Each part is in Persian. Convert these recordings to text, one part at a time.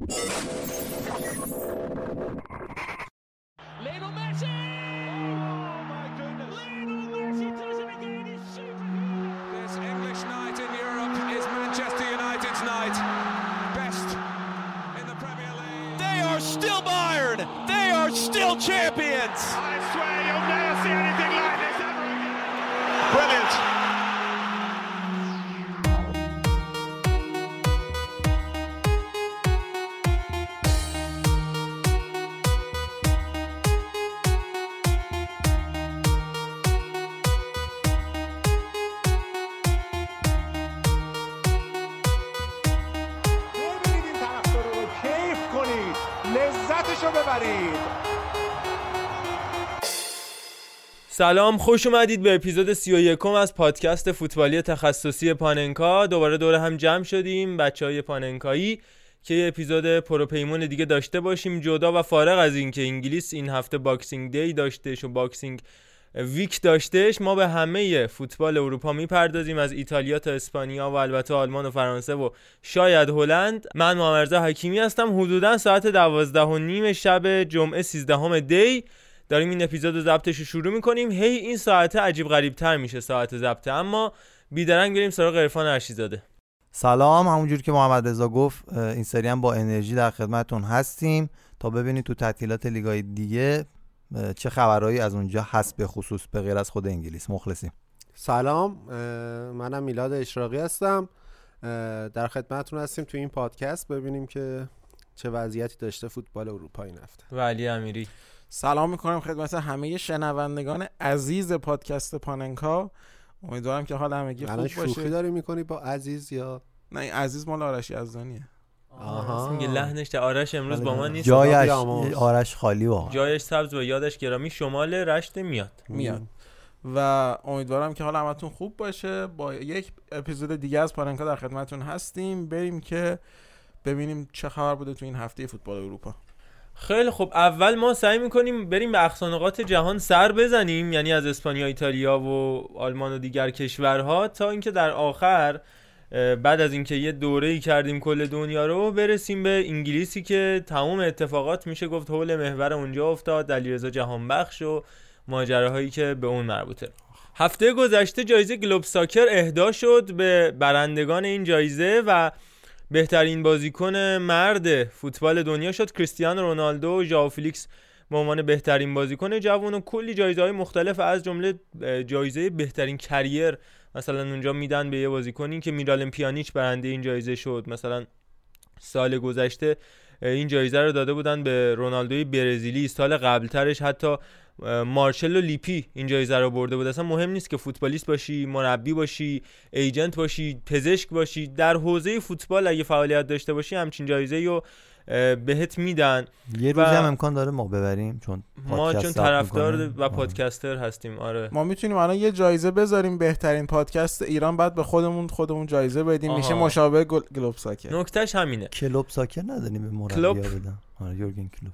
Lionel Messi! Oh my goodness! Lionel Messi does it again. He's superhuman. This English night in Europe is Manchester United's night. Best in the Premier League. They are still Bayern. They are still champions. سلام خوش اومدید به اپیزود 31 از پادکست فوتبالی تخصصی پاننکا. دوباره دور هم جمع شدیم بچه های پاننکایی که یه اپیزود پروپیمون دیگه داشته باشیم. جدا و فارغ از اینکه انگلیس این هفته Boxing Day داشتش و Boxing Week داشتش ما به همه فوتبال اروپا می‌پردازیم. از ایتالیا تا اسپانیا و البته آلمان و فرانسه و شاید هلند. من محمد حکیمی هستم. حدودا ساعت دوازده و نیم شب جمعه 13 دی. داریم این اپیزود رو ضبطش رو شروع می‌کنیم. هی این ساعته عجیب غریب تر میشه ساعت ضبطه. اما بیدرنگ بریم سراغ عرفان ارشیزاده. سلام. همونجور که محمد رضا گفت این سری هم با انرژی در خدمتتون هستیم. تا ببینید تو تعطیلات لیگای دیگه چه خبرهایی از اونجا هست به خصوص به غیر از خود انگلیس. مخلصیم. سلام. منم میلاد اشراقی هستم. در خدمتتون هستیم تو این پادکست. ببینیم که چه وضعیتی داشته فوتبال اروپا این هفته. و علی امیری. سلام می‌کنم خدمت همه شنوندگان عزیز پادکست پاننکا. امیدوارم که حال همگی الان خوب شوخی باشه. داری می‌کنی با عزیز یا؟ نه این عزیز مال آرش یزدانیه. آها. میگه لحنش ده. آرش امروز با ما نیست. جایش. آرش خالی واقعا. جایش سبز و یادش گرامی شمال رشت میاد. میاد. و امیدوارم که حال همتون خوب باشه. با یک اپیزود دیگه از پاننکا در خدمتتون هستیم. بریم که ببینیم چه خبر بوده تو این هفته فوتبال اروپا. خیلی خب اول ما سعی می‌کنیم بریم به اقصانقات جهان سر بزنیم یعنی از اسپانیا ایتالیا و آلمان و دیگر کشورها تا اینکه در آخر بعد از اینکه یه دوره ای کردیم کل دنیا رو برسیم به انگلیسی که تمام اتفاقات میشه گفت حول محور اونجا افتاد علیرضا جهانبخش و ماجراهایی که به اون مربوطه. هفته گذشته جایزه گلوب ساکر اهدا شد به برندگان این جایزه و بهترین بازیکن مرد فوتبال دنیا شد کریستیانو رونالدو. و ژائو فیلیکس به عنوان بهترین بازیکن جوان و کلی جایزه های مختلف از جمله جایزه بهترین career. مثلا اونجا میدن به یه بازیکنی که میرالم پیانیچ برنده این جایزه شد. مثلا سال گذشته این جایزه رو داده بودن به رونالدوی برزیلی. سال قبلترش حتی مارچلو لیپی این جایزه رو برده بود. اصلا مهم نیست که فوتبالیست باشی مربی باشی ایجنت باشی پزشک باشی. در حوزه فوتبال اگه فعالیت داشته باشی همچین جایزه رو بهت میدن. یه روزی هم امکان داره ما ببریم چون ما چون طرفدار می‌کنیم. و آره. پادکستر هستیم. آره. ما می‌تونیم الان یه جایزه بذاریم بهترین پادکست ایران بعد به خودمون خودمون جایزه بدیم. آها. میشه مشابه گل- گلوب ساکر نکتهش همینه. کلوب ساکر نداریم به مربی کلوب. بدم آره یورگن کلوب.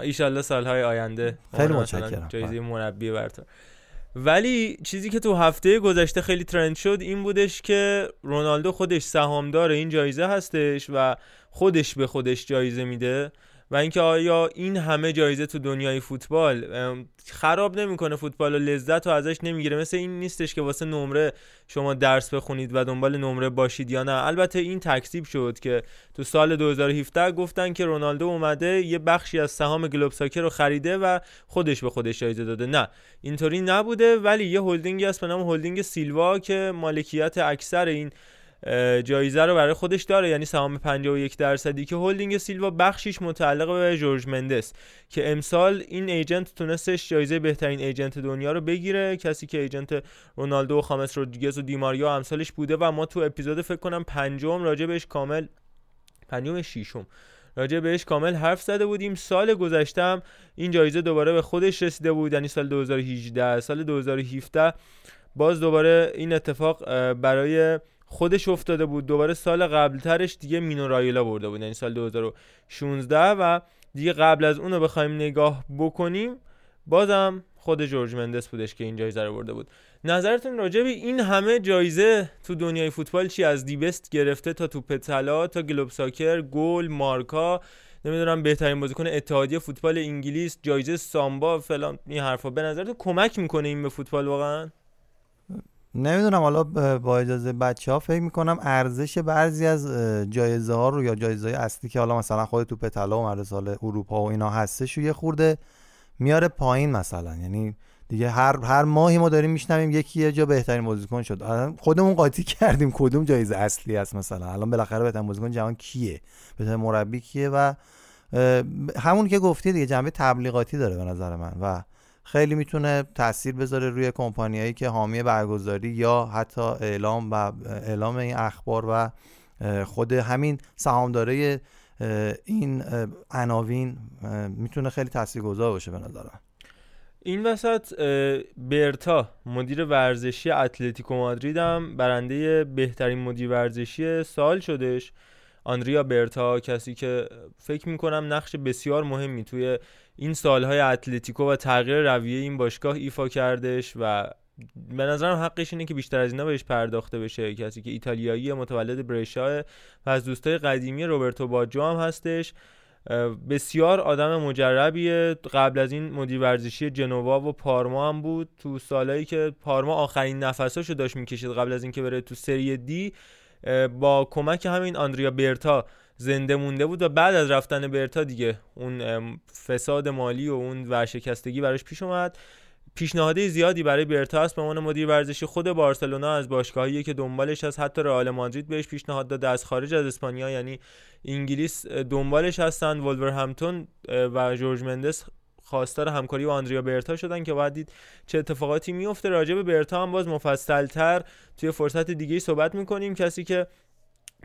ایشالله سالهای آینده. خیلی مثلا متشکرم. جایزه مربی برتر. ولی چیزی که تو هفته گذشته خیلی ترند شد این بودش که رونالدو خودش سهامدار این جایزه هستش و خودش به خودش جایزه میده. و اینکه آیا این همه جایزه تو دنیای فوتبال خراب نمی‌کنه فوتبال و لذت رو ازش نمی‌گیره؟ مثل این نیستش که واسه نمره شما درس بخونید و دنبال نمره باشید یا نه. البته این تکذیب شد که تو سال 2017 گفتن که رونالدو اومده یه بخشی از سهام گلوب ساکر رو خریده و خودش به خودش جایزه داده. نه اینطوری نبوده ولی یه هلدینگی هست به نام هلدینگ سیلوا که مالکیت اکثر این جایزه رو برای خودش داره یعنی سهام 51 درصدی که هلدینگ سیلوا بخشیش متعلق به جورج مندس که امسال این agent تونستش جایزه بهترین agent دنیا رو بگیره. کسی که agent رونالدو و خامس رودریگز و دی‌ماریا امسالش بوده و ما تو اپیزود فکر کنم پنجم راجع بهش کامل پنجم شیشم راجع بهش کامل حرف زده بودیم. سال گذشته هم این جایزه دوباره به خودش رسیده بود یعنی سال 2018 سال 2017 باز دوباره این اتفاق برای خودش افتاده بود. دوباره سال قبلترش دیگه مینو رایولا برده بود. یعنی سال 2016 و دیگه قبل از اون رو بخوایم نگاه بکنیم بازم خود جورج مندس بودش که این جایزه رو برده بود. نظرتون راجع به این همه جایزه تو دنیای فوتبال چی؟ از دیبست گرفته تا توپ طلا تا گلوب ساکر گل مارکا نمی‌دونم بهترین بازیکن اتحادیه فوتبال انگلیس جایزه سامبا فلان این حرفا. به نظرتون کمک می‌کنه این به فوتبال واقعا؟ نمی‌دونم حالا با اجازه بچه ها فکر می‌کنم ارزش بعضی از جایزه ها رو یا جایزه های اصلی که حالا مثلا خود توپ طلا و مرد سال اروپا و اینا هستش و یه خورده میاره پایین مثلا. یعنی دیگه هر هر ماهی ما داریم میشنویم یکی یه جا بهترین بازیکن شد. خودمون قاطی کردیم کدوم جایزه اصلی است مثلا. الان بالاخره بهترین بازیکن جهان کیه؟ بهترین مربی کیه؟ و همون که گفتی دیگه جنبه تبلیغاتی داره به نظر من. و خیلی می‌تونه تاثیر بذاره روی کمپانیایی که حامی برگزاری یا حتی اعلام و اعلام این اخبار و خود همین سهامداره این عناوین می‌تونه خیلی تاثیرگذار باشه به نظرم. این وسط برتا مدیر ورزشی اتلتیکو مادرید هم برنده بهترین مدیر ورزشی سال شدش آندریا برتا کسی که فکر می‌کنم نقش بسیار مهمی توی این سالهای اتلتیکو و تغییر رویه این باشگاه ایفا کردش و به نظرم حقش اینه که بیشتر از اینا بهش پرداخته بشه. کسی که ایتالیایی متولد بریشا و از دوستای قدیمی روبرتو باجو هم هستش. بسیار آدم مجربیه. قبل از این مدیر ورزشی جنوا و پارما هم بود. تو سالهایی که پارما آخرین نفساشو داشت می‌کشید قبل از اینکه بره تو سری دی با کمک همین آندریا برتا زنده مونده بود و بعد از رفتن برتا دیگه اون فساد مالی و اون ورشکستگی براش پیش اومد. پیشنهادی زیادی برای برتا هست. به عنوان مدیر ورزشی خود بارسلونا از باشگاهی که دنبالش از حتی رئال مادرید بهش پیشنهاد داده. از خارج از اسپانیا یعنی انگلیس دنبالش هستن ولورهمپتون و جورج مندس خواستار همکاری با آندریا برتا شدن که بعد دید چه اتفاقاتی میفته راجع به برتا هم باز مفصلتر توی فرصت دیگه صحبت می‌کنیم. کسی که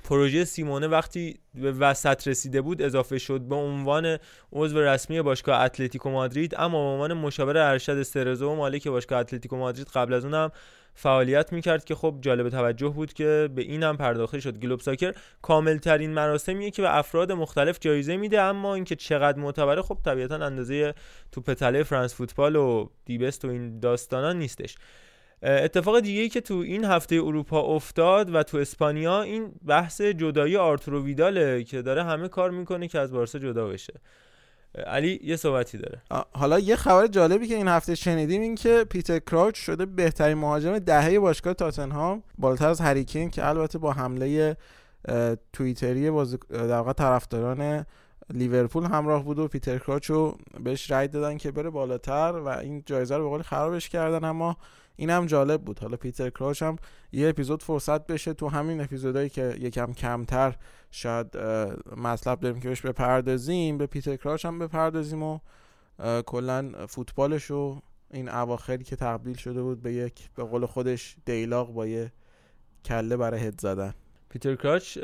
پروژه سیمونه وقتی به وسط رسیده بود اضافه شد به عنوان عضو رسمی باشگاه اتلتیکو مادرید اما به عنوان مشاور ارشد سرزو و مالک باشگاه اتلتیکو مادرید قبل از اونم فعالیت می‌کرد که خب جالب توجه بود که به این هم پرداخته شد. گلوب ساکر کامل ترین مراسمیه که به افراد مختلف جایزه میده اما اینکه چقدر معتبره خب طبیعتا اندازه تو پتله فرانس فوتبال و دیبست و این داستانا نیستش. اتفاق دیگه ای که تو این هفته اروپا افتاد و تو اسپانیا این بحث جدایی آرتورو ویداله که داره همه کار می‌کنه که از بارسا جدا بشه. علی یه صحبتی داره. حالا یه خبر جالبی که این هفته شنیدیم این که پیتر کراوچ شده بهترین مهاجم دهه باشگاه تاتنهام بالاتر از هریکین که البته با حمله توییتری در واقع طرفداران لیورپول همراه بود و پیتر کراوچ رو بهش رای دادن که بره بالاتر و این جایزه رو به قول خرابش کردن اما این هم جالب بود. حالا پیتر کراش هم یه اپیزود فرصت بشه تو همین اپیزودهایی که یکم کمتر شاید مطلب داریم که بهش بپردازیم به پیتر کراش هم بپردازیم و کلا فوتبالش رو این اواخری که تبدیل شده بود به یک به قول خودش دیلاق با یه کله برای هد زدن. پیتر کراچ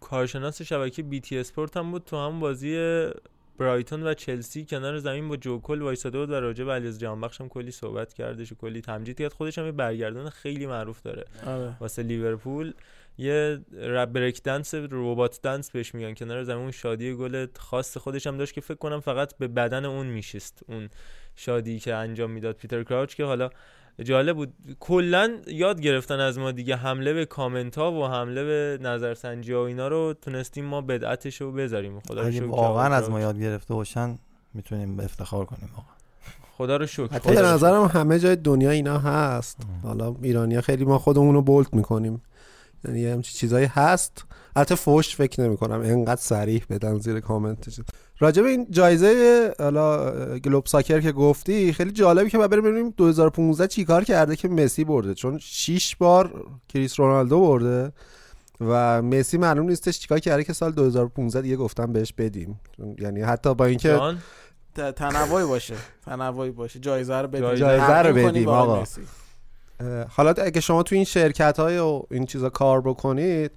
کارشناس شبکه بی تی اسپورت هم بود. تو هم بازی برایتون و چلسی کنار زمین با جو کول وایساده بود و راجع به علیرضا جهانبخش هم کلی صحبت کردش و کلی تمجید کرد. خودش هم یه برگردان خیلی معروف داره. آره. واسه لیورپول. یه رپ break dance robot dance بهش میگن. کنار زمین اون شادی گل خاص خودش هم داشت که فکر کنم فقط به بدن اون میشست. اون شادی که انجام می‌داد پیتر کراوچ که حالا جالب بود. کلا یاد گرفتن از ما دیگه حمله به کامنت ها و حمله به نظرسنجی ها و اینا رو تونستیم ما بدعتش رو بذاریم. خدا رو شکر واقعا از ما یاد گرفته باشن می‌تونیم افتخار کنیم واقعا خدا رو شکر. حتی به نظرم همه جای دنیا اینا هست. حالا ایرانی خیلی ما خودمون رو بولت می‌کنیم. یعنی همچین چیزایی هست. البته فوش فکر نمی کنم انقدر سریح بدن زیر کامنت. راجع به این جایزه حالا گلوب ساکر که گفتی خیلی جالبی که ما بریم ببینیم 2015 چیکار کرده که مسی برده. چون 6 بار کریس رونالدو برده و مسی معلوم نیستش چیکار کرده که سال 2015 دیگه گفتم بهش بدیم. یعنی حتی با اینکه تنوعی باشه. تنوعی باشه. جایزه رو بدیم. جایزه رو بدیم آقا. حالا اگه شما تو این شرکت های و این چیزا کار بکنید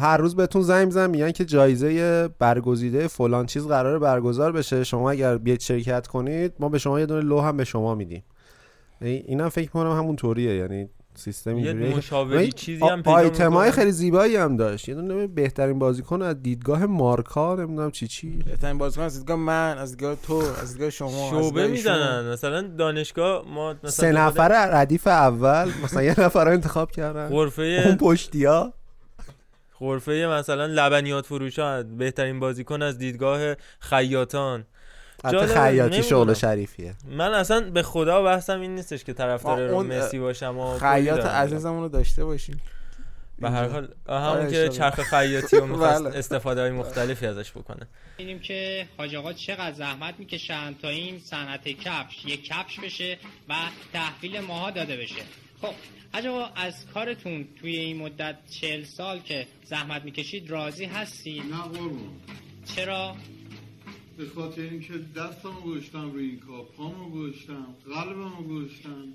هر روز بهتون زنگ می‌زنن میگن که جایزه برگزیده فلان چیز قرار برگزار بشه. شما اگر بیاید شرکت کنید ما به شما یه دونه لو هم به شما میدیم. اینم فکر کنم همون طوریه یعنی سیستم یه مشاوری چیزی هم پیدا آیتم های می‌کنن. خیلی زیبایی هم داشت. یه دونه بهترین بازیکن از دیدگاه مارکا نمی‌دونم چی چی. بهترین بازیکن از دیدگاه من از دیدگاه تو از دیدگاه شما شعبه. می‌زنن. مثلا دانشگاه ما مثلا سه نفر ردیف اول مثلا یه نفر رو انتخاب کردن. اون غرفه پشتیا. غرفه مثلا لبنیات فروش ها بهترین بازیکن از دیدگاه خیاطان. حتی خیاطی شغل. شریفیه. من اصلا به خدا بحثم این نیستش که طرفدار رو مسی باشم و خیاط عزیزمون رو داشته باشیم. به هر حال همون آره، که. چرخ خیاطی رو می‌خواست بله. استفاده های مختلفی ازش بکنه. ببینیم که حاج آقا چقدر زحمت می‌کشن تا این صنعت کفش یک کفش بشه و تحویل ماها داده بشه. خب حاج آقا از کارتون توی این مدت چهل سال که زحمت می‌کشید راضی هستید؟ نه قربون. چرا؟ به خاطر اینکه دستمو گذاشتم روی این کار پامو گذاشتم قلبمو گذاشتم.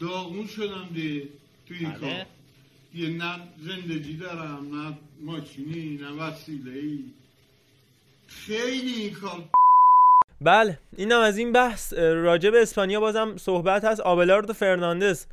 داغون شدم دی تو این بله. کار. یه نه زندگی دارم نه ماشینی نه وسیله ای خیلی این کار بله اینم از این بحث. به اسپانیا بازم صحبت هست. آبلاردو فرناندز.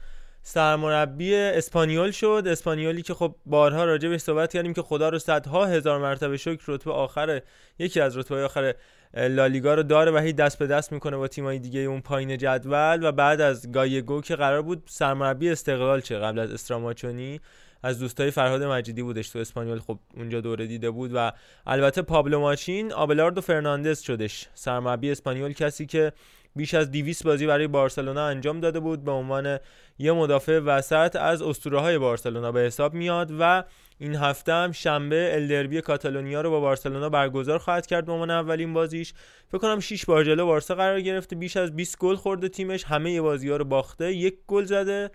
سرمربی اسپانیول شد. اسپانیولی که خب بارها راجع بهش صحبت کردیم که خدا رو صدها هزار مرتبه شکر رتبه آخر یکی از رتبه آخر لالیگا رو داره و هی دست به دست می‌کنه با تیمای دیگه اون پایین جدول و بعد از گایگو که قرار بود سرمربی استقلال چه قبل از استراماچونی. از دوستای فرهاد مجیدی بودش تو اسپانیول خب اونجا دوره دیده بود و البته پابلو ماچین آبلاردو فرناندز شدش. سرمربی اسپانیول کسی که بیش از 200 بازی برای بارسلونا انجام داده بود به عنوان یه مدافع وسط از اسطوره های بارسلونا به حساب میاد و این هفته هم شنبه الدربی کاتالونیا رو با بارسلونا برگزار خواهد کرد به عنوان اولین بازیش. فکر کنم 6 بار جلو بارسا قرار گرفته بیش از 20 گل خورده تیمش همه بازی ها رو باخته یک گل زده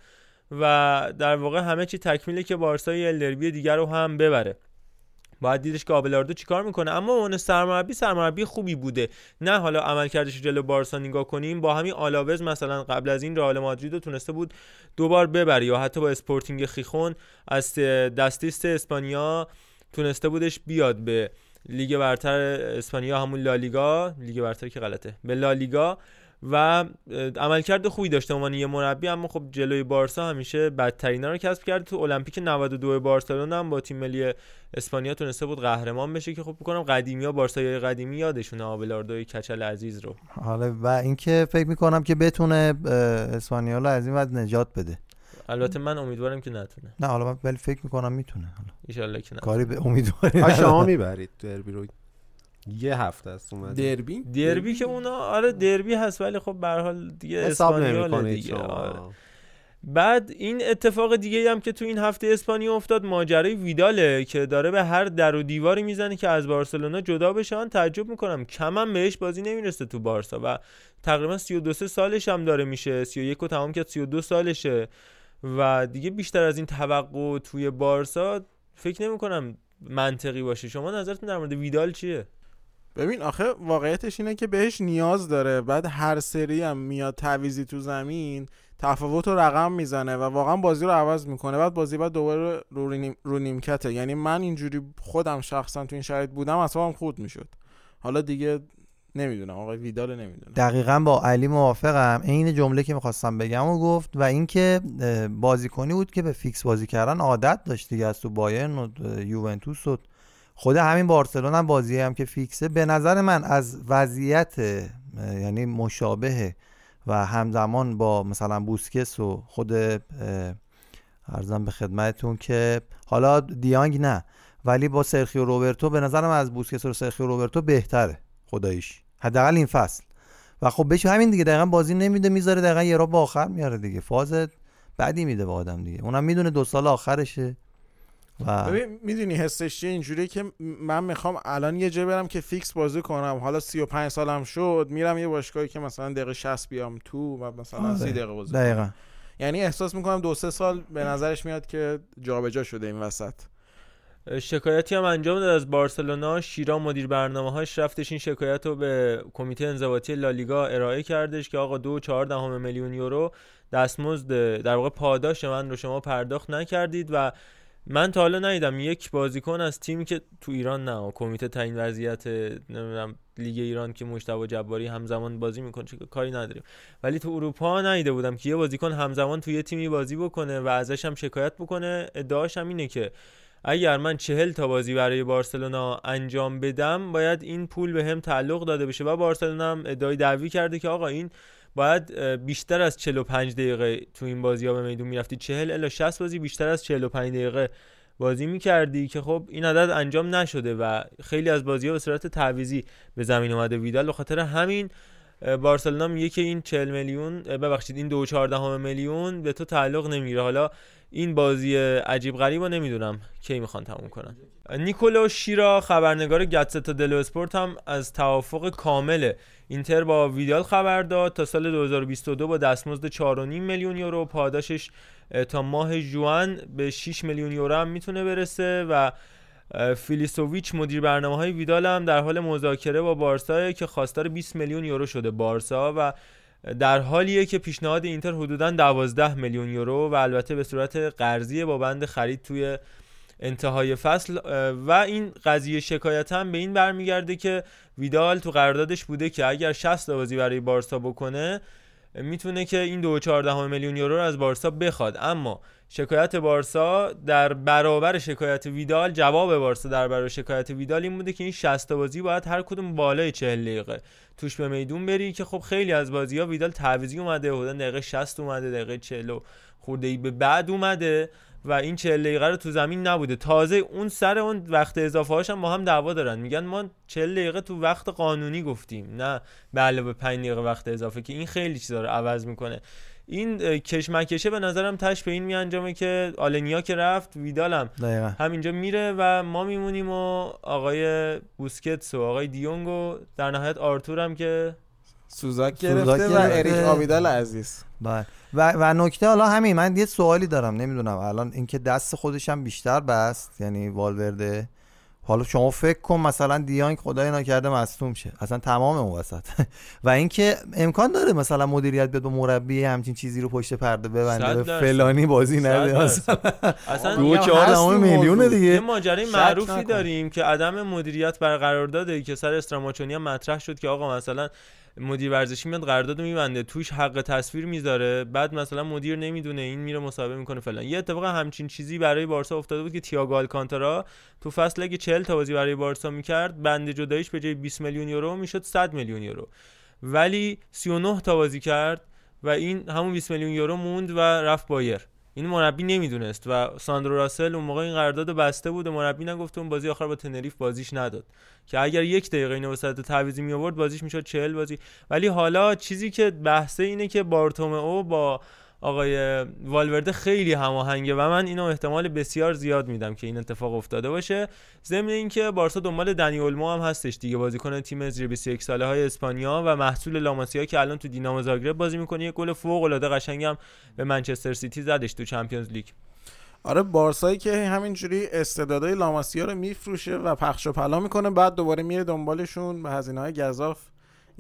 و در واقع همه چی تکمیله که بارسا الدربی دیگر رو هم ببره. باید دیدش که آبلاردو چیکار می‌کنه. اما اون سرمربی سرمربی خوبی بوده. نه حالا عملکردش جلو بارسا نگاه کنیم. با همین آلاوز مثلا قبل از این رئال مادرید تونسته بود دوبار ببره یا حتی با اسپورتینگ خیخون از دستیست اسپانیا تونسته بودش بیاد به لیگ برتر اسپانیا همون لالیگا. لیگ برتر که غلطه. به لالیگا. و عملکرد خوبی داشته عنوان یه مربی اما خب جلوی بارسا همیشه بدترینا رو کسب کرد. تو المپیک 92 بارسلونا هم با تیم ملی اسپانیا تونسته بود قهرمان بشه که خب بکنم قدیمی ها بارسای قدیمی یادشونه آبلاردوی کچل عزیز رو. حالا و اینکه فکر می‌کنم که بتونه رو از این وضع نجات بده. البته من امیدوارم که نتونه. نه حالا من ولی فکر می‌کنم می‌تونه حالا. ایشالله که نه کاری به امیدواری شما. می‌برید دربی رو. یه هفته است اومده دربی؟ دربی که اونا آره دربی هست ولی خب به هر حال دیگه نمی‌کنید دیگه. آره. بعد این اتفاق دیگه هم که تو این هفته اسپانیا افتاد ماجرای ویداله که داره به هر در و دیواری می‌زنه که از بارسلونا جدا بشه من تعجب می‌کنم کم هم بهش بازی نمی‌رسه تو بارسا و تقریبا 32 سه سالش هم داره میشه. 31 و تمام کرد 32 سالشه و دیگه بیشتر از این توقع توی بارسا فکر نمی‌کنم منطقی باشه. شما نظرتون در مورد ویدال چیه؟ ببین آخه واقعیتش اینه که بهش نیاز داره. بعد هر سری هم میاد تعویزی تو زمین تفاوت رو رقم می‌زنه و واقعا بازی رو عوض می‌کنه. بعد بازی بعد دوباره رو, نیم- رو نیمکته. یعنی من اینجوری خودم شخصا تو این شرایط بودم اصلا خود می‌شد. حالا دیگه نمی‌دونم آقای ویدال نمی‌دونم. دقیقا با علی موافقم. عین جمله که می‌خواستم بگم و گفت و اینکه بازیکنی بود که به فیکس بازی کردن عادت داشت دیگه از تو بایرن و یوونتوس و خود همین بارسلونا هم بازی هم که فیکسه. به نظر من از وضعیت یعنی مشابه و همزمان با مثلا بوسکس و خود ارزم به خدمتتون که حالا دیانگ نه. ولی با سرخیو روبرتو به نظرم از بوسکس و سرخیو روبرتو بهتره خداییش. حداقل این فصل. و خب بهش همین دیگه دقیقا بازی نمیده می‌ذاره دقیقا یه را به آخر میاره دیگه. فاز بعدی میده به آدم دیگه. اونم می‌دونه دو سال آخرشه. و ببین می‌دونی حسش چیه؟ اینجوریه که من می‌خوام الان یه جا برم که فیکس بازی کنم. حالا 35 سالم شد میرم یه باشگاهی که مثلا دقیقه 60 بیام تو و مثلا 30 دقیقه بازی کنم. دقیقا. یعنی احساس می‌کنم دو سه سال به نظرش میاد که جابجا شده این وسط. شکایتی هم انجام داد از بارسلونا. شیرا مدیر برنامه هاش رفتش این شکایت رو به کمیته انضباطی لالیگا ارائه کردش که آقا دو چهار دهم میلیون یورو دستمزد در واقع پاداش من رو شما پرداخت نکردید و من تا حالا ندیدم یک بازیکن از تیمی که تو ایران نه کمیته تعیین وضعیت نمی‌دونم لیگ ایران که مشتبه جباری همزمان بازی می‌کنه چه کاری نداریم. ولی تو اروپا ندیده بودم که یه بازیکن همزمان تو یه تیمی بازی بکنه و ازش هم شکایت بکنه. ادعاش هم اینه که اگر من چهل تا بازی برای بارسلونا انجام بدم باید این پول به هم تعلق داده بشه و بارسلونا هم ادعای دعوی کرده که آقا این باید بیشتر از 45 دقیقه تو این بازی ها به میدون می‌رفتی. 40 الا 60 بازی بیشتر از 45 دقیقه بازی می‌کردی که خب این عدد انجام نشده و خیلی از بازی ها به صورت تعویزی به زمین اومده. ویدال به خاطر همین بارسلونا میگه که این 40 میلیون ببخشید این 2.14 میلیون به تو تعلق نمی‌گیره. حالا این بازی عجیب غریب رو نمی‌دونم کی می‌خوان تموم کنن. نیکولو شیرا خبرنگار گتستا دلو اسپورت هم از توافق کامل اینتر با ویدال خبر داد. تا سال 2022 با دستمزد 4.5 میلیون یورو پاداشش تا ماه جوان به 6 میلیون یورو هم می‌تونه برسه و فیلیسوویچ مدیر برنامه های ویدال هم در حال مذاکره با بارسا که خواستار 20 میلیون یورو شده بارسا و در حالیه که پیشنهاد اینتر حدودا 12 میلیون یورو و البته به صورت قرضی با بند خرید توی انتهای فصل و این قضیه شکایت هم به این برمیگرده که ویدال تو قراردادش بوده که اگر 60 بازی برای بارسا بکنه می‌تونه که این 2.14 میلیون یورو رو از بارسا بخواد. اما شکایت بارسا در برابر شکایت ویدال جواب بارسا در برابر شکایت ویدال این بوده که این 60 بازی باید هر کدوم بالای 40 دقیقه توش به میدون بری که خب خیلی از بازی ها ویدال تعویضی اومده حدود دقیقه 60 اومده دقیقه 40 خورده ای به بعد اومده و این 40 دقیقه رو تو زمین نبوده. تازه اون سر اون وقت اضافه هاشم با هم دعوا دارن. میگن ما 40 دقیقه تو وقت قانونی گفتیم نه به علاوه 5 دقیقه وقت اضافه که این خیلی چیزا رو عوض می‌کنه. این کشمکشه به نظرم تش به این میانجامه که آلنیا که رفت ویدالم. همینجا میره و ما میمونیم و آقای بوسکتس و آقای دیونگ و در نهایت آرتور هم که سوزاک گرفته و اریک آبیدال عزیز. بله. و, و نکته حالا همین من یه سوالی دارم نمی‌دونم. الان اینکه دست خودش هم بیشتر بست یعنی والورده. حالا شما فکر کن مثلا دیانگ خدای نکرده مصدوم شه. اصلا تمام اون وسط. و اینکه امکان داره مثلا مدیریت به مربی همچین چیزی رو پشت پرده ببنده به فلانی بازی نده. اصلا دو چهار میلیون دیگه. یه ماجرای معروفی داریم که عدم مدیریت برقرار داده که سر استراماچونی هم مطرح شد که آقا مثلا مدیر ورزشی میاد قرارداد میبنده توش حق تصویر می‌ذاره بعد مثلا مدیر نمی‌دونه این میره مصاحبه می‌کنه فلان. یه اتفاق همچین چیزی برای بارسا افتاده بود که تییاگو آلکانتارا تو فصل اگه 40 تا بازی برای بارسا می‌کرد بند جداییش به جای 20 میلیون یورو می‌شد 100 میلیون یورو. ولی 39 تا بازی کرد و این همون 20 میلیون یورو موند و رفت بایر این مربی نمی‌دونست و ساندرو راسل اون موقع این قرارداد بسته بود و مربی نگفت اون بازی آخر با تنریف بازیش نداد. که اگر یک دقیقه اینو وسط تعویضی می آورد بازیش می‌شد 40 بازی. ولی حالا چیزی که بحثه اینه که بارتومئو با آقای والورده خیلی هماهنگه و من اینو احتمال بسیار زیاد میدم که این اتفاق افتاده باشه. ضمن اینکه بارسا دنبال دنی اولمو هم هستش دیگه. بازیکن تیم زیر 21 ساله های اسپانیا و محصول لاماسیا که الان تو دینامو زاگرب بازی می‌کنه. یه گل فوق العاده قشنگم به منچستر سیتی زدش تو چمپیونز لیگ. آره بارسایی که همینجوری استعدادهای لاماسیا رو میفروشه و پخش و پلا می‌کنه بعد دوباره میره دنبالشون. به هزینه های گذاف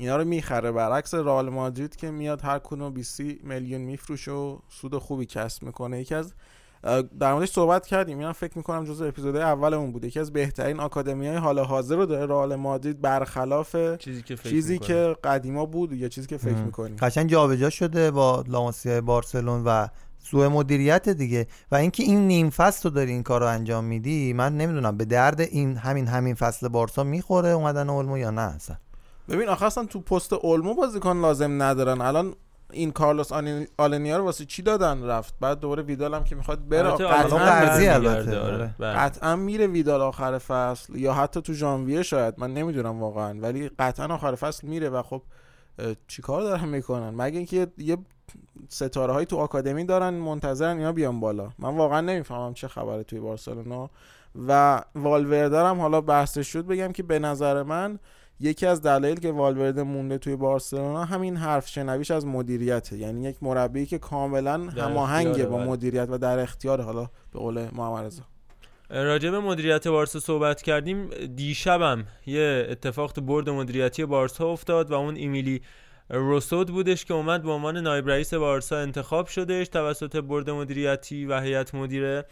اینا رو می‌خره برعکس رئال مادرید که میاد هر کدوم 20 میلیون میفروشه و سود خوبی کسب می‌کنه. یکی از در موردش صحبت کردیم. اینا فکر می‌کنم جزء اپیزود اولمون بوده. یکی از بهترین آکادمی های حال حاضر رو داره رئال مادرید برخلاف چیزی که فکر چیزی که قدیما بود یا چیزی که فکر می‌کنیم. قشنگ جابجا شده با لاماسیا بارسلون و سوء مدیریت دیگه. و اینکه این نیم فصل رو داری این کار رو انجام میدی من نمی‌دونم. به درد این همین همین فصل بارسا می‌خوره اومدن اولمو یا نه اصلا؟ ببین آخه اصلا تو پست اولمو بازیکن لازم ندارن. الان این کارلوس آلنیا رو واسه چی دادن رفت؟ بعد دوباره ویدال هم که می‌خواد بره قطعا قطعا میره ویدال آخر فصل. یا حتی تو ژانویه شاید. من نمی‌دونم واقعا. ولی قطعا آخر فصل میره و خب چیکار دارن می‌کنن؟ مگه اینکه یه ستاره های تو آکادمی دارن منتظرن اینا بیان بالا. من واقعا نمی‌فهمم چه خبره توی بارسلونا. و والوردرم حالا بحثش شد. بگم که به نظر من یکی از دلایل که والورده مونده توی بارسلونا همین حرف شنویش از مدیریته. یعنی یک مربی که کاملا هماهنگه با مدیریت و در اختیار حالا به قول محمد رضا. راجع به مدیریت بارسا صحبت کردیم. دیشبم یه اتفاق تو برد مدیریتی بارسا افتاد و اون ایمیلی روسود بودش که اومد به عنوان نایب رئیس بارسا انتخاب شدش توسط برد مدیریتی و هیئت مدیره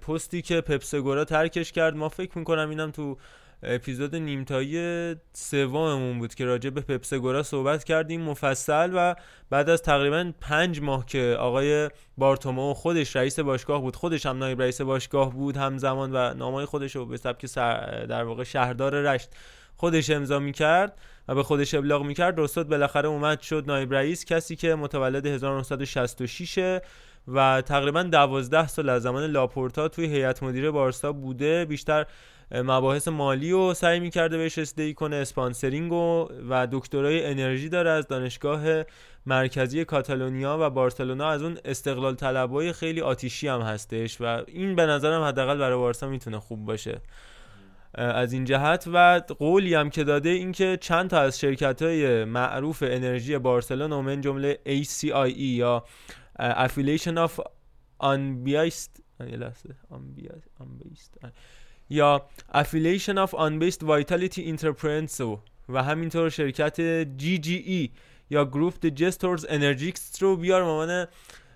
پستی که پپسگورا ترکش کرد. ما فکر می‌کنم اینم تو اپیزود نیمتایی سوممون بود که راجع به پپسگورا صحبت کردیم مفصل و بعد از تقریبا پنج ماه که آقای بارتومو خودش رئیس باشگاه بود خودش هم نایب رئیس باشگاه بود همزمان و نامای خودش رو به سبک در واقع شهردار رشت خودش امضا می‌کرد و به خودش ابلاغ می‌کرد. رستاد بالاخره اومد شد نایب رئیس کسی که متولد 1966 و تقریبا دوازده سال از زمان لاپورتا توی هیئت مدیره بارسا بوده. بیشتر مباحث مالی رو سعی می‌کرده بهش رسیدگی کنه sponsoring و, و دکترای انرژی داره از دانشگاه مرکزی کاتالونیا و بارسلونا. از اون استقلال طلبای خیلی آتیشی هم هستش و این به نظرم حداقل برای بارسا می‌تونه خوب باشه. از این جهت و قولی هم که داده این که چند تا از شرکت های معروف انرژی بارسلونا من جمله ACIE یا Affiliation of Unbiased یا Affiliation of Unbased Vitality Enterprise و همینطور شرکت GGE یا گروپ جستورز انرژیکس رو بیار مامان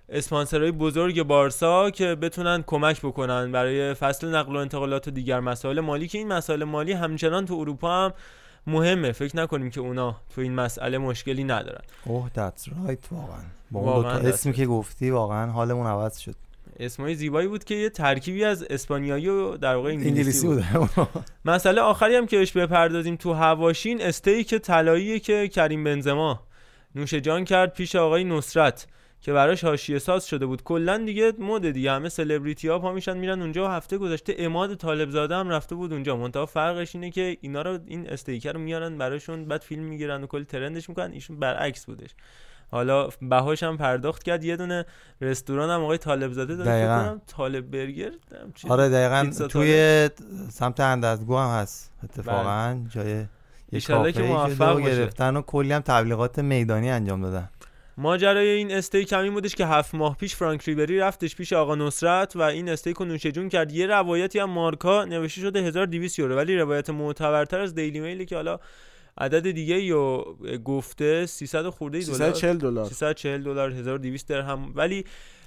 اسپانسرهای بزرگ بارسا که بتونن کمک بکنن برای فصل نقل و انتقالات و دیگر مسائل مالی. که این مسائل مالی همچنان تو اروپا هم مهمه. فکر نکنیم که اونا تو این مسئله مشکلی ندارن. oh that's right واقعا. با اون اسمی که گفتی واقعا حالمون عوض شد. اسمای زیبایی بود که یه ترکیبی از اسپانیایی و در واقع انگلیسی, بود, مسئله آخری هم که بهش بپردازیم تو حواشی این استیک طلایی که کریم بنزما نوش جان کرد پیش آقای نصرت که براش حاشیه ساز شده بود. کلا دیگه مد دیگه همه سلبریتی ها پا میشن میرن اونجا و هفته گذشته عماد طالب زاده هم رفته بود اونجا. منتها فرقش اینه که اینا رو این استیک رو میارن براشون بعد فیلم می‌گیرن و کلی trend ش می‌کنن ایشون برعکس بودش. حالا بهاش هم پرداخت کرد. یه دونه رستوران هم آقای طالب زاده داره طالب برگر آره دقیقا توی سمت اندرزگو هم هست اتفاقا. بله. جای یه که موفق گرفتن و کلی هم تبلیغات میدانی انجام دادن. ماجرای این استیک همین بودش که هفت ماه پیش فرانک ریبری رفتش پیش آقا نصرت و این استیک رو نوشه جون کرد. یه روایتی هم مارکا نوشته شده 1200 یورو. ولی روایت معتبرتر از دیلی میلی که حالا عدد دیگه رو گفته 300 خورده دلار. 340 دلار. 340 دلار 1200 درهم. ولی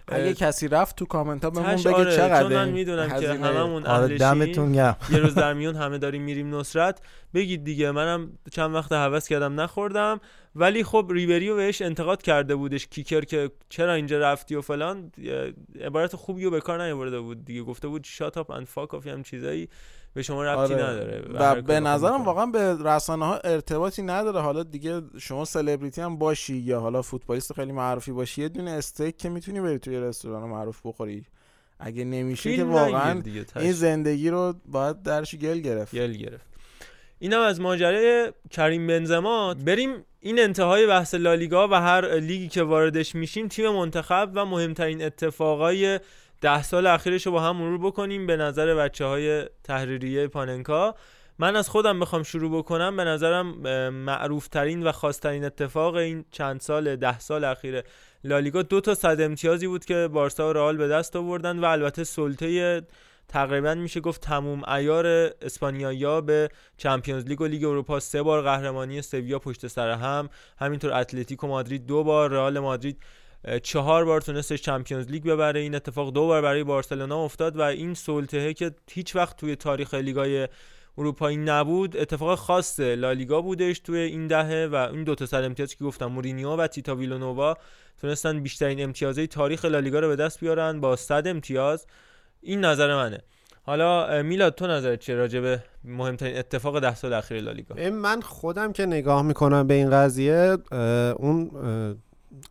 اگه کسی رفت تو کامنت ها بهمون بگه آره چقدر چون من می‌دونم که هممون آره دمتون یه روز در میون همه داریم میریم نصرت. بگید دیگه منم چند وقت هوس کردم نخوردم. ولی خب ریبری رو بهش انتقاد کرده بودش کیکر که چرا اینجا رفتی و فلان. عبارت خوبی رو به کار نیاورده بود دیگه. گفته بود shut up and fuck off هم چیزایی به شما ربطی آره. نداره و به نظرم واقعا به رسانه ها ارتباطی نداره. حالا دیگه شما سلبریتی هم باشی یا حالا فوتبالیست خیلی معروفی باشی یه دونه استیک که می‌تونی بری توی رستوران معروف بخوری. اگه نمیشه که واقعا این زندگی رو باید درش گل گرفت. گل گرفت. اینم از ماجرای کریم بنزما. بریم این انتهای بحث لالیگا و هر لیگی که واردش میشیم تیم منتخب و مهمترین اتفاقای ده سال اخیرش رو با هم مرور بکنیم. به نظر بچه های تحریریه پاننکا. من از خودم بخوام شروع بکنم. به نظرم معروف ترین و خاصترین اتفاق این چند سال ده سال اخیر لالیگا دو تا صد امتیازی بود که بارسا و رئال به دست آوردن و البته سلطه تقریبا میشه گفت تموم ایار اسپانیایی به چمپیونز لیگ و لیگ اروپا سه بار قهرمانی سویا پشت سر هم. همینطور اتلتیکو مادرید دو بار رئال مادرید چهار بار تونستش چمپیونز لیگ ببره. این اتفاق دو بار برای بارسلونا افتاد و این سلطه که هیچ وقت توی تاریخ لیگای اروپایی نبود اتفاق خاص لالیگا بودش توی این دهه و این دو تا سر امتیاز که گفتم مورینیو و تیتا ویلونووا تونستن بیشترین امتیازهای تاریخ لالیگا رو به دست بیارن با 100 امتیاز. این نظر منه. حالا میلاد تو نظرت چیه راجع به مهمترین اتفاق ده سال اخیر لالیگا؟ من خودم که نگاه می‌کنم به این قضیه اون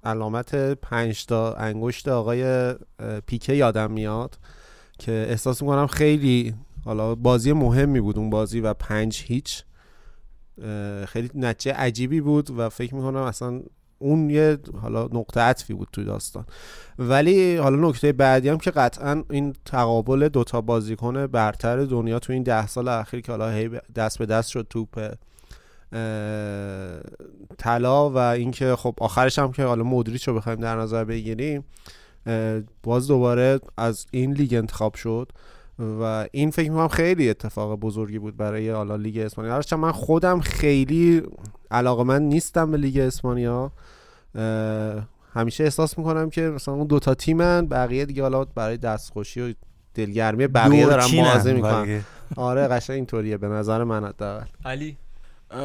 علامت پنج تا انگشت آقای پیکه یادم میاد که احساس می‌کنم خیلی حالا بازی مهمی بود اون بازی و پنج هیچ خیلی نتیجه عجیبی بود و فکر می‌کنم اصلا اون یه حالا نقطه عطفی بود توی داستان. ولی حالا نکته بعدی هم که قطعا این تقابل دوتا بازیکن برتر دنیا تو این ده سال اخیر که حالا هی دست به دست شد توپ طلا و اینکه خب آخرش هم که حالا مودریچ رو بخوایم در نظر بگیریم باز دوباره از این لیگ انتخاب شد و این فکر می‌کنم خیلی اتفاق بزرگی بود برای حالا لیگ اسپانیا. هرچند من خودم خیلی علاقه من نیستم به لیگ اسپانیا. همیشه احساس می‌کنم که مثلا اون دوتا تیمن بقیه دیگه حالا برای دستخوشی و دلگرمی بقیه بازی می‌کنن. بقیه. آره قشنگ اینطوریه به نظر من حداقل. علی؟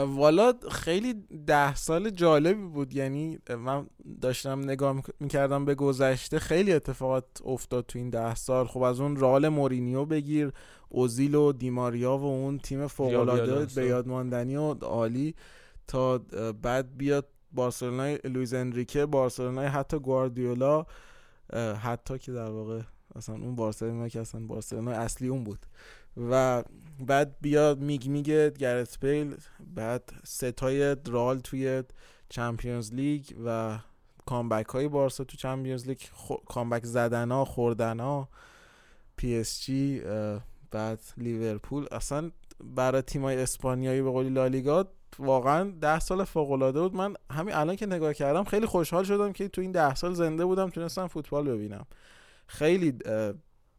والا خیلی ده سال جالبی بود. یعنی من داشتم نگاه میک- می‌کردم به گذشته خیلی اتفاقات افتاد تو این ده سال. خب از اون رئال مورینیو بگیر اوزیل و دیماریا و اون تیم آلونسو. به یاد ماندنی و عالی تا بعد بیاد بارسلونای لوئیز انریکه بارسلونای حتی گواردیولا حتی که در واقع اصلا اون بارسلونا که اصلا بارسلونا اصلی اون بود. و بعد بیاد میگ میگه گرت بیل بعد سه تای رئال توی Champions League و comeback های بارسا تو Champions League خو... comeback زدن ها خوردن ها PSG بعد لیورپول. اصلا برای تیمای اسپانیایی به قولی لالیگا واقعا ده سال فوق العاده بود. من همین الان که نگاه کردم خیلی خوشحال شدم که تو این ده سال زنده بودم تونستم فوتبال ببینم. خیلی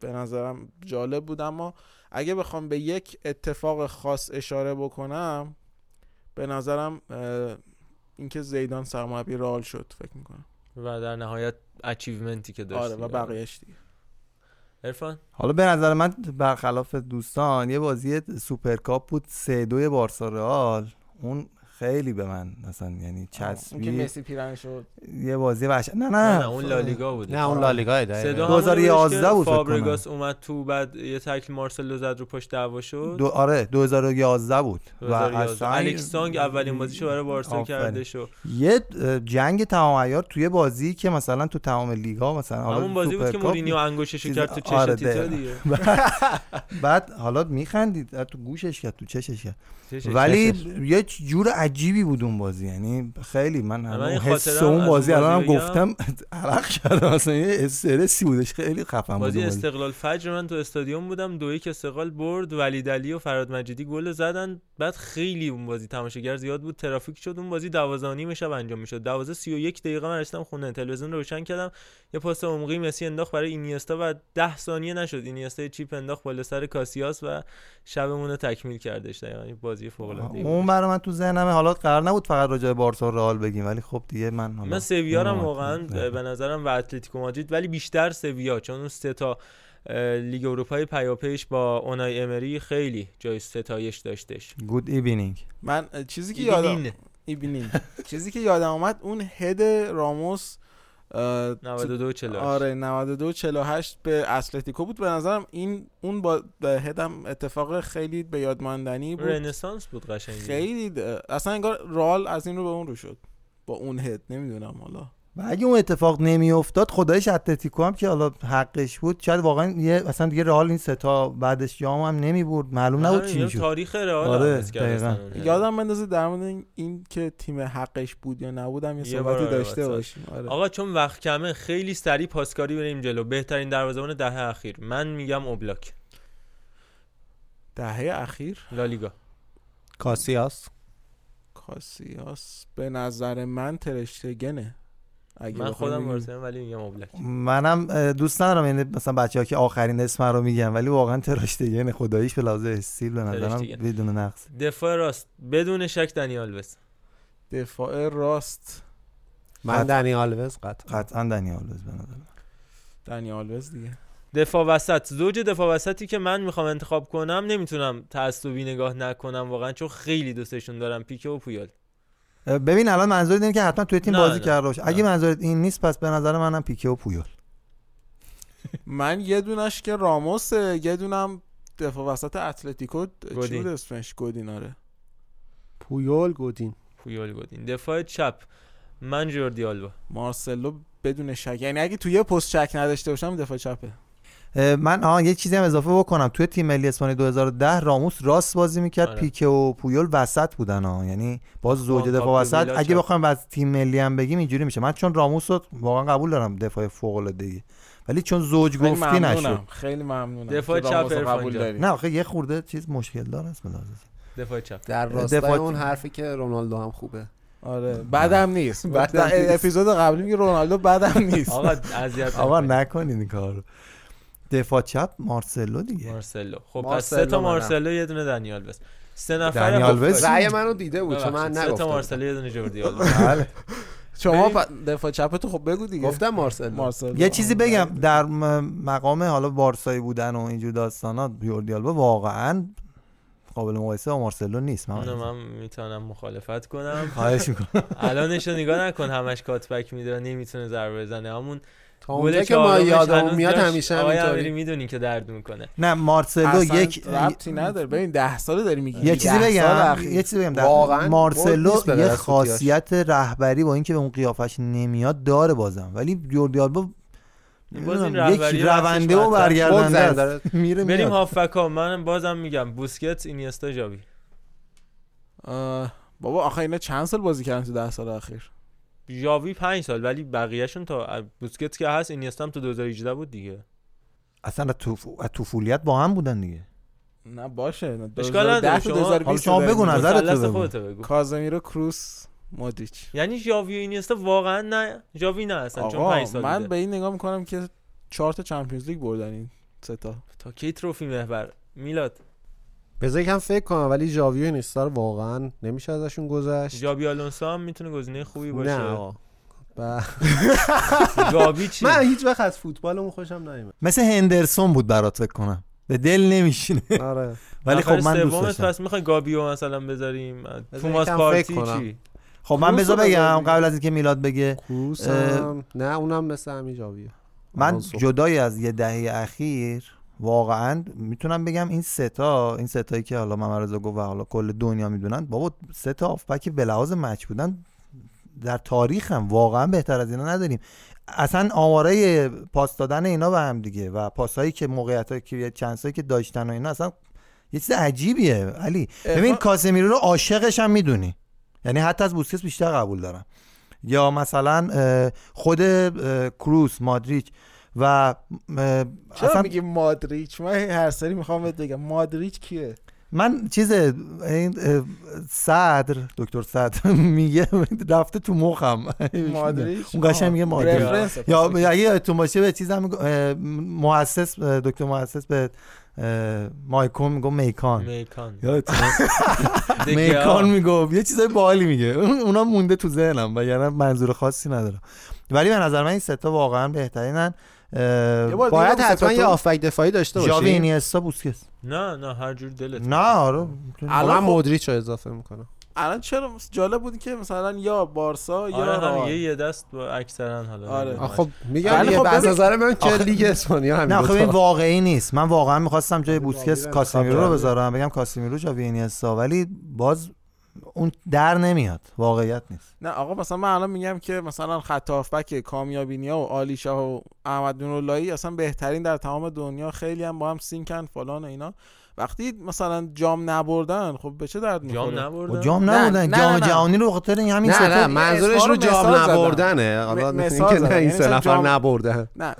به نظرم جالب بود. اما اگه بخوام به یک اتفاق خاص اشاره بکنم به نظرم اینکه زیدان سرمربی رئال شد فکر می‌کنم. و در نهایت achievement ی که داشت آره و بقیهش دیگه. عرفان؟ حالا به نظر من برخلاف دوستان یه بازی سوپرکاپ بود سه دوی بارسا رئال. اون خیلی به من مثلا یعنی اون که مسی پیرن شد. یه بازی وحش نه نه, نه اون لالیگا بود نه اون لالیگا صدا 2011 همون بود فابرگاس اومد تو بعد یه تکل مارسلو زد رو پشت دعوا شد. دو آره 2011 بود. و 2011 اصلا الکس سانگ اولین بازیشو برای بارسا. کرده شو یه جنگ تمام عیار توی بازی که مثلا تو تمام لیگا مثلا حالا همون بازی بود که مورینیو انگوششو چیز- کرد تو چش آره، تیتا. دیگه. بعد حالا میخندید تو گوشش کرد تو چشش کرد. ولی. یه جور عجیبی بود اون بازی. یعنی خیلی من این حس اون از بازی الان بازی گفتم عرق کردم. اصلا یه استرسی بودش. خیلی خفن بود بازی بازی. استقلال فجر من تو استادیوم بودم دو یک استقلال برد ولی علی و فراد مجیدی گل زدن. بعد خیلی اون بازی تماشاگر زیاد بود. ترافیک شد. اون بازی 12 و نیم شب انجام می‌شد. 12 31 دقیقه من رسیدم خونه. تلویزیون رو روشن کردم. یه پاس عمقی مسی انداخت برای اینیستا و 10 ثانیه نشد. اینیستا چیپ انداخت بالا سر کاسیاس و شبمون رو تکمیل کردش. دقیقاً بازی فوق العاده اون برای من تو ذهنمه حالا قرار نبود فقط راجع به بارسا و رئال بگیم ولی خب دیگه من حالا من سویا رو اون واقعا. به نظرم و اتلتیکو مادرید ولی بیشتر سویا چون اون سه تا لیگ اروپای پیاپیش با اونای امری خیلی جای ستایش داشتش good evening من چیزی که یادم ایبینین. چیزی که یادم اومد اون هد راموس 92 40 آره 92 48 به اتلتیکو بود. به نظرم این اون با هدم اتفاق خیلی به یاد ماندنی بود. رنسانس بود قشنگ خیلی اصلا انگار رال از این رو به اون رو شد. با اون هد نمی‌دونم حالا. و اگه اون اتفاق نمیافتاد خدایش اتلتیکو هم که حالا حقش بود شاید واقعا یه اصلا دیگه رئال این سه تا بعدش جام هم نمی برد معلوم نبود چی می‌شد. تاریخ رئال آره،. یادم بندازه در مورد این, این که تیم حقش بود یا نبودم یه صحبتی آره، داشته. باشیم. آره. آقا چون وقت کمه خیلی سریع پاسکاری بریم جلو. بهترین دروازه‌بان دهه اخیر. من میگم اوبلاک. دهه اخیر؟ لالیگا. کاسیاس. کاسیاس به نظر من ترشتگنه. اگه من خودم. بارسلون ولی میگم اوبلاک منم دوست ندارم یعنی مثلا بچه ها که آخرین اسم رو میگن ولی واقعا تراشتگن خداییش به لحاظ استیل به نظرم. بدون نقص. دفاع راست. بدون شک دنی آلوس. دفاع راست. من قطع. دنی آلوز قطعا. قطعا دنیال به نظرم. دنی آلوز دیگه. دفاع وسط. زوج دفاع وسطی که من می‌خوام انتخاب کنم نمی‌تونم تعصبی نگاه نکنم واقعا چون خیلی دوستشون دارم پیکه و پویال. ببین الان منظورت اینه که حتما توی تیم بازی کرده باشه. اگه. منظورت این نیست پس به نظر منم پیکه و پویال من یه دونش که راموسه یه دونم دفاع وسط اتلتیکو چی. بود اسمش؟ گودین آره. پویول گودین. پویال گودین. دفاع چپ. من جوردی آلبا. مارسلو بدون شک. یعنی اگه توی یه پست شک نداشته باشم دفاع چپه. من آها یه چیزی هم اضافه بکنم. توی تیم ملی اسپانیا 2010 راموس راست بازی می‌کرد. آره. پیکه و پویول وسط بودن ها یعنی باز زوج دفاع وسط. اگه چپ. بخوایم از تیم ملی هم بگیم اینجوری میشه. من چون راموس رو واقعا قبول دارم دفاع فوق العاده ولی چون زوج گفتی ممنونم. نشد خیلی ممنونم دفاع چپ قبول. داری. نه آخه یه خورده چیز مشکل داره اسم لازم دفاع چپ. در راستای دفاع- اون حرفی که رونالدو هم خوبه. آره. بعدم نیست. نیست. اپیزود قبلی میگه رونالدو بعدم نیست. آقا اذیت آقا نکنید. نکنین این کارو. دفاع چپ مارسلو دیگه. مارسلو. خب پس مارسلو سه تا. مارسلو یه دونه دنیال بس. سه نفر دنی خب، آلوز؟ باش. رأی منو دیده بود چون من ببخشید، سه تا نگفتم. مارسلو یه دونه جوردی آلبا بله. شما دفاع چپتو خب بگو دیگه. گفتم مارسل مارسل یه چیزی بگم در مقام حالا بارسایی بودن و اینجور داستانات یوردی آلبا واقعا قابل مقایسه با مارسلو نیست من من می‌تونم مخالفت کنم. خواهش می‌کنم. الانش رو نگاه نکن همش کاتبک میده نمی‌تونه ضربه بزنه. همون تا اونجا که ما هنوز میاد همیشه همینطوری. امیری می‌دونی که درد می‌کنه. نه مارسلو یک ربطی نداره. ببین ده ساله داری میگی. یه چیزی بگم. یه چیزی بگم. واقعاً مارسلو یه. خاصیت رهبری با اینکه به اون قیافش نمیاد داره بازم. ولی یوردی آلبا یک رهبری رونده و برگردنده. میره بریم میاد. هافک ها من بازم میگم. بوسکت اینیستا جاوی بابا آخه اینا چند سال بازی کردن تو ده سال اخیر؟ جاوی پنج سال ولی بقیهشون تا بوسکت که هست اینیستا هم تو 2018 بود دیگه. اصلا از طف- از طفولیت با هم بودن دیگه. نه باشه اشکال 2010 نداره تا شما- 2020 حالا شما داریم بگو. نظرت بگو. کازمیرو کروس مودریچ. یعنی ژاوی و اینیستا واقعا نه ژاوی نه اصلا چون آقا 5 سال من. به این نگاه می‌کنم که چهار تا چمپیونز لیگ بردن این سه تا. تا کی تروفی محور؟ میلاد. بذار یکم فکر کنم ولی ژاوی و اینیستا رو واقعا نمیشه ازشون گذشت. ژابی آلونسو هم می‌تونه گزینه خوبی نه. باشه. آقا. ب- گابی چی؟ من هیچ وقت از فوتبالمون خوشم نمیاد مثل هندرسون بود برات فکر کنم. به دل نمیشینه. آره. ولی خب من دوست داشتم. پس می‌خوای گابیو مثلا بذاریم؟ توماس پارتی فکر کنم. چی؟ خب من بذار بگم قبل از اینکه میلاد بگه کروس اه، هم نه اونم مثل همین ژاویه من. جدای از یه دهه اخیر واقعا می‌تونم بگم این ستا این ستایی که حالا محمد رضا گفت و حالا کل دنیا می‌دونن بابا سه تا آفبک به لحاظ مچ بودن در تاریخ هم واقعا بهتر از اینا نداریم. اصلا آماره پاس دادن اینا به هم دیگه و پاسایی که موقعیت که چانسایی که داشتن و اینا اصلا یه چیز عجیبیه. علی ببین کاسمیرو رو عاشقش هم می‌دونی. یعنی حتی از بوسکس بیشتر قبول دارم. یا مثلا خود کروس مادریچ. و چرا اصلا میگی مادریچ؟ من هر سری می‌خوام بهت بگم. مادریچ کیه؟ من چیز این صدر دکتر صدر میگه رفته تو مخم. مادریچ؟ اون قشنگ میگه مادریچ. یا اگه یادتون باشه به چیزم مؤسس دکتر مؤسس به مایکون میگو میکان. میکان. میگو. یه چیزای باحالی میگه. اون- اونا مونده تو ذهنم و یعنی منظور خاصی ندارم. ولی به نظر من این سه تا واقعا بهترینن. باید حتما یه آفک دفاعی داشته باشی. اینیستا بوسکس نه نه هر جور دلت نه آره الان خب- مودریچ رو اضافه می‌کنم. الان چرا جالب بود که مثلا یا بارسا یا آره هم رئال. یه یه دست با اکثرا حالا آره. خب میگم خب از نظر من که لیگ اسپانیا همین نه خب این. واقعی نیست. من واقعا می‌خواستم جای بوسکس ژاوی رو کاسمیرو رو. بذارم بگم کاسمیرو جاوی اینیستا. ولی باز اون در نمیاد واقعیت نیست نه آقا مثلا من الان میگم که مثلا خط هافبک کامیابینیا و آلی شاه و احمد نوراللهی اصلا بهترین در تمام دنیا خیلی هم با هم سینکن فلان و اینا وقتی مثلا جام نبردن خب به چه درد می‌خوره جام نبردن جام نه، جام نه، نه. جهانی رو خاطر این همین نه نه منظورش رو جام. نبردنه حالا اینکه. نه این یعنی سه نفر جام- نبردن نه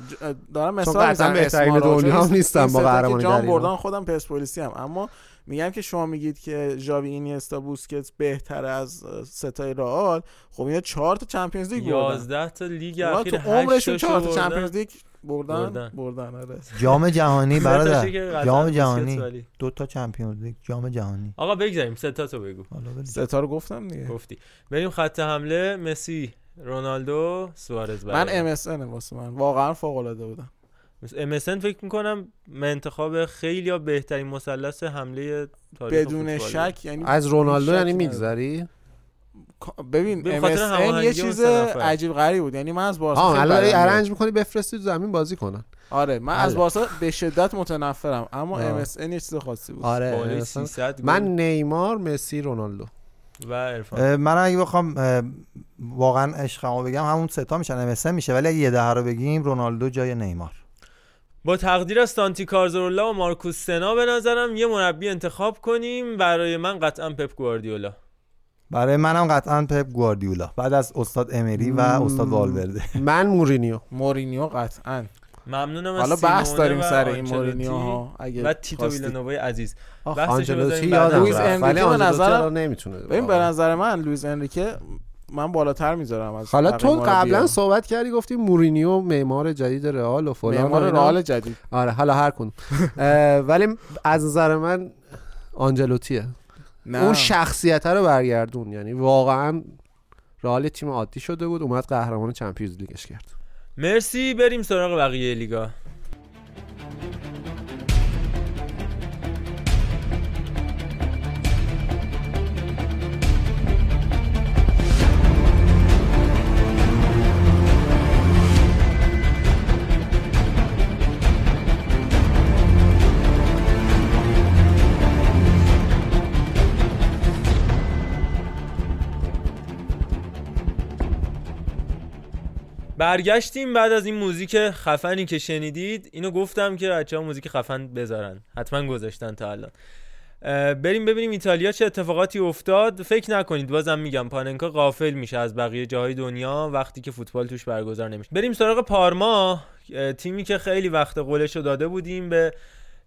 دارم مثال می‌زنم بهترین. دنیا هم این با قهرمانی جام. بردن خودم پرسپولیسی هم اما میگم که شما میگید که ژاوی اینیستا بوسکتس بهتر از سه تای رئال. خب اینا چهار تا Champions League بردن. 11 تا لیگ اخیر تو عمرشون هشت چهار تا تاشو بردن. Champions League بردن؟ بردن. بردن آره. جام جهانی برادر. جام جهانی. دو تا Champions League جام جهانی. آقا بگذاریم سه تا تو بگو. سه تا رو گفتم دیگه. گفتی. بریم خط حمله. مسی رونالدو سوارز من ام اس واسه من. واقعا فوق العاده بودم. MSN فکر می‌کنم انتخاب خیلی یا بهترین مثلث حمله تاریخ بدون فوتباله. شک یعنی از رونالدو یعنی. میگذری ببین MSN یه چیز. عجیب غریب بود یعنی من از بارسا آه الان. arrange می‌کنی بفرستی تو زمین بازی کنن آره من از بله. بارسا به شدت متنفرم اما MSN یه چیز خاصی بود آره بالای اصلا 300 گل من نیمار مسی رونالدو و عرفان من اگه بخوام واقعا عشقمو بگم همون سه تا میشن MSN میشه ولی اگه یه ده رو بگیم رونالدو جای نیمار با تقدیر از سانتی کازورلا و مارکوس سنا به نظرم یه مربی انتخاب کنیم. برای من قطعا پپ گواردیولا. برای منم قطعا پپ گواردیولا. بعد از استاد امری و استاد والورده. من مورینیو. مورینیو قطعا. ممنونم از حالا بحث داریم سر این مورینیو ها اگه و تیتو خواستید. ویلانووای عزیز. یادم. لوئیس رفت. انریکه ولی به الان نمی‌تونه ببین به نظر من لوئیس انریکه من بالاتر می‌ذارم از حالا تو. قبلا صحبت کردی گفتی مورینیو معمار جدید رئال و فلان معمار. رئال جدید. آره حالا هر اه، ولی از نظر من آنجلوتیه. نه. اون شخصیت رو برگردون. یعنی واقعا رئال تیم عادی شده بود اومد قهرمان چمپیونز لیگش کرد. مرسی بریم سراغ بقیه لیگا. برگشتیم بعد از این موزیک خفنی که شنیدید اینو گفتم که بچه ها موزیک خفن بذارن. حتما گذاشتن تا الان. بریم ببینیم ایتالیا چه اتفاقاتی افتاد. فکر نکنید بازم میگم پاننکا غافل میشه از بقیه جاهای دنیا وقتی که فوتبال توش برگزار نمیشه. بریم سراغ پارما. تیمی که خیلی وقت قولش رو داده بودیم به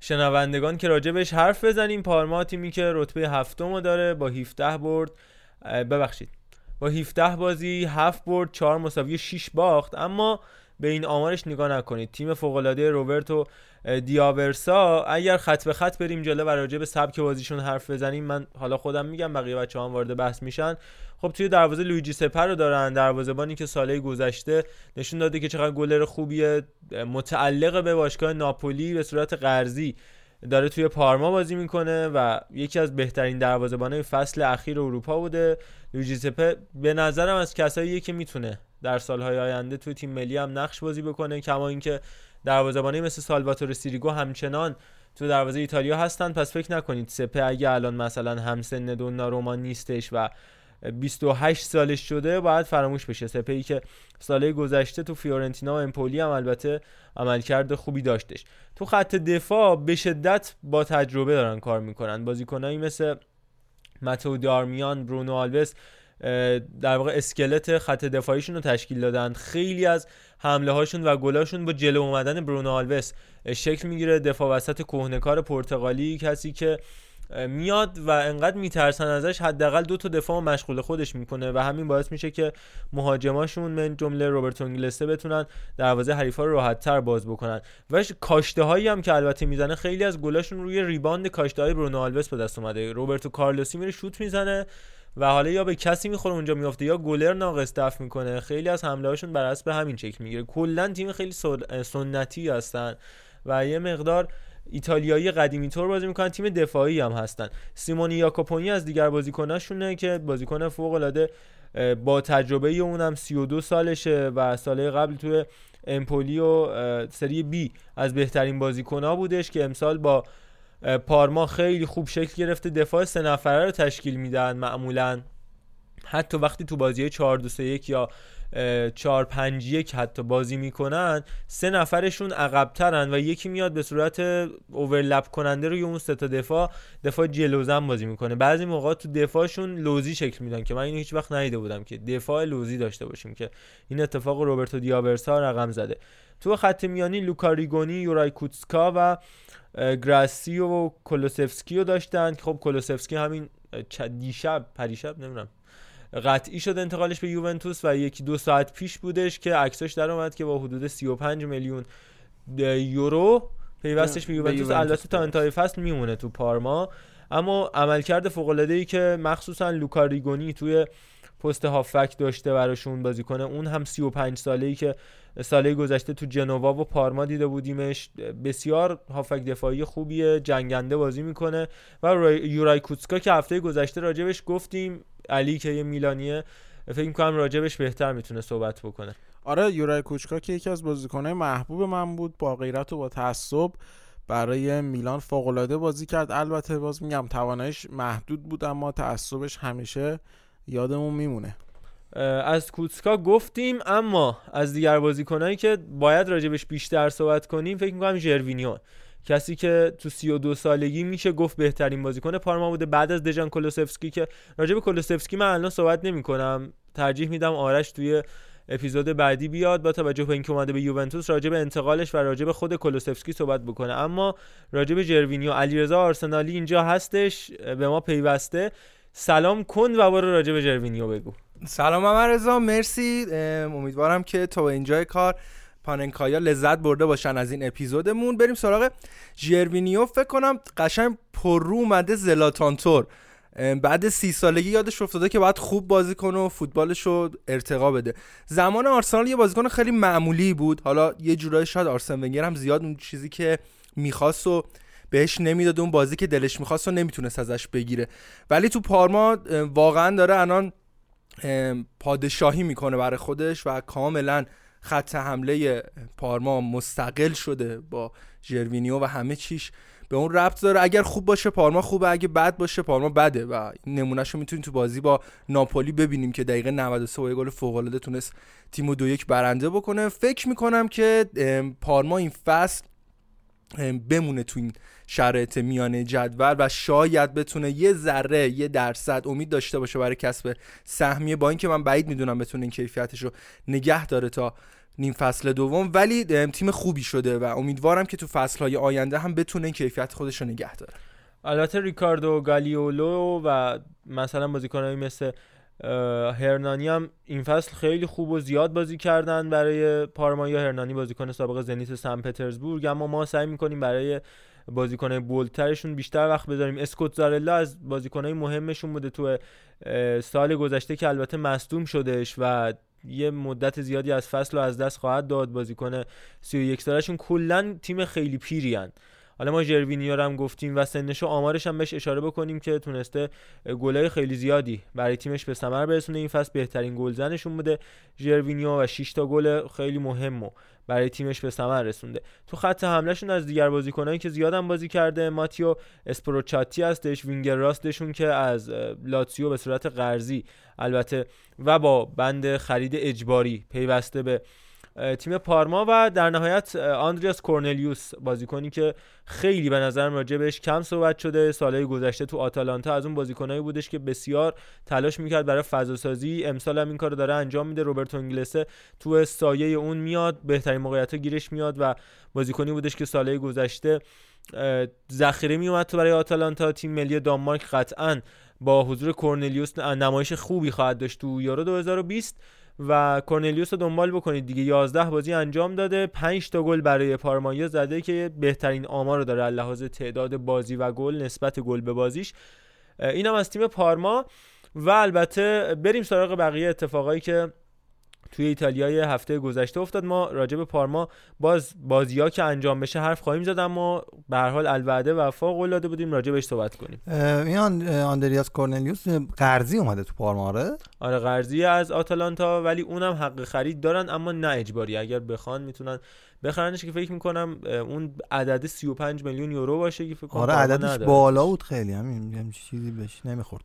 شنوندگان که راجبش حرف بزنیم. پارما تیمی که رتبه هفتم داره با 17 برد. ببخشید. با 17 بازی 7 برد 4 مساوی 6 باخت. اما به این آمارش نگاه نکنید. تیم فوق العاده روبرتو دیاورسا اگر خط به خط بریم جلو و راجع به سبک بازیشون حرف بزنیم من حالا خودم میگم بقیه بچه هم وارد بحث میشن. خب توی دروازه لویجی سپر رو دارن دروازه‌بانی که ساله گذشته نشون داده که چقدر گلر خوبیه متعلق به باشگاه ناپولی به صورت قرضی. داره توی پارما بازی می‌کنه و یکی از بهترین دروازه‌بانای فصل اخیر اروپا بوده. لویجی سپه به نظرم از کساییه که می‌تونه در سالهای آینده توی تیم ملی هم نقش بازی بکنه کما اینکه دروازه‌بانی مثل سالواتور سیریگو همچنان تو دروازه ایتالیا هستن. پس فکر نکنید سپه اگه الان مثلا همسن دوناروما نیستش و 28 سالش شده باید فراموش بشه. سپه ای که ساله گذشته تو فیورنتینا و امپولی هم البته عملکرد خوبی داشتش. تو خط دفاع به شدت با تجربه دارن کار می‌کنن. بازیکنایی مثل متو دارمیان برونو آلوس در واقع اسکلت خط دفاعیشون رو تشکیل دادن. خیلی از حمله هاشون و گلاشون با جلو اومدن برونو آلوس. شکل می‌گیره. دفاع وسط کهنکار پرتغالی کسی که میاد و انقدر میترسن ازش حداقل دو تا دفاع مشغول خودش می‌کنه و همین باعث میشه که مهاجماشون من جمله روبرتو انگلسه بتونن دروازه حریفا رو راحت تر باز بکنن. و کاشته هایی هم که البته می‌زنه خیلی از گلاشون روی rebound کاشته های برونو آلوس به دست اومده. روبرتو کارلوسی میره شوت می‌زنه و حالا یا به کسی می‌خوره اونجا میافته یا گلر ناقص دفع می‌کنه. خیلی از حمله هاشون بر اساس همین شکل می‌گیره. کلا تیم خیلی سنتی هستن و یه مقدار ایتالیایی قدیمی طور بازی می‌کنن تیم دفاعی هم هستن. سیمونی یاکوپونی از دیگر بازیکناشونه که بازیکن فوق العاده با تجربه اونم 32 سالشه و ساله قبل توی امپولی و سری بی از بهترین بازیکنها بودش که امسال با پارما خیلی خوب شکل گرفته. دفاع سه نفره رو تشکیل میدن معمولا. حتی وقتی تو بازی 4 2 1 یا 4 5 1 حتی بازی می‌کنن سه نفرشون عقبترن و یکی میاد به صورت اوورلپ کننده روی اون سه تا دفاع دفاع جلوزن بازی می‌کنه. بعضی موقع تو دفاعشون لوزی شکل میدن که من اینو هیچ وقت ندیده بودم که دفاع لوزی داشته باشیم که این اتفاق روبرتو دیاورسا رقم زده. تو خط میانی لوکاریگونی یورای کوتسکا و گراسیو و کولوسفسکی رو داشتن. خب کولوسفسکی همین دیشب پریشب نمی‌دونم. قطعی شد انتقالش به یوونتوس و یکی دو ساعت پیش بودش که عکساش در اومد که با حدود 35 میلیون یورو پیوستش به یوونتوس. البته تا انتهای فصل میمونه تو پارما. اما عملکرد فوق العاده ای که مخصوصا لوکاریگونی توی پست هافک داشته براشون بازیکن اون هم 35 ساله ای که ساله گذشته تو جنوا و پارما دیده بودیمش. بسیار هافک دفاعی خوبیه جنگنده بازی می‌کنه. و یورای کوتسکا که هفته گذشته راجبش گفتیم علی که یه میلانیه فکر می‌کنم راجبش بهتر می‌تونه صحبت بکنه. آره یورای کوچکا که یکی از بازیکنهای محبوب من بود با غیرت و با تعصب برای میلان فوقالعاده بازی کرد. البته باز میگم توانایش محدود بود اما تعصبش همیشه یادمون میمونه. از کوتسکا گفتیم اما از دیگر بازیکنایی که باید راجبش بیشتر صحبت کنیم فکر می‌کنم ژروینیو. کسی که تو 32 سالگی میشه گفت بهترین بازیکن پارما بوده بعد از دژان کولوسفسکی که راجب کولوسفسکی من الان صحبت نمی کنم ترجیح میدم آرش توی اپیزود بعدی بیاد با توجه به اینکه اومده به یوونتوس راجب انتقالش و راجب خود کولوسفسکی صحبت بکنه. اما راجب جروینیو علیرضا آرسنالی اینجا هستش به ما پیوسته. سلام کن و برو راجب جروینیو بگو. سلام رضا مرسی. امیدوارم که تا اینجای کار پاننکایا لذت برده باشن از این اپیزودمون. بریم سراغ ژروینیو فکر کنم قشنگ پر رو اومده زلاتانتور بعد سی سالگی یادش افتاده که باید خوب بازی کنه و فوتبالش رو ارتقا بده. زمان آرسنال یه بازیکن خیلی معمولی بود. حالا یه جورایی شاید آرسن ونگر هم زیاد اون چیزی که می‌خواست و بهش نمی‌داد اون بازی که دلش می‌خواست و نمی‌تونست ازش بگیره. ولی تو پارما واقعا داره الان پادشاهی می‌کنه برای خودش و کاملا خط حمله پارما مستقل شده با ژروینیو و همه چیش. به اون ربط داره. اگر خوب باشه پارما خوبه اگه بد باشه پارما بده و نمونهش رو می‌تونیم تو بازی با ناپولی ببینیم که دقیقه 93 با گل فوق العاده تونست تیمو دو یک برنده بکنه. فکر می‌کنم که پارما این فصل بمونه تو این شرایط میانه جدول و شاید بتونه یه ذره یه درصد امید داشته باشه برای کسب سهمیه. با اینکه من بعید می‌دونم بتونه این کیفیتش رو نگه داره تا نیم فصل دوم ولی تیم خوبی شده و امیدوارم که تو فصلهای آینده هم بتونه این کیفیت خودش رو نگه داره. البته ریکاردو گالیولو و مثلا بازیکنایی مثل هرنانی هم این فصل خیلی خوب و زیاد بازی کردن برای پارما یا هرنانی بازیکن سابق زنیت سن پترزبورگ اما ما سعی می‌کنیم برای بازیکنای bold ترشون بیشتر وقت بذاریم اسکوتزارلا از بازیکنای مهمشون بوده تو سال گذشته که البته مصدوم شدش و یه مدت زیادی از فصل رو از دست خواهد داد بازیکن 31 سالشون کلا تیم خیلی پیری هن. حالا ما ژروینیو هم گفتیم و سنش و آمارش هم بهش اشاره بکنیم که تونسته گلای خیلی زیادی برای تیمش به ثمر برسونه. این فصل بهترین گلزنشون بوده. ژروینیو و 6 تا گل خیلی مهم و برای تیمش به ثمر رسونده. تو خط حملهشون از دیگر بازیکنایی که زیادم بازی کرده ماتیو اسپروچاتی هستش وینگر راستشون که از لاتسیو به صورت قرضی البته و با بند خرید اجباری پیوسته به تیم پارما و در نهایت آندریاس کورنلیوس بازیکنی که خیلی به نظرم راجع بهش کم صحبت شده. سالهای گذشته تو آتالانتا از اون بازیکنایی بودش که بسیار تلاش می‌کرد برای فضا سازی امسال هم این کارو داره انجام میده. روبرت انگلسه تو سایه اون میاد. بهترین موقعیت گیرش میاد و بازیکنی بودش که سالهای گذشته ذخیره میومد تو برای آتالانتا. تیم ملی دانمارک قطعا با حضور کورنلیوس نمایش خوبی خواهد داشت تو یورو 2020 و کورنلیوس رو دنبال بکنید دیگه. 11 بازی انجام داده 5 تا گل برای پارمایا زده که بهترین آمار رو داره لحاظ تعداد بازی و گل نسبت گل به بازیش. اینم از تیم پارما. و البته بریم سراغ بقیه اتفاقایی که توی ایتالیای هفته گذشته افتاد. ما راجع به پارما باز بازی که انجام بشه حرف خواهیم زد اما به هر حال الوعده وفا قول داده بودیم راجع بهش صحبت کنیم. این آندریاس کورنلیوس قرضی اومده تو پارما آره؟ آره قرضی از آتالانتا ولی اونم حق خرید دارن اما نه اجباری. اگر بخوان می‌تونن بخرنش که فکر می‌کنم اون عدد 35 میلیون یورو باشه که فکر آره عددش بالا بود خیلی همین چیزی بهش نمی‌خورد.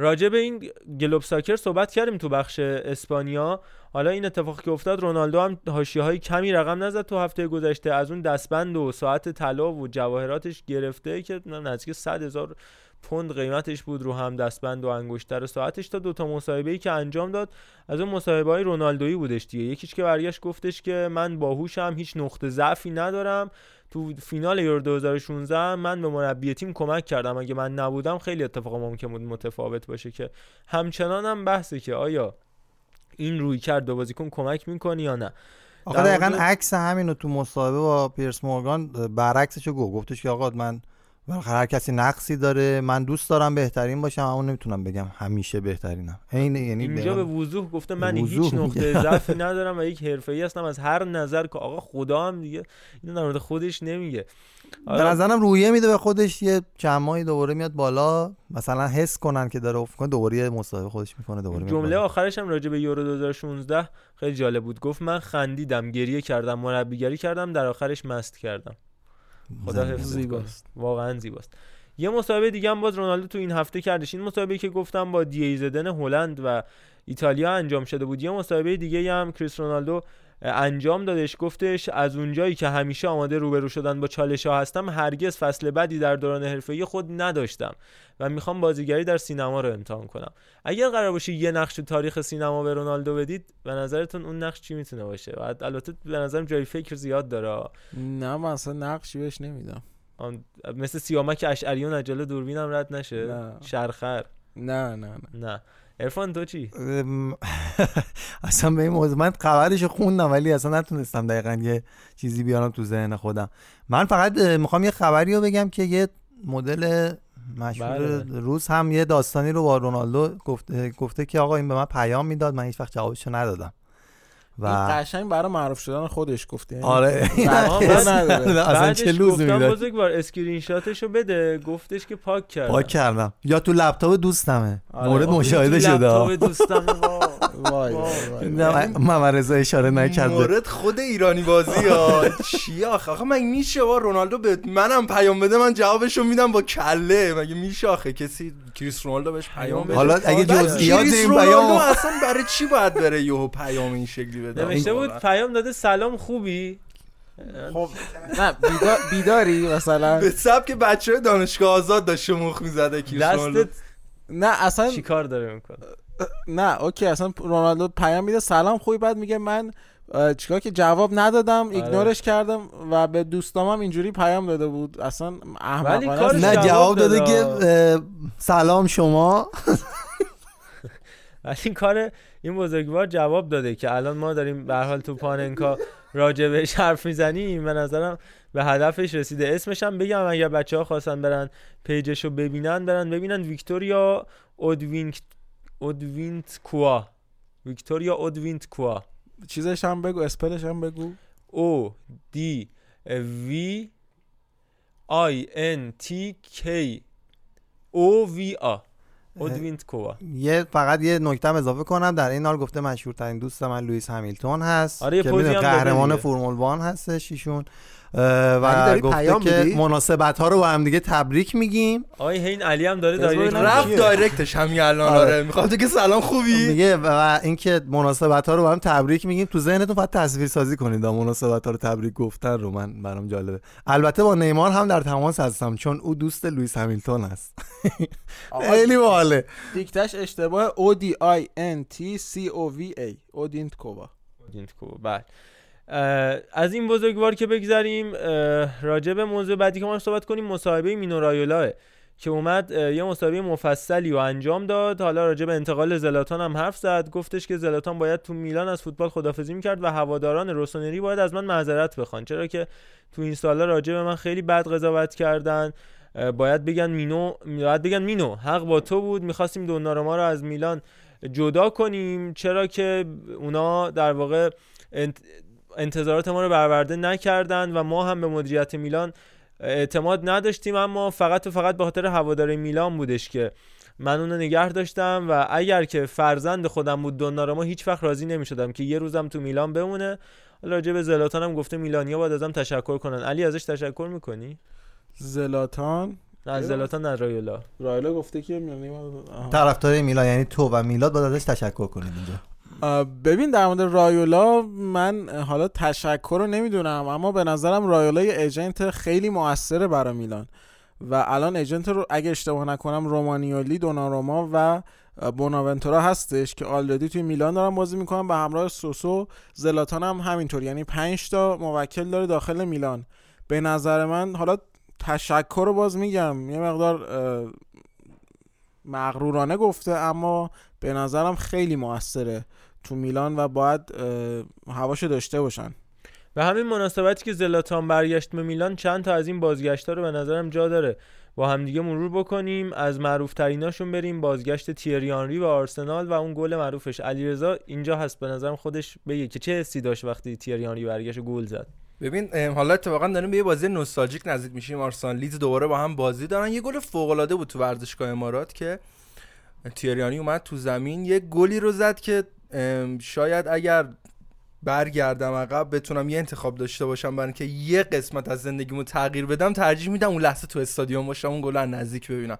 راجع به این گلوب ساکر صحبت کردیم تو بخش اسپانیا. حالا این اتفاق که افتاد رونالدو هم حاشیه های کمی رقم نزد تو هفته گذشته. از اون دستبند و ساعت طلا و جواهراتش گرفته که نزدیک 100 هزار پوند قیمتش بود رو هم دستبند و انگشتر ساعتش تا دو تا مصاحبه ای که انجام داد. از اون مصاحبه های رونالدویی بودش دیگه. یکیش که برگشت گفتش که من باهوشم هیچ نقطه ضعفی ندارم. تو فینال یورو 2016 من به مربی تیم کمک کردم. اگه من نبودم خیلی اتفاق ممکن بود متفاوت باشه که. همچنان هم بحثه که آیا این روی کرد دو بازیکن کمک می‌کنی یا نه. آقا دقیقا عکس همین رو تو مصاحبه با پیرس مورگان برعکسش رو گفت. گفتش که آقا من هر کسی نقصی داره من دوست دارم بهترین باشم اما نمی‌تونم بگم همیشه بهترینم. عین یعنی اینجا به وضوح گفته من هیچ نقطه ضعفی ندارم و یک حرفه‌ای هستم از هر نظر که آقا خدا هم دیگه اینو در مورد خودش نمیگه. به نظرم رویه میده به خودش یه چمایی دوباره میاد بالا مثلا حس کنن که داره افت کنه دوباره مصاحبه خودش می‌کنه دوباره جمله آخرش هم راجع به یورو 2016 خیلی جالب بود. گفت من خندیدم گریه کردم مربیگری کردم در آخرش مست کردم. خدا حفظ زیباست. واقعا زیباست. یه مصاحبه دیگه هم باز رونالدو تو این هفته کردش. این مصاحبه که گفتم با دییزدن هلند و ایتالیا انجام شده بود. یه مصاحبه دیگه هم کریس رونالدو انجام دادش گفتش از اونجایی که همیشه آماده روبرو شدن با چالش ها هستم هرگز فصل بعدی در دوران حرفه‌ای خود نداشتم و می‌خوام بازیگری در سینما رو امتحان کنم. اگر قرار باشه یه نقش تو تاریخ سینما به رونالدو بدید به نظرتون اون نقش چی می‌تونه باشه؟ بعد البته به نظرم جای فکر زیاد داره. نه من اصلا نقشی بهش نمیدم. مثل سیامک اشعریون عجله دوربینم رد نشه؟ نه. شرخر. نه نه نه. نه. ارفان تو چی؟ اصلا به این موضوع من خبرش خوندم ولی اصلا نتونستم دقیقا یه چیزی بیارم تو ذهن خودم. من فقط می‌خوام یه خبری رو بگم که یه مدل مشهور بله. روز هم یه داستانی رو با رونالدو گفته, گفته که آقا این به من پیام می‌داد من هیچ وقت جوابشو ندادم. و قشنگ برای معروف شدن خودش گفته یعنی آره. اصلا بعدش چه لزومی گفتم داره بزرگوار اسکرین شاتشو بده گفتش که پاک کردم پاک کردم یا تو لپتاپ دوستمه آره. مورد آخه مشاهده شده لپتاپ. دوستم. وای محمد رضا اشاره نکرده. مورد خود ایرانی بازی ها. چی آخه؟ آخه مگه میشه با رونالدو به منم پیام بده من جوابشو میدم با کله. مگه میشه آخه؟ کسی کریس رونالدو بهش پیام بده. حالا اگه جزئیات این پیام اصلا برای چی باید بره یهو پیام این شکلی بده؟ نوشته بود پیام داده سلام خوبی. خب نه بیدار بیداری مثلا. به سبک بچه دانشگاه آزاد داشته مخ می‌زده کریس رونالدو. نه اصلا چی کار داره می‌کنه؟ نه اوکی اصلا رونالدو پیام میده سلام خوبی بعد میگه من چیکار که جواب ندادم آره. ایگنورش کردم و به دوستامم اینجوری پیام داده بود اصلا احمقانه است. نه جواب جواب داده داد. که سلام شما ولی این کار این بزرگوار جواب داده که الان ما داریم به حال تو پاننکا راجع بهش حرف می‌زنیم به نظرم به هدفش رسیده اسمش هم بگم اگر بچه ها خواستن برن page ش رو ببینن برن ببینن ویکتوریا اودوینت اودوینت کوا ویکتوریا اودوینت کوا چیزش هم بگو spell ش هم بگو. O D V I N T K O V A اودوینت کوا یه فقط یه نکته هم اضافه کنم. در این حال گفته مشهورترین دوست من لوئیس همیلتون هست آره، که قهرمان. فرمول one هستش ایشون. و گفته که؟ مناسبت ها رو با هم دیگه تبریک میگیم. آقای هین علی هم داره direct. رفت؟ direct ش همین الان آره. آره. می‌خواد که سلام خوبی. میگه و اینکه مناسبت ها رو با هم تبریک میگیم. تو ذهنتون فقط تصویر سازی کنید. مناسبت ها رو تبریک گفتن رو من برام جالبه. البته با نیمار هم در تماس هستم چون او دوست لوئیس همیلتون است. خیلی باحاله. دیکتش اشتباه. O D I N T C O V A. اودینت کووا اودینت کوا بله. از این بزرگوار که بگذریم اه، راجع به موضوع بعدی که ما صحبت کنیم مصاحبه مینو رایولاه که اومد یه مصاحبه مفصلی رو انجام داد. حالا راجع به انتقال زلاتان هم حرف زد. گفتش که زلاتان باید تو میلان از فوتبال خدافزی می‌کرد و هواداران روسونری باید از من معذرت بخوان. چرا که تو این سالا راجع به من خیلی بد قضاوت کردن. باید بگن مینو باید بگن مینو. حق با تو بود. می‌خواستیم دوناروما رو از میلان جدا کنیم. چرا که اونا در واقع انتظارات ما رو برآورده نکردن و ما هم به مدیریت میلان اعتماد نداشتیم اما فقط و فقط به خاطر هواداری میلان بودش که من اونو نگه داشتم و اگر که فرزند خودم بود دوناروما هیچ وقت راضی نمی‌شدم که یه روزم تو میلان بمونه. حالا راجع به زلاتان هم گفته میلانیا باید ازم تشکر کنن. علی ازش تشکر می‌کنی؟ زلاتان؟ نه از زلاتان نه رایولا رایلا گفته که میانی آها. طرفدار میلان یعنی تو و میلاد باید ازش تشکر کنید اینجا. ببین در مورد رایولا من حالا تشکر رو نمی‌دونم اما به نظرم رایولا یه ایجنت خیلی موثره برای میلان. و الان ایجنت رو اگه اشتباه نکنم رومانیولی دوناروما و بوناونتورا هستش که آلردی توی میلان دارن بازی می‌کنن. به همراه سوسو زلاتان هم همینطور. یعنی 5 تا موکل داره داخل میلان. به نظر من حالا تشکر رو باز میگم. یه مقدار مغرورانه گفته اما به نظرم خیلی موثره. تو میلان و باید هواشو داشته باشن. و همین مناسبتی که زلاتان برگشت به میلان چند تا از این بازگشت رو به نظرم جا داره. با همدیگه مرور بکنیم از معروف تریناشون بریم بازگشت تیری آنری و آرسنال و اون گل معروفش. علیرضا اینجا هست به نظرم خودش بگه که چه حسی داشت وقتی تیری آنری برگشت و گل زد؟ ببین حالا اتفاقا داریم به یه بازی نوستالژیک نزدیک میشیم. آرسنال لیدز دوباره با هم بازی دارن. یه گل فوق العاده بود تو ورزشگاه امارات که تیریانی اومد تو زمین. یه گلی رو زد که شاید اگر برگردم عقب بتونم یه انتخاب داشته باشم برای اینکه یه قسمت از زندگیمو تغییر بدم ترجیح میدم اون لحظه تو استادیوم باشم اون گل نزدیک ببینم.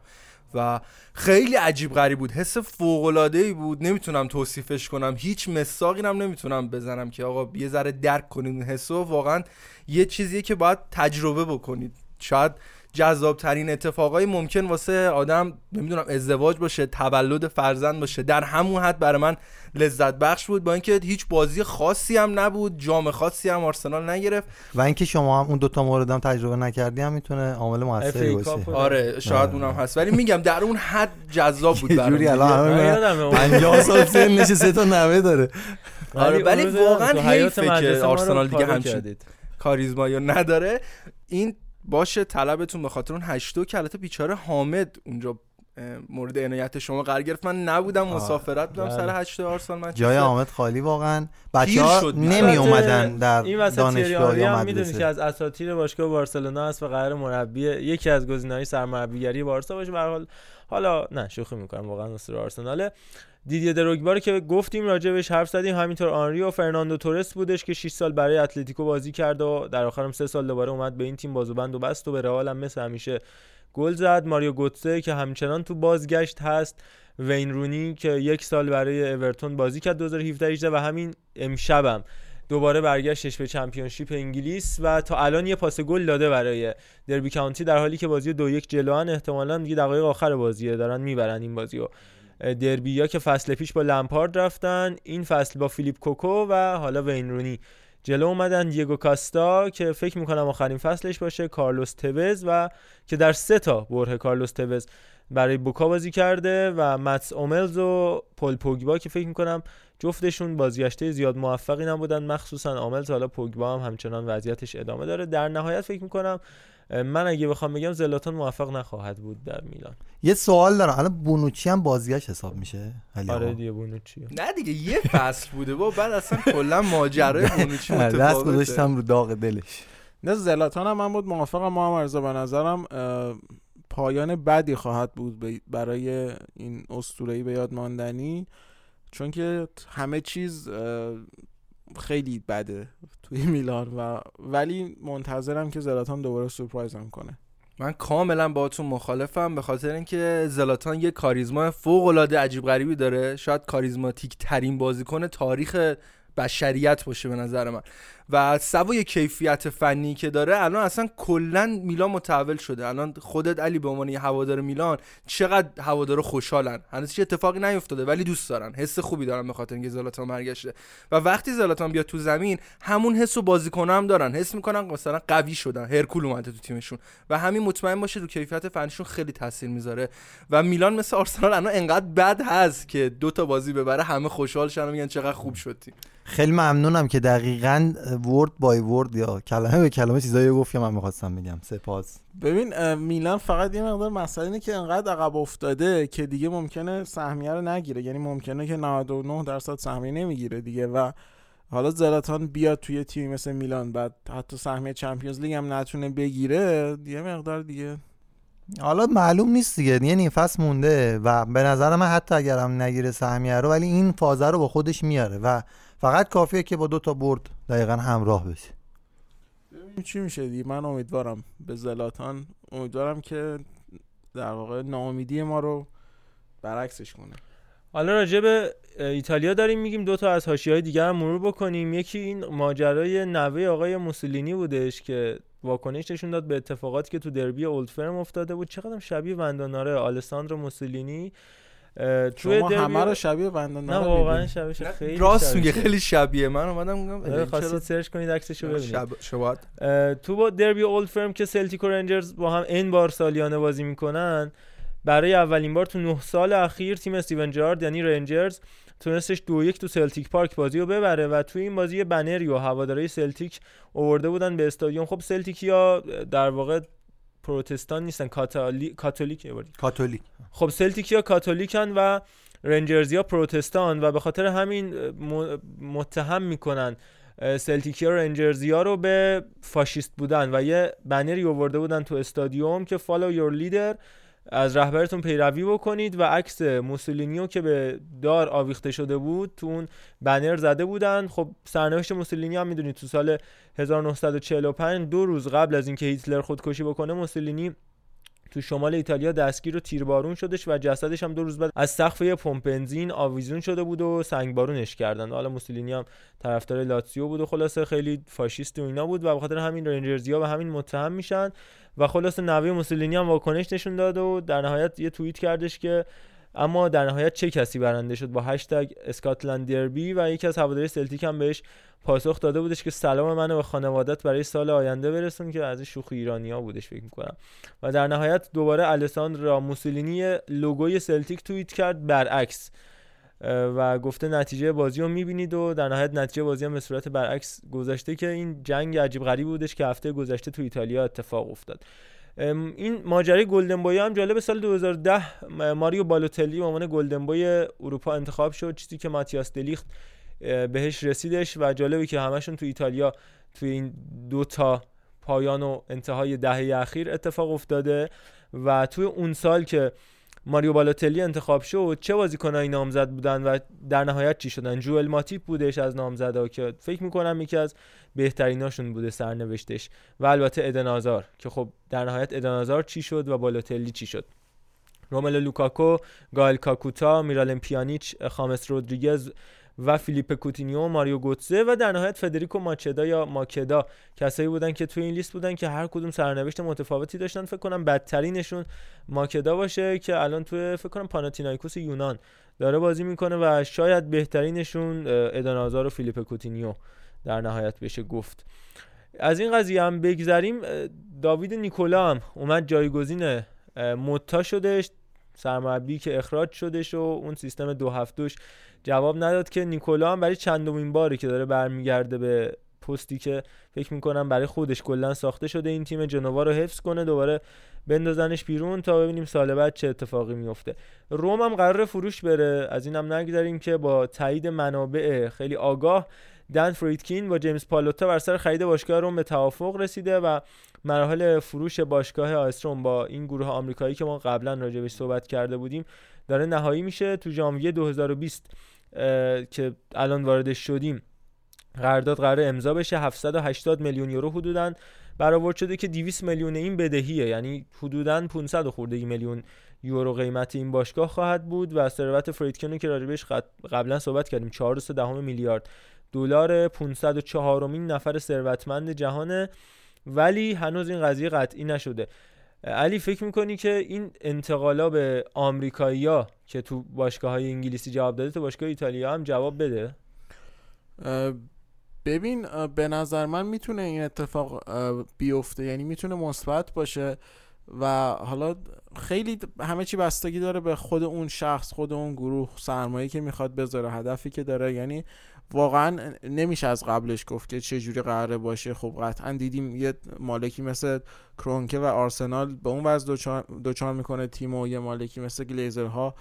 و خیلی عجیب غریب بود. حس فوق العاده ای بود. نمی‌تونم توصیفش کنم. هیچ مساقی هم نمی‌تونم بزنم که آقا یه ذره درک کنید اون حس رو. واقعا یه چیزیه که باید تجربه بکنید. شاید جذاب ترین اتفاقای ممکن واسه آدم نمی‌دونم ازدواج باشه تولد فرزند باشه در همون حد برای من لذت بخش بود. با اینکه هیچ بازی خاصی هم نبود جام خاصی هم آرسنال نگرفت. و اینکه شما هم اون دوتا مورد هم تجربه نکردی هم می‌تونه عامل موثری باشه. آره شاید آره. اونم هست. ولی میگم در اون حد جذاب بود یه برام جوری. الان همه من میگن یادمه اون- 50 سال سنش سه تا نوه داره. آره ولی واقعا حیفه که آرسنال دیگه همچین کردید. کاریزمایی رو نداره. این باشه طلبتون به خاطر اون هشتو که البته بیچاره حامد اونجا مورد عنایت شما قرار گرفت. من نبودم مسافرت بودم بله. سر هشت آرسنال من جای حامد خالی واقعا. بچه ها شد. نمی اومدن در این وسط دانشگاه یا هم می‌دونی که مدرسه. از اساطیر باشگاه بارسلونا هست و قرار مربی یکی از گزینه‌های سرمربیگری بارسا باشه. به هر حال حالا نه شوخی می‌کنم واقعا اصول آرسناله دیدی دروگبا رو که گفتیم راجبش حرف زدیم. همینطور آنری و فرناندو تورس بودش که 6 سال برای اتلتیکو بازی کرد و در آخرم 3 سال دوباره اومد به این تیم. بازوبند و بست و به رئال هم مثل همیشه گل زد. ماریو گوتسه که همچنان تو بازگشت هست. وین رونی که یک سال برای اورتون بازی کرد 2017 18 و همین امشبم دوباره برگشتش به چمپیونشیپ انگلیس و تا الان یه پاس گل داده برای دربی کانتی در حالی که بازی دو یک جلوان احتمالاً دیگه دقایق آخر بازیه. دارن می‌برن این بازی رو دربی ها که فصل پیش با لمپارد رفتن این فصل با فیلیپ کوکو و حالا وین رونی. جلو اومدن دیگو کاستا که فکر می‌کنم آخرین فصلش باشه کارلوس توز و که در سه تا بره کارلوس توز برای بوکا بازی کرده و متس اوملز و پل پوگبا که فکر می‌کنم جفتشون بازگشته زیاد موفقی نبودن. مخصوصا آملز حالا پوگبا هم همچنان وضعیتش ادامه داره. در نهایت فکر می‌کنم من اگه بخوام بگم زلاتان موفق نخواهد بود در میلان. یه سوال دارم. الان بونوچی هم بازگشت حساب میشه؟ آره؟ دیگه بونوچی. نه دیگه یه فصل بوده. با بعد اصلا کلا ماجرای بونوچی دست گذاشتم رو داغ دلش. نه زلاتان هم من بود موافقم. ما هم به نظرم پایان بدی خواهد بود برای این اسطوره‌ای به یاد ماندنی. چون که همه چیز خیلی بده توی میلان و ولی منتظرم که زلاتان دوباره سورپرایزم کنه. من کاملا باهاتون مخالفم به خاطر اینکه زلاتان یه کاریزما فوق العاده عجیب غریبی داره. شاید کاریزماتیک ترین بازیکن تاریخ بشریت باشه به نظر من. و سوای کیفیت فنی که داره الان اصلا کلا میلان متحول شده. الان خودت علی به عنوان هوادار میلان چقدر هوادارا خوشحالن؟ هنوز هیچ اتفاقی نیفتاده ولی دوست دارن. حس خوبی دارن به خاطر اینکه زلاتان برگشته. و وقتی زلاتان بیاد تو زمین همون حس و بازیکن‌ها هم دارن. حس می‌کنن مثلا قوی شدن. هرکول اومده تو تیمشون. و همین مطمئن باشه رو کیفیت فنیشون خیلی تاثیر می‌ذاره. و میلان مثل آرسنال الان انقدر بد هست که دو تا بازی ببره همه خوشحال شدن میگن چقدر خوب شد تیم. خیلی ممنونم که دقیقا ورد بای ورد یا کلمه به کلمه چیزایی گفت که من می‌خواستم بگم. سپاس. ببین میلان فقط یه مقدار مسئله اینه که انقدر عقب افتاده که دیگه ممکنه سهمیه رو نگیره. یعنی ممکنه که 99 درصد سهمیه نمی‌گیره دیگه و حالا زلاتان بیاد توی تیمی مثل میلان بعد حتی سهمیه چمپیونز لیگ هم نتونه بگیره یه مقدار دیگه. حالا معلوم نیست دیگه. یه نیم فصل مونده و به نظر من حتی اگرم نگیره سهمیه رو ولی این فازه رو با خودش میاره و فقط کافیه که با دو تا برد دقیقا همراه بشه ببینیم چی میشه دیگه؟ من امیدوارم به زلاتان امیدوارم که در واقع ناامیدی ما رو برعکسش کنه. حالا راجع به ایتالیا داریم میگیم دو تا از حاشیه‌های دیگر هم مرور بکنیم. یکی این ماجرای نوه آقای موسولینی بودش که واکنش نشون داد به اتفاقاتی که تو دربی اولد فرم افتاده بود. چقدر شبیه ونداناره آلساندرو موسولینی. توی شما دربی- همه رو شبیه بندان نه واقعا شبیه خیلی راست شبیه. میگه خیلی شبیه. من اومدم میگم آره، خواستید سرچ کنید عکسشو ببینید شب تو با دربی Old Firm که سلتیک و رنجرز با هم این بار سالیانه بازی می‌کنن برای اولین بار تو نه سال اخیر تیم استیون جرارد یعنی رنجرز تونستش دو یک تو سلتیک پارک بازی رو ببره و تو این بازی بنری و هوادارهای سلتیک آورده بودن به استادیوم. خب سلتیکیا در واقع پروتستان نیستن کاتولی... کاتولیک. کاتولیک خب سلتیکیا کاتولیکن و رنجرزیا پروتستان و به خاطر همین متهم می‌کنن سلتیکیا و رنجرزیا رو به فاشیست بودن و یه بنری آورده بودن تو استادیوم که follow your leader از رهبرتون پیروی بکنید و عکس موسولینیو که به دار آویخته شده بود تو اون بنر زده بودن. خب سرنوشت موسولینی هم می‌دونید تو سال 1945 دو روز قبل از اینکه هیتلر خودکشی بکنه موسولینی تو شمال ایتالیا دستگیر و تیربارون شدش و جسدش هم دو روز بعد از سقف یه پمپ بنزین آویزون شده بود و سنگبارونش کردن. حالا موسولینی هم طرفدار لاتزیو بود و خلاصه خیلی فاشیست و اینا بود و به خاطر همین رنجرزیا به همین متهم میشن. و خلاصه نوه موسولینی هم واکنش نشون داد و در نهایت یه توییت کردش که اما در نهایت چه کسی برنده شد با هشتگ اسکاتلند دربی و یکی از هواداری سلتیک هم بهش پاسخ داده بودش که سلام منو به خانوادت برای سال آینده برسون که از شوخی ایرانیا بودش فکر می‌کنم. و در نهایت دوباره الساندرا موسولینی لوگوی سلتیک توییت کرد برعکس. و گفته نتیجه بازی رو می‌بینید و در نهایت نتیجه بازی هم به صورت برعکس گذشته که این جنگ عجیب غریب بودش که هفته گذشته تو ایتالیا اتفاق افتاد. این ماجرای گلدن بوی هم جالب سال 2010 ماریو بالوتلی به عنوان گلدن بوی اروپا انتخاب شد چیزی که ماتیاس دلیخت بهش رسیدش و جالبه که همشون تو ایتالیا توی این دو تا پایان و انتهای دهه اخیر اتفاق افتاده و توی اون سال که ماریو بالاتلی انتخاب شد چه بازیکنایی نامزد بودن و در نهایت چی شدن؟ جوئل ماتیپ بودش از نامزدا که فکر می‌کنم یکی از بهتریناشون بوده سرنوشتش. و البته ادنازار که خب در نهایت ادنازار چی شد و بالاتلی چی شد؟ روملو لوکاکو، گایل کاکوتا، میرالم پیانیچ، خامس رودریگز و فیلیپ کوتینیو ماریو گوتزه و در نهایت فدریکو ماچدا یا ماکدا. کسایی بودن که توی این لیست بودن که هر کدوم سرنوشت متفاوتی داشتن فکر کنم بدترینشون ماکدا باشه که الان توی فکر کنم پاناتینایکوس یونان داره بازی می‌کنه و شاید بهترینشون ادن آزار و فیلیپ کوتینیو در نهایت بشه گفت. از این قضیه هم بگذریم. داوید نیکولا هم اومد جایگزین متا شدش سرمربی که اخراج شدش و اون سیستم دو هفتوش جواب نداد که نیکولا هم برای چندمین باری که داره برمیگرده به پستی که فکر می‌کنم برای خودش کلا ساخته شده این تیم جنوا رو حفظ کنه دوباره بندازنش بیرون تا ببینیم سال بعد چه اتفاقی میفته روم هم قرار فروش بره از اینم نگذاریم که با تایید منابع خیلی آگاه دن فریدکین با جیمز پالوتا بر سر خرید باشگاه روم به توافق رسیده و مراحل فروش باشگاه آیستروم با این گروه آمریکایی که ما قبلا راجع صحبت کرده بودیم داره نهایی میشه. تو ژانویه 2020 که الان وارد شدیم قرارداد قرار امضا بشه. 780 میلیون یورو حدودا. برآورد شده که 200 میلیون این بدهیه. یعنی حدودا 500 خورده میلیون یورو قیمت این باشگاه خواهد بود و ثروت فریدکینو که راجبش قبلا صحبت کردیم 4.3 میلیارد دلار 504 مین نفر ثروتمند جهانه. ولی هنوز این قضیه قطعی نشده. علی فکر می‌کنی که این انتقالا به آمریکایی‌ها که تو باشگاه های انگلیسی جواب داده تو باشگاه ایتالیا هم جواب بده؟ ببین به نظر من می‌تونه این اتفاق بیفته. یعنی می‌تونه مثبت باشه و حالا خیلی همه چی بستگی داره به خود اون شخص خود اون گروه سرمایه که می‌خواد بذاره هدفی که داره. یعنی واقعا نمیشه از قبلش گفت که چه جوری قراره باشه. خب قطعا دیدیم یه مالکی مثل کرونکه و آرسنال به اون وضع دوچار, می‌کنه. تیم و یه مالکی مثل گلیزرها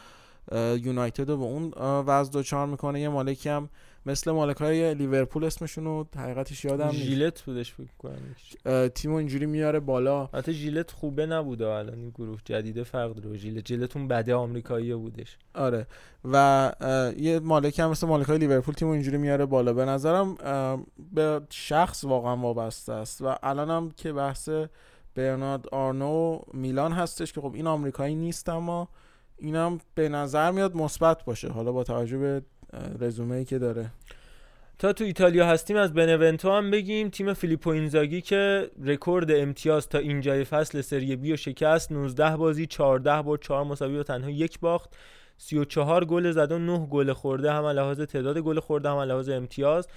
یونایتد رو به اون وضع دوچار می‌کنه. یه مالکی هم مثل مالک های لیورپول اسمشون رو حقیقتش یادم نیست. ژیلت بودش فکر کنم تیم اینجوری میاره بالا. البته ژیلت خوبه نبوده الان این گروه. جدیده فرق داره ژیلت. ژیلتون بده آمریکایی بودش. آره. و یه مالک هم مثل مالک های لیورپول تیم اینجوری میاره بالا. به نظرم به شخص واقعا وابسته است. و الانم که بحث برنارد آرنو میلان هستش که خب این آمریکایی نیست اما اینم به نظر میاد مثبت باشه. حالا با توجه به رزومه ای که داره. تا تو ایتالیا هستیم از بنونتو هم بگیم. تیم فیلیپو اینزاگی که رکورد امتیاز تا اینجای فصل سری بی و شکست. 19 بازی 14 برد 4 مساوی و تنها یک باخت. 34 گل زد و 9 گل خورده هم لحاظ تعداد گل خورده هم لحاظ امتیاز.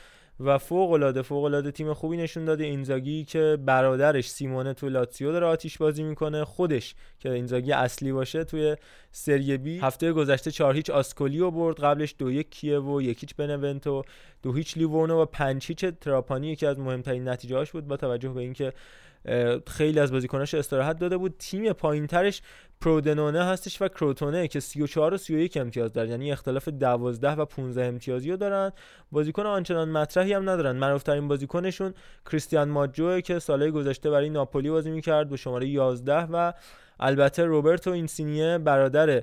و فوق العاده فوق العاده تیم خوبی نشون داده. اینزاگی که برادرش سیمونه تو لاتسیو داره آتیش بازی می‌کنه خودش که اینزاگی اصلی باشه توی سری بی. هفته گذشته 4 هیچ آسکولیو برد قبلش دو یک کیه‌وو یک هیچ بنونتو دو هیچ لیورنو و پنج هیچ تراپانی. یکی از مهمترین نتیجه هاش بود با توجه به اینکه خیلی از بازیکناش استراحت داده بود. تیم پایینترش پرودنونه هستش و کروتونه که 34 و 31 امتیاز دارن. یعنی اختلاف 12 و 15 امتیازی رو دارن. بازیکن آنچنان مطرحی هم ندارن. معروف ترین بازیکنشون کریستیان ماجو که سالهای گذشته برای ناپولی بازی می‌کرد با شماره 11 و البته روبرتو اینسینیه برادر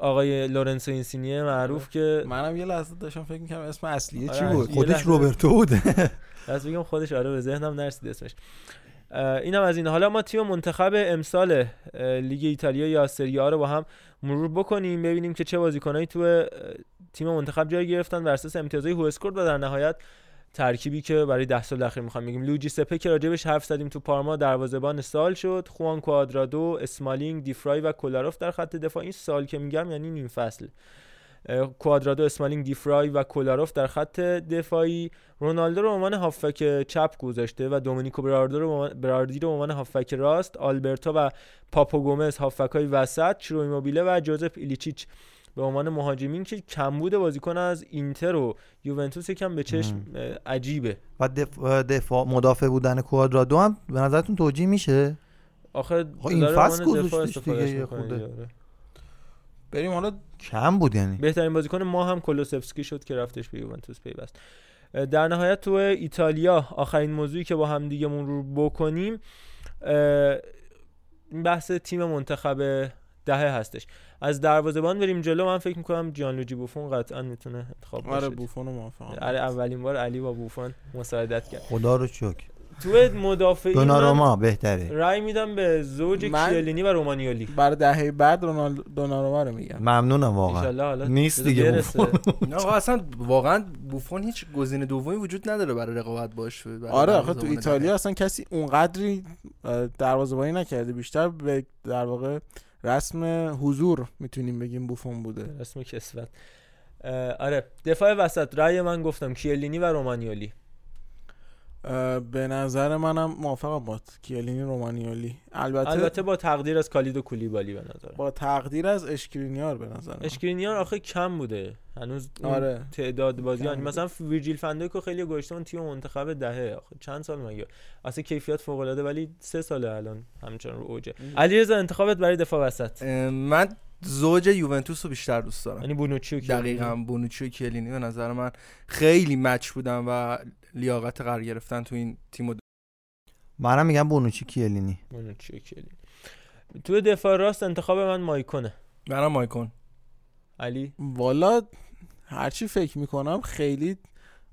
آقای لورنسو اینسینیه معروف که منم یه لحظه داشتم فکر می‌کنم اسم اصلیه چی آره، بود؟ خودش روبرتو بوده. از بگم خودش آره به ذهنم نرسید اسمش. اینم از این. حالا ما تیم منتخب امسال لیگ ایتالیا یا سری رو با هم مرور بکنیم ببینیم که چه بازیکنایی تو تیم منتخب جای گرفتن بر اساس امتیازهای هوسکورد و در نهایت ترکیبی که برای ده سال اخیر می‌خوام بگیم. لوجی سپه که راجبش حرف زدیم تو پارما دروازه‌بان سال شد. خوان کوادرادو اسمالینگ دیفرای و کولاروف در خط دفاع. این سال که میگم یعنی نیم فصل. کوادرادو اسمالینگ دیفرای و کولاروف در خط دفاعی. رونالدو رو به عنوان هافک چپ گذاشته و دومینیکو براردو رو براردی رو به عنوان هافک راست. آلبرتو و پاپو گومز هافک های وسط چرو ایموبیله و جوزف ایلیچیچ. به عنوان مهاجمین که کمبود بازیکن از اینتر و یوونتوس یکم به چشم عجیبه. و دفاع, دفاع مدافع بودن کوادرادو هم به نظرتون توجیه میشه؟ آخه خب این فصل گذاشتش دیگه آره. بریم حالا کم بود یعنی. بهترین بازیکن ما هم کلوسفسکی شد که رفتش به یوونتوس پیوست. در نهایت تو ایتالیا آخرین موضوعی که با هم دیگه رو بکنیم بحث تیم منتخب دهه هستش. از دروازه‌بان بریم جلو من فکر می‌کنم جیانلوجی بوفون قطعا می‌تونه انتخاب آره باشه. بوفون رو موافقم. آره اولین بار علی با بوفون مساعدت کرد. خدا رو شکر. تو مدافعین دوناروما بهتره. رای میدم به زوج کیلینی و رومانیولی. برای دهه بعد رونالدو دوناروما رو میگم. ممنونم واقعا. انشالله حالا نیست دیگه آقا اصلا واقعا بوفون هیچ گزینه دومی وجود نداره برای رقابت باش. برای آره آخه تو ایتالیا. اصلا کسی اونقدری دروازه‌بانی نکرده بیشتر به در واقع رسم حضور می‌تونیم بگیم بوفون بوده. اسم کسوت. آره دفاع وسط رأی من گفتم کیلینی و رومانیولی به نظر منم موافقم با کیلینی رومانیولی البته, البته با تقدیر از کالید و کولیبالی به نظر با تقدیر از اشکرینیار به نظر من. اشکرینیان آخه کم بوده. هنوز آره. تعداد بازی کم یعنی. مثلا ویرجیل فندایکو خیلی گذاشته اون تیم منتخب دهه. آخه چند سال مگه؟ اصلا کیفیت فوق العاده ولی سه ساله الان همچنان رو اوجه علیرضا انتخابت برای دفاع وسط. من زوج یوونتوس رو بیشتر دوست دارم. یعنی بونوچی و کیلینی. دقیقا بونوچی و کیلینی به نظر من خیلی مچ بودن و لیاقت قرار گرفتن تو این تیم منم میگم بونوچی کیلینی بونوچی و کیلینی تو دفاع راست انتخاب من مایکونه. منم مایکون. علی؟ والا هرچی فکر می‌کنم خیلی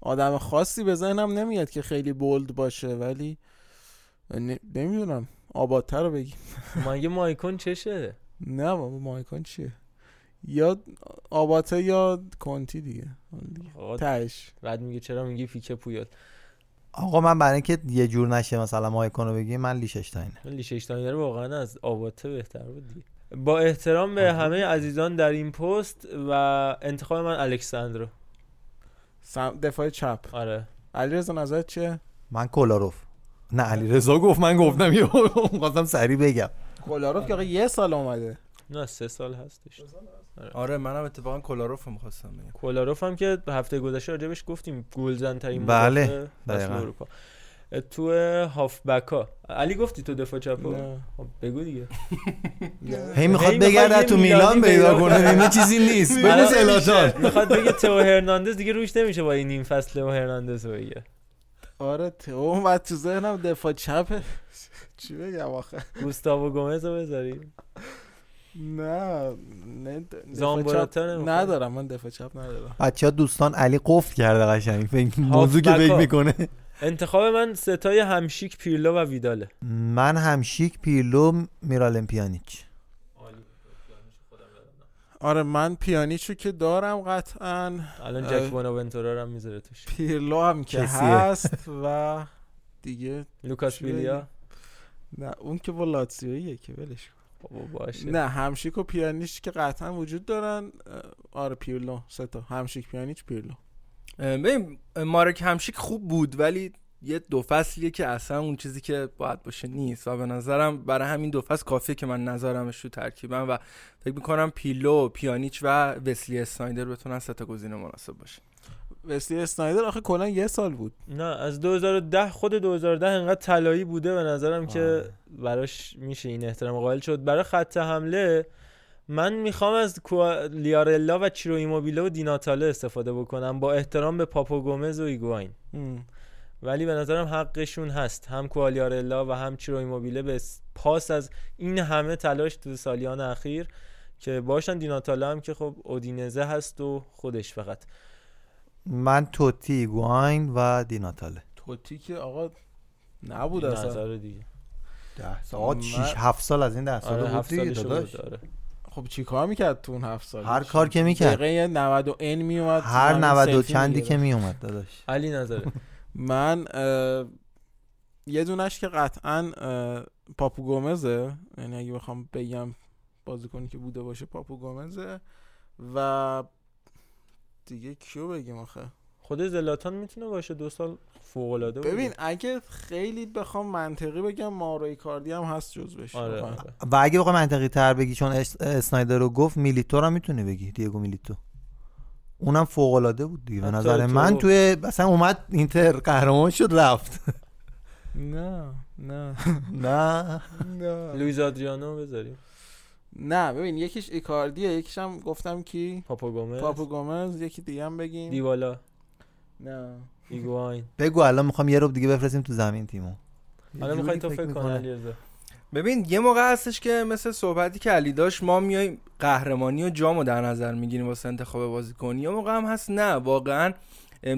آدم خاصی به ذهنم نمیاد که خیلی بولد باشه ولی ن- نمی‌دونم. آبادتر رو بگیم مگه مایکون چشه؟ نه بابا مایکون چیه؟ یا آباته یا کنتی دیگه. آقا تش بعد میگه چرا میگی پیکه پویل آقا من برای اینکه یه جور نشه مثلا مایکون رو بگیم من لیششتاینه لیششتاینر واقعا از آواته بهتر بود دیگه. با احترام به همه عزیزان در این پست و انتخاب من الکساندرو. سم... دفاع چپ. آره. علیرضا نظرت چیه؟ من کولاروف نه علی رضا گفت من گفتم یه خواستم سریع بگم. کولاروف که آقا یه سال اومده. نه سه سال هستش. آره. منم اتفاقا کولاروف رو می‌خواستم بگم. کولاروف هم که هفته گذشته راجبش گفتیم گلزن ترین بله،. اروپا. تو هافبکا. علی گفتی تو دفاع چپ. خب بگو دیگه. هی می‌خواد هی بگرد می‌خواد تو میلان پیدا کنه. ببین چیزی نیست. بگو آره، زلاتان می‌خواد بگه تو هرناندز دیگه روش نمیشه با این نیم فصل و هرناندز رو بگه. آره تو اومد تو ذهنم دفاع چپ چی بگم آخه؟ گوستاو گومز رو بذاری؟ نه نه. ندارم من دفاع چپ ندارم. بچه ها دوستان علی قفل کرده قشنگ. فکر موضوع که فکر. می‌کنه. انتخاب من سه تای همشیک پیرلو و ویداله. من همشیک پیرلو میرالم پیانیچ آره من پیانیچو که دارم قطعا. الان. جک بوناونتورا رو هم می‌ذاره توش. پیرلو هم که. هست و دیگه لوکاس بیلیا. نه اون که با لاتزیویه که ولش کن. بابا باشه. نه همشیک و پیانیچ که قطعا وجود دارن. آره پیرلو سه تا. همشیک پیانیچ پیرلو. ببین مارک همشیک خوب بود ولی یه دو فصلیه که اصلا اون چیزی که باید باشه نیست. و به نظرم برای همین دو فصل کافیه که من نظرمش تو ترکیبم. و فکر می‌کنم پیلو پیانیچ و وسلی اسنایدر بتونن سه تا گزینه مناسب باشه وسلی اسنایدر آخه کلا یه سال بود. نه از 2010 خود 2010 انقدر طلایی بوده به نظرم که براش میشه این احترام قائل شد. برای خط حمله من می‌خوام از لیارلا و چیرو ایموبیله و دیناتاله استفاده بکنم با احترام به پاپو گومز و ایگواین. ولی به نظرم حقشون هست. هم کوالیارلا و هم چیرو ایموبیله به پاس از این همه تلاش تو سالیان اخیر که باشن. دیناتاله هم که خب اودینزه هست و خودش فقط. من توتی گواین و دیناتاله. توتی که آقا نبود اصلا. نظر دیگه. ده سال. آقا من- شیش هفت سال از این ده سال آره بود دیگه داداش. آره. خب چی کار می‌کرد تو اون هفت سال؟ هر کار که می‌کرد. دقیقه 90 و ان میومد هر همین 90 و چندی. که میومد داداش. علی نظره من اه، یه دونش که قطعا اه، پاپو گومزه یعنی اگه بخوام بگم بازیکنی که بوده باشه پاپو گومزه و دیگه کیو بگیم آخه؟ خود زلاتان می‌تونه باشه دو سال فوق العاده ببین اگه خیلی بخوام منطقی بگم مارو کاردی هم هست جزوش آره, واقعا. آره. و اگه بخوای منطقی تر بگی چون اس- اسنایدر رو گفت میلیتو رو هم می‌تونی بگی دیگو میلیتو. اونم فوق العاده بود دیگه. به نظر تو- من توی مثلا اومد اینتر قهرمان شد رفت. نه نه. نه. نه. لویز آدریانو بذاریم. نه ببین یکیش ایکاردیه یکیش هم گفتم کی؟ پاپا گومز. پاپو گومز یکی دیگه هم بگیم. دیبالا. نه. ایگواین. بگو الان می‌خوام یه رو دیگه بفرستیم تو زمین تیمو. حالا یه می‌خوای تو فکر کن می‌کنه. علیرضا. ببین یه موقع هستش که مثل صحبتی که علی داشت ما میایم قهرمانی و جامو در نظر می‌گیریم واسه انتخاب بازیکن. یا موقع هم هست نه واقعا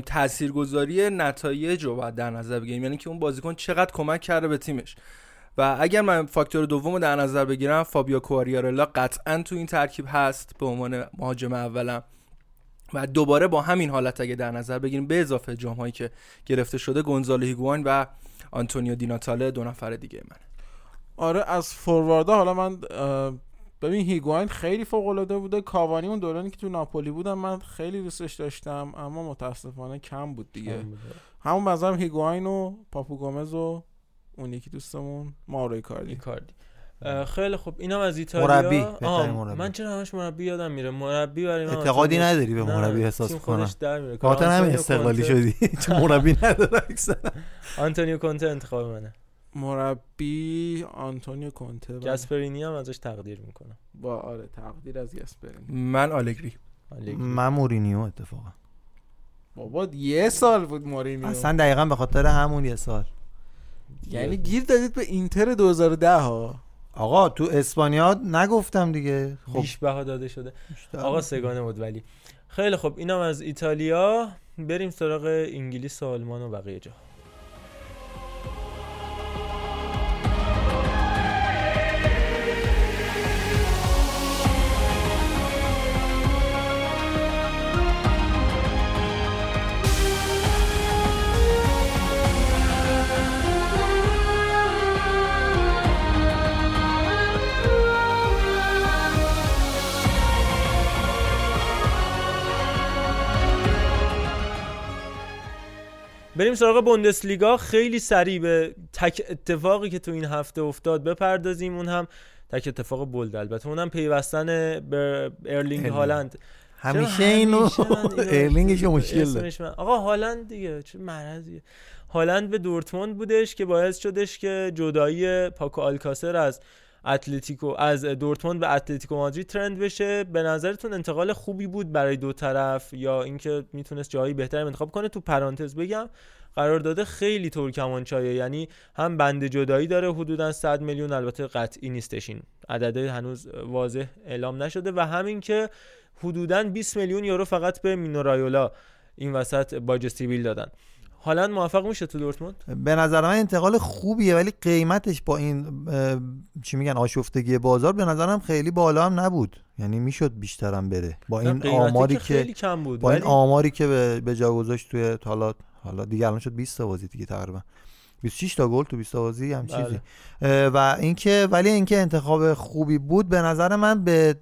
تاثیرگذاری نتایج رو باید در نظر بگیریم. یعنی که اون بازیکن چقدر کمک کرده به تیمش. و اگر من فاکتور دوم رو در نظر بگیرم فابیو کواریارلا قطعا تو این ترکیب هست به عنوان مهاجم اولم. و دوباره با همین حالت اگه در نظر بگیریم به اضافه جام هایی که گرفته شده گونزالو هیگوان و آنتونیو دیناتاله دو نفر دیگه من آره از فورواردا حالا من ببین هیگواین خیلی فوق العاده بوده. کاوانی اون دورانی که تو ناپولی بودم من خیلی دوستش داشتم اما متاسفانه کم بود دیگه. همون بنظرم هیگواین و پاپو گومز و اون یکی دوستمون کاردی ایکاردی. اه، خیلی خوب. اینم از ایتالیا. مربی، بهترین مربی. من چرا همش مربی یادم میره. مربی برای من اعتقادی آنتونیو- نداری به مربی احساس کنم. خودش در میره. خاطر همین استقلالی شدی. چون مربی نداره اکثر آنتونیو کونته انتخاب منه. مربی آنتونیو کونته بله. گاسپرینی هم ازش تقدیر می‌کنم. با آره تقدیر از گاسپرینی من آلگری. من مورینیو اتفاقا. بابا یه سال بود مورینیو. اصلا دقیقا به خاطر همون یه سال. یعنی گیر دادید به اینتر 2010 ها. آقا تو اسپانیا نگفتم دیگه. خب. بیش بها داده شده. بیشتر. آقا سه گانه بود ولی. خیلی خب اینم از ایتالیا. بریم سراغ انگلیس و آلمان و بقیه جا. بریم سراغ بوندسلیگا. خیلی سریع به تک اتفاقی که تو این هفته افتاد بپردازیم. اون هم تک اتفاق bold البته اونم پیوستن به ارلینگ. هالند. همیشه اینو ارلینگش مشکل آقا هالند دیگه چه مرضیه. هالند به دورتموند بودش که باعث شدش که جدایی پاکو آلکاسر از اتلتیکو از دورتموند به اتلتیکو مادرید trend بشه. به نظرتون انتقال خوبی بود برای دو طرف یا اینکه می‌تونست جایی بهتری انتخاب کنه؟ تو پرانتز بگم قرار داده خیلی ترکمانچایه. یعنی هم بند جدایی داره حدودا 100 میلیون البته قطعی نیستش این. عدده هنوز واضح اعلام نشده. و همین که حدودا 20 میلیون یورو فقط به مینو رایولا این وسط باج سیبیل دادن. هالند موفق میشه تو دورتموند؟ به نظر من انتقال خوبیه ولی قیمتش با این چی میگن آشفتگی بازار به نظرم خیلی بالا هم نبود. یعنی می‌شد بیشترم بره. با این آماری که خیلی که کم بود با این ولی- آماری که به, به جا گذاشت توی حالا حالا دیگه الان شد 20 تا بازی دیگه تقریبا. 26 تا گل تو 20 تا بازی هم بله. چیزی اه، و اینکه ولی اینکه انتخاب خوبی بود به نظر من به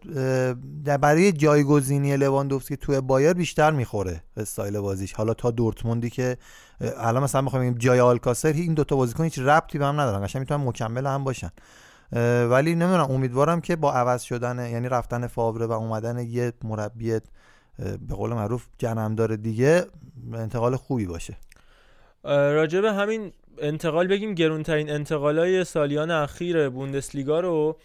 برای جایگزینی لواندوفسکی توی بایر بیشتر می‌خوره استایل بازیش. حالا تا دورتموندی که الان مثلا می‌خوایم بگیم جای آلکاسر این دوتا بازیکن هیچ ربطی به هم ندارن. قشنگ می‌تونن مکمل هم باشن. ولی نمی‌دونم امیدوارم که با عوض شدن یعنی رفتن فاوره و اومدن یه مربی به قول معروف جنمدار دیگه انتقال خوبی باشه. راجع به همین انتقال بگیم گرونترین انتقالای سالیان اخیر بوندسلیگا رو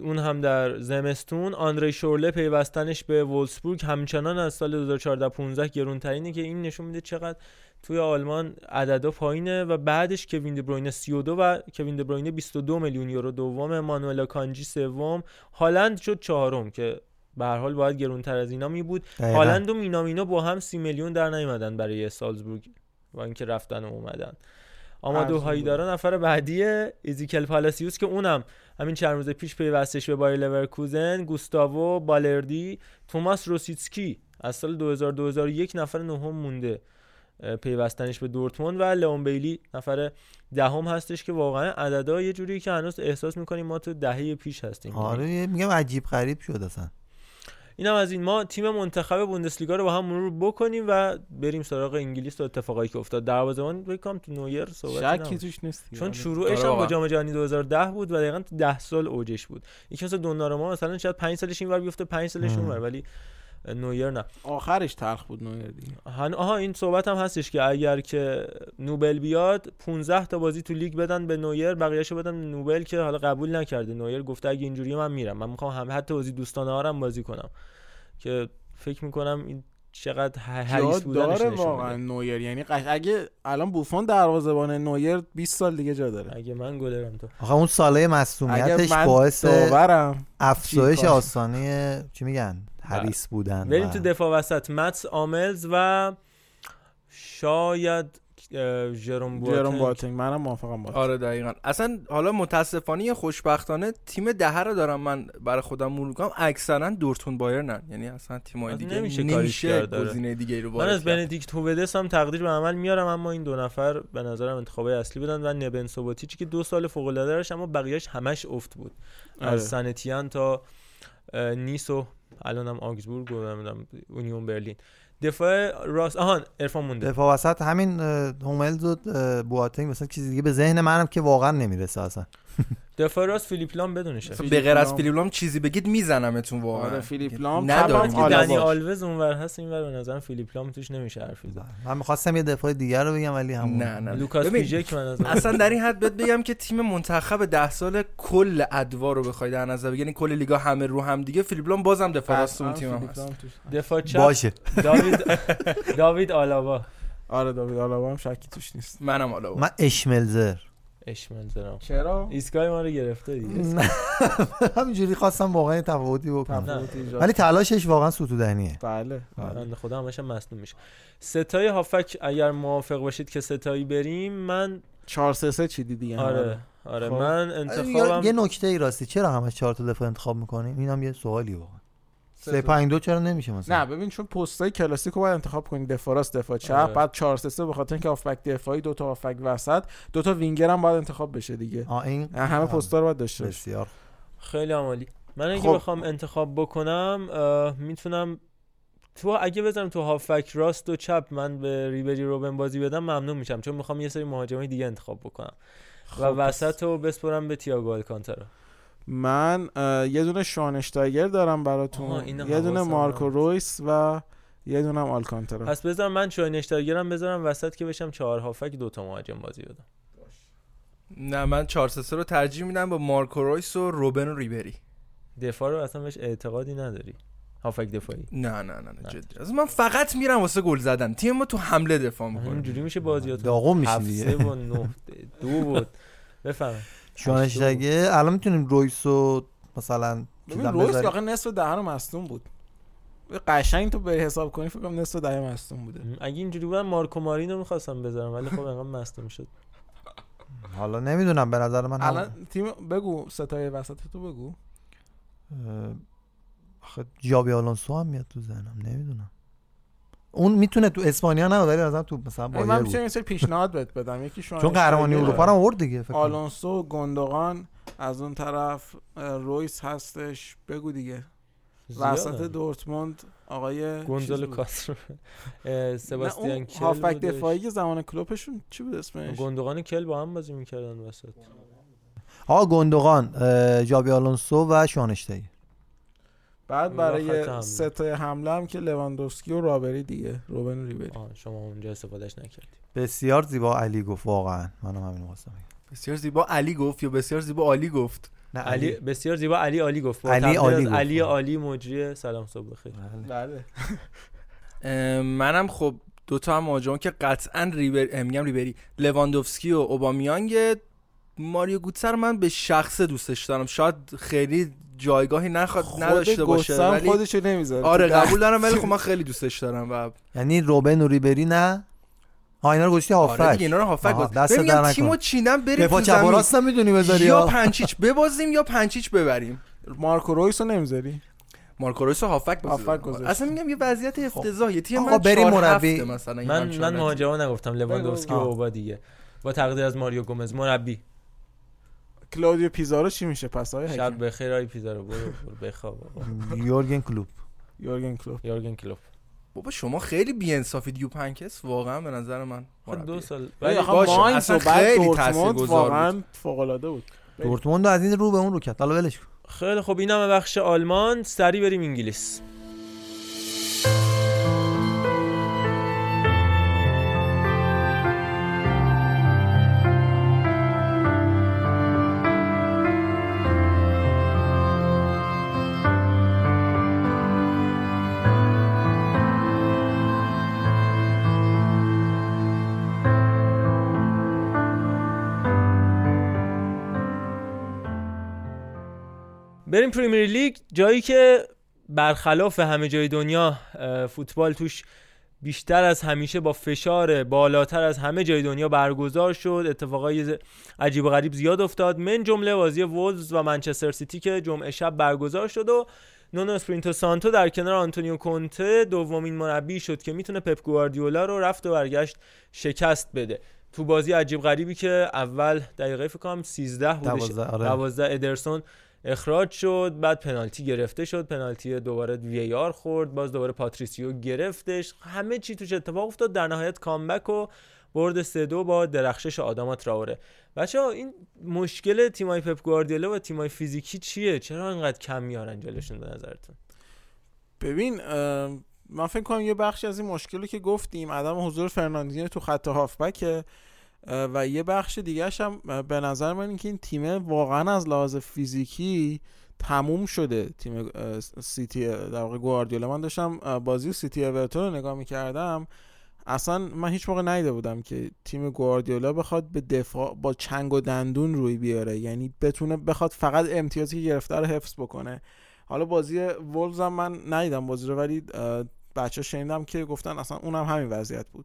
اون هم در زمستون. آندری شورله پیوستنش به وولسبورگ. همچنان از سال 2014 15 گرونترینه که این نشون میده چقدر توی آلمان عددا پایینه و بعدش کوین دبروینه 32 و کوین دبروینه 22 میلیون یورو دوم. مانوئل کانجی سوم. هالند شد چهارم که به هر حال باید گرونتر از اینا می بود. هالند و مینامینو با هم 30 میلیون در نیومدن برای سالزبورگ و اینکه رفتن و اومدن. آمادو هایدارا نفر بعدیه اگزکیل پالاسیوس که اونم همین چند روز پیش پیوستش به بایر لورکوزن گوستاوو بالردی توماس روسیتسکی از سال 2000 2001 نفر نهم مونده پیوستنش به دورتموند و لئون بیلی نفر دهم هستش که واقعا عددا یه جوری که هنوز احساس می‌کنیم ما تو دهه پیش هستیم. آره میگم عجیب غریب شد اصلا. اینم از این ما تیم منتخب بوندسلیگا رو با هم مرور بکنیم و بریم سراغ انگلیس و اتفاقایی که افتاد دروازه‌بان بکنم تو نویر صحبت شکی توش نیست چون آره. شروعش آره هم با. جام جهانی 2010 بود و دقیقا تو 10 سال اوجش بود یکی مثل دوناروما مثلا شاید 5 سالش اینور بیفته 5 سالش. اونور ولی نویر نه. آخرش تلخ بود نویر دیگه. آها این صحبت هم هستش که اگر که نوبل بیاد 15 تا بازی تو لیگ بدن به نویر بقیه‌شو بدن به نوبل که حالا قبول نکرده. نویر گفته اگه اینجوری من میرم. من می‌خوام هم حتی بازی دوستانه هارم بازی کنم. که فکر می‌کنم این چقدر حریص بودنش داره واقعا. نویر یعنی قش... اگه الان بوفون دروازه‌بان نویر 20 سال دیگه جا داره. اگه من گلرم تو. آخه اون ساله من باعث افزایش؟ آسانی چی میگن؟ حریص بودن بریم تو دفاع وسط. متس آملز و شاید اه، ژرون جرون بواتنگ. منم موافقم با آره دقیقا. اصلا حالا متاسفانه یا خوشبختانه تیم دهه رو دارم من برای خودم مرور کنم اکثرا دورتون بایرنن. یعنی اصلا تیمای اصلا دیگه نمیشه نمیشه, کاریش کرد، آره. گزینه دیگه رو من از کرد. بندیکت هوودس هم تقدیر به عمل میارم اما این دو نفر به نظرم انتخابای اصلی بودن و نبن سوباتیچی که دو سال فوق العاده اما بقیه‌اش همش افت بود. آره. از سنت اتین تا اه، نیس و الان هم آگزبورگ و نمی‌دونم اونیون برلین. دفاع راست آهان عرفان مونده. دفاع وسط همین هوملز و بواتنگ مثلا چیزی دیگه به ذهن منم که واقعا نمی‌رسه اصلا. دفاع راست فیلیپ لام بدون شک به غیر از. فیلیپ لام چیزی بگید میزنمتون واقعا. آره فیلیپ لام نداریم. که دنی. آلوز اونور هست اینور به نظرم فیلیپ لام توش نمیشه حرفی زد من می‌خواستم یه دفاع دیگر رو بگم ولی همون. نه نه لوکاس پیشچک من نظرم. اصلا در این حد بهت بگم که تیم منتخب ده سال کل ادوار رو بخوای در نظر بگیری. یعنی کل لیگا همه رو هم دیگه فیلیپ لام بازم دفاع راست اون تیم هست. دفاع چپ. باشه. داوید داوید آلابا. آره داوید آلابا هم شکی توش نیست. منم حالا من اشملزر. اشمنزرم چرا؟ ایستگاه ما رو گرفته دیگه. نه. همینجوری خواستم واقعا یه تفاوتی بکنم ولی تلاشش واقعا ستودنیه بله بنده خدا همش هم مصدوم میشه ستای هافک اگر موافق باشید که ستایی بریم من 4 3 3 چیدی دیگه؟ آره آره خب. من یه انتخابم نکته ای راستی. چرا همش چهار تا دفاع انتخاب می‌کنیم اینم یه سوالی واقعا. سه پنج دو چرا نمیشه مثلا؟ نه ببین چون پستای کلاسیکو باید انتخاب کنی. دفاع راست دفاع چپ. آره. بعد 4 3 3 به خاطر اینکه هافبک دفاعی دو تا هافبک وسط. دو تا وینگر هم باید انتخاب بشه دیگه. آه این؟ همه پستا رو باید داشته باشی. بسیار. خیلی عالی. من اگه خب. بخوام انتخاب بکنم می‌تونم تو اگه بذارم تو هافک راست و چپ من به ریبری روبن بازی بدم ممنون میشم. چون می‌خوام یه سری مهاجمای دیگه انتخاب بکنم. و خب، وسط رو بسپرم به تییاگو آلکانتارا. من یه دونه شانشتایگر دارم براتون. یه دونه مارکو. رویس و یه دونه هم آلکانتارا پس بذارم من شاینشتاگرم بذارم وسط که بشم چهار هافک دو تا مهاجم بازی بدم. نه من 4 3 رو ترجیح میدم با مارکو رویس و روبن و ریبری. دفاع رو اصلا بهش اعتقادی نداری. هافک دفاعی. نه نه نه, نه جدی. از من فقط میرم واسه گل زدن. تیم ما تو حمله دفاع می‌کنه. اینجوری میشه بازیاتون داغون میشی هفت دیگه. و نه دو بود بفهم شانشتگه الان می‌تونیم رویس و مثلا ببین رویس آخه نصف رو مصدوم بود قشنگ تو به حساب کنی فکر کنم نصف دهه مصدوم بوده اگه اینجوری بودن مارکو مارینو می‌خواستم بذارم ولی خب انقدر مصدوم شد حالا نمی‌دونم به نظر من الان تیم بگو ستای وسط تو بگو آخه جابی آلونسو هم میاد تو ذهنم نمی‌دونم اون می‌تونه تو اسپانیا نه ولی مثلا تو مثلا من بایر بود می‌تونم یه سری پیشنهاد بهت بدم یکی چون قهرمانی اروپا رو آورد دیگه فکر. آلونسو گندوغان از اون طرف رویس هستش بگو دیگه وسط. دورتموند آقای گونزالو. کاسترو سباستیان کل هافبک. دفاعی زمان کلوپشون چی بود اسمش گندوقان کل با هم بازی می‌کردن وسط آقا گندوغان اه، جابی آلونسو و شانشتگی بعد برای حمله. ستای حمله هم که لواندوفسکی و رابری دیگه روبن ریبری. آه شما اونجا استفادهش نکردی. بسیار زیبا علی گفت واقعا. منم همین خواستم بگم. بسیار زیبا علی گفت یا بسیار زیبا علی گفت؟ نه علی علی. بسیار زیبا علی عالی گفت. علی گفت. علی عالی مجری سلام صبح بخیر. بله. اه، منم خب دوتا هم مهاجم که قطعا ریبر میگم ریبری. لواندوفسکی و اوبامیانگ ماریو گوتسر من به شخص دوستش دارم. شاید خیلی جایگاهی نخواد نداشته باشه ولی خودشو نمی‌ذاره آره قبول دارم ولی خب من خیلی دوستش دارم و یعنی روبن و ریبری نه ها اینا رو گوشتی هافک آره اینا رو هافک دست ببین، در نکن. تیمو چیدم بریم دفاع تو چپ و زمین راست هم می‌دونی بذاری یا. پنچیچ ببازیم یا پنچیچ ببریم مارکو رویس رو نمی‌ذاری مارکو رویس رو هافبک. گذاشت. اصلا میگم یه وضعیت افتضاحیه تیم آقا من بریم مربی. مثلا من من. مهاجما نگفتم لواندوفسکی و. اوبا دیگه با تقدیر از ماریو گومز مربی کلاودیو پیزارو چی میشه؟ پس های شب بخیر آی پیزارو برو برو بخواب. یورگن کلوپ یورگن کلوپ یورگن کلوپ بابا شما خیلی بی‌انصافید یوپ هاینکس واقعا به نظر من خب. دو سال. ولی باشه، و بعد خیلی دورتموند تاثیرگذار واقعا بود. فوق العاده بود. دورتموند از این رو به اون رو کرد. حالا ولش کن. خیلی خب اینم بخش آلمان. سری بریم انگلیس. بریم پریمیر لیگ جایی که برخلاف همه جای دنیا فوتبال توش بیشتر از همیشه با فشار بالاتر از همه جای دنیا برگزار شد. اتفاقای عجیب و غریب زیاد افتاد. من جمله بازی وولز و منچستر سیتی که جمعه شب برگزار شد و نونو اسپریتو سانتو در کنار آنتونیو کونته دومین مربی شد که می‌تونه پپ گواردیولا رو رفت و برگشت شکست بده. تو بازی عجیب غریبی که اول دقیقه فکر کنم 13 بودش. دوازده، آره. 12 ادرسون اخراج شد بعد پنالتی گرفته شد پنالتی دوباره VAR خورد باز دوباره پاتریسیو گرفتش. همه چی توش اتفاق افتاد. در نهایت comeback و برد سه دو با درخشش آداما تراوره. بچه این مشکل تیمای پپ گواردیولا و تیمای فیزیکی چیه؟ چرا انقدر کم میارن جلوشون به نظرتون؟ ببین من فکر کنم یه بخشی از این مشکلی که گفتیم عدم حضور فرناندینیو تو خط هافبکه. و یه بخش دیگهش هم به نظر من اینکه این تیم واقعا از لحاظ فیزیکی تموم شده. تیم سیتی در واقع گواردیولا. من داشتم بازی سیتی اورتون رو نگاه می‌کردم. اصلا من هیچ موقع ندیده بودم که تیم گواردیولا بخواد به دفاع با چنگ و دندون روی بیاره. یعنی بتونه بخواد فقط امتیازی که گرفته رو حفظ بکنه. حالا بازی وولز هم من ندیدم بازی رو ولی بچه شنیدم که گفتن اصلا اونم همین وضعیت بود.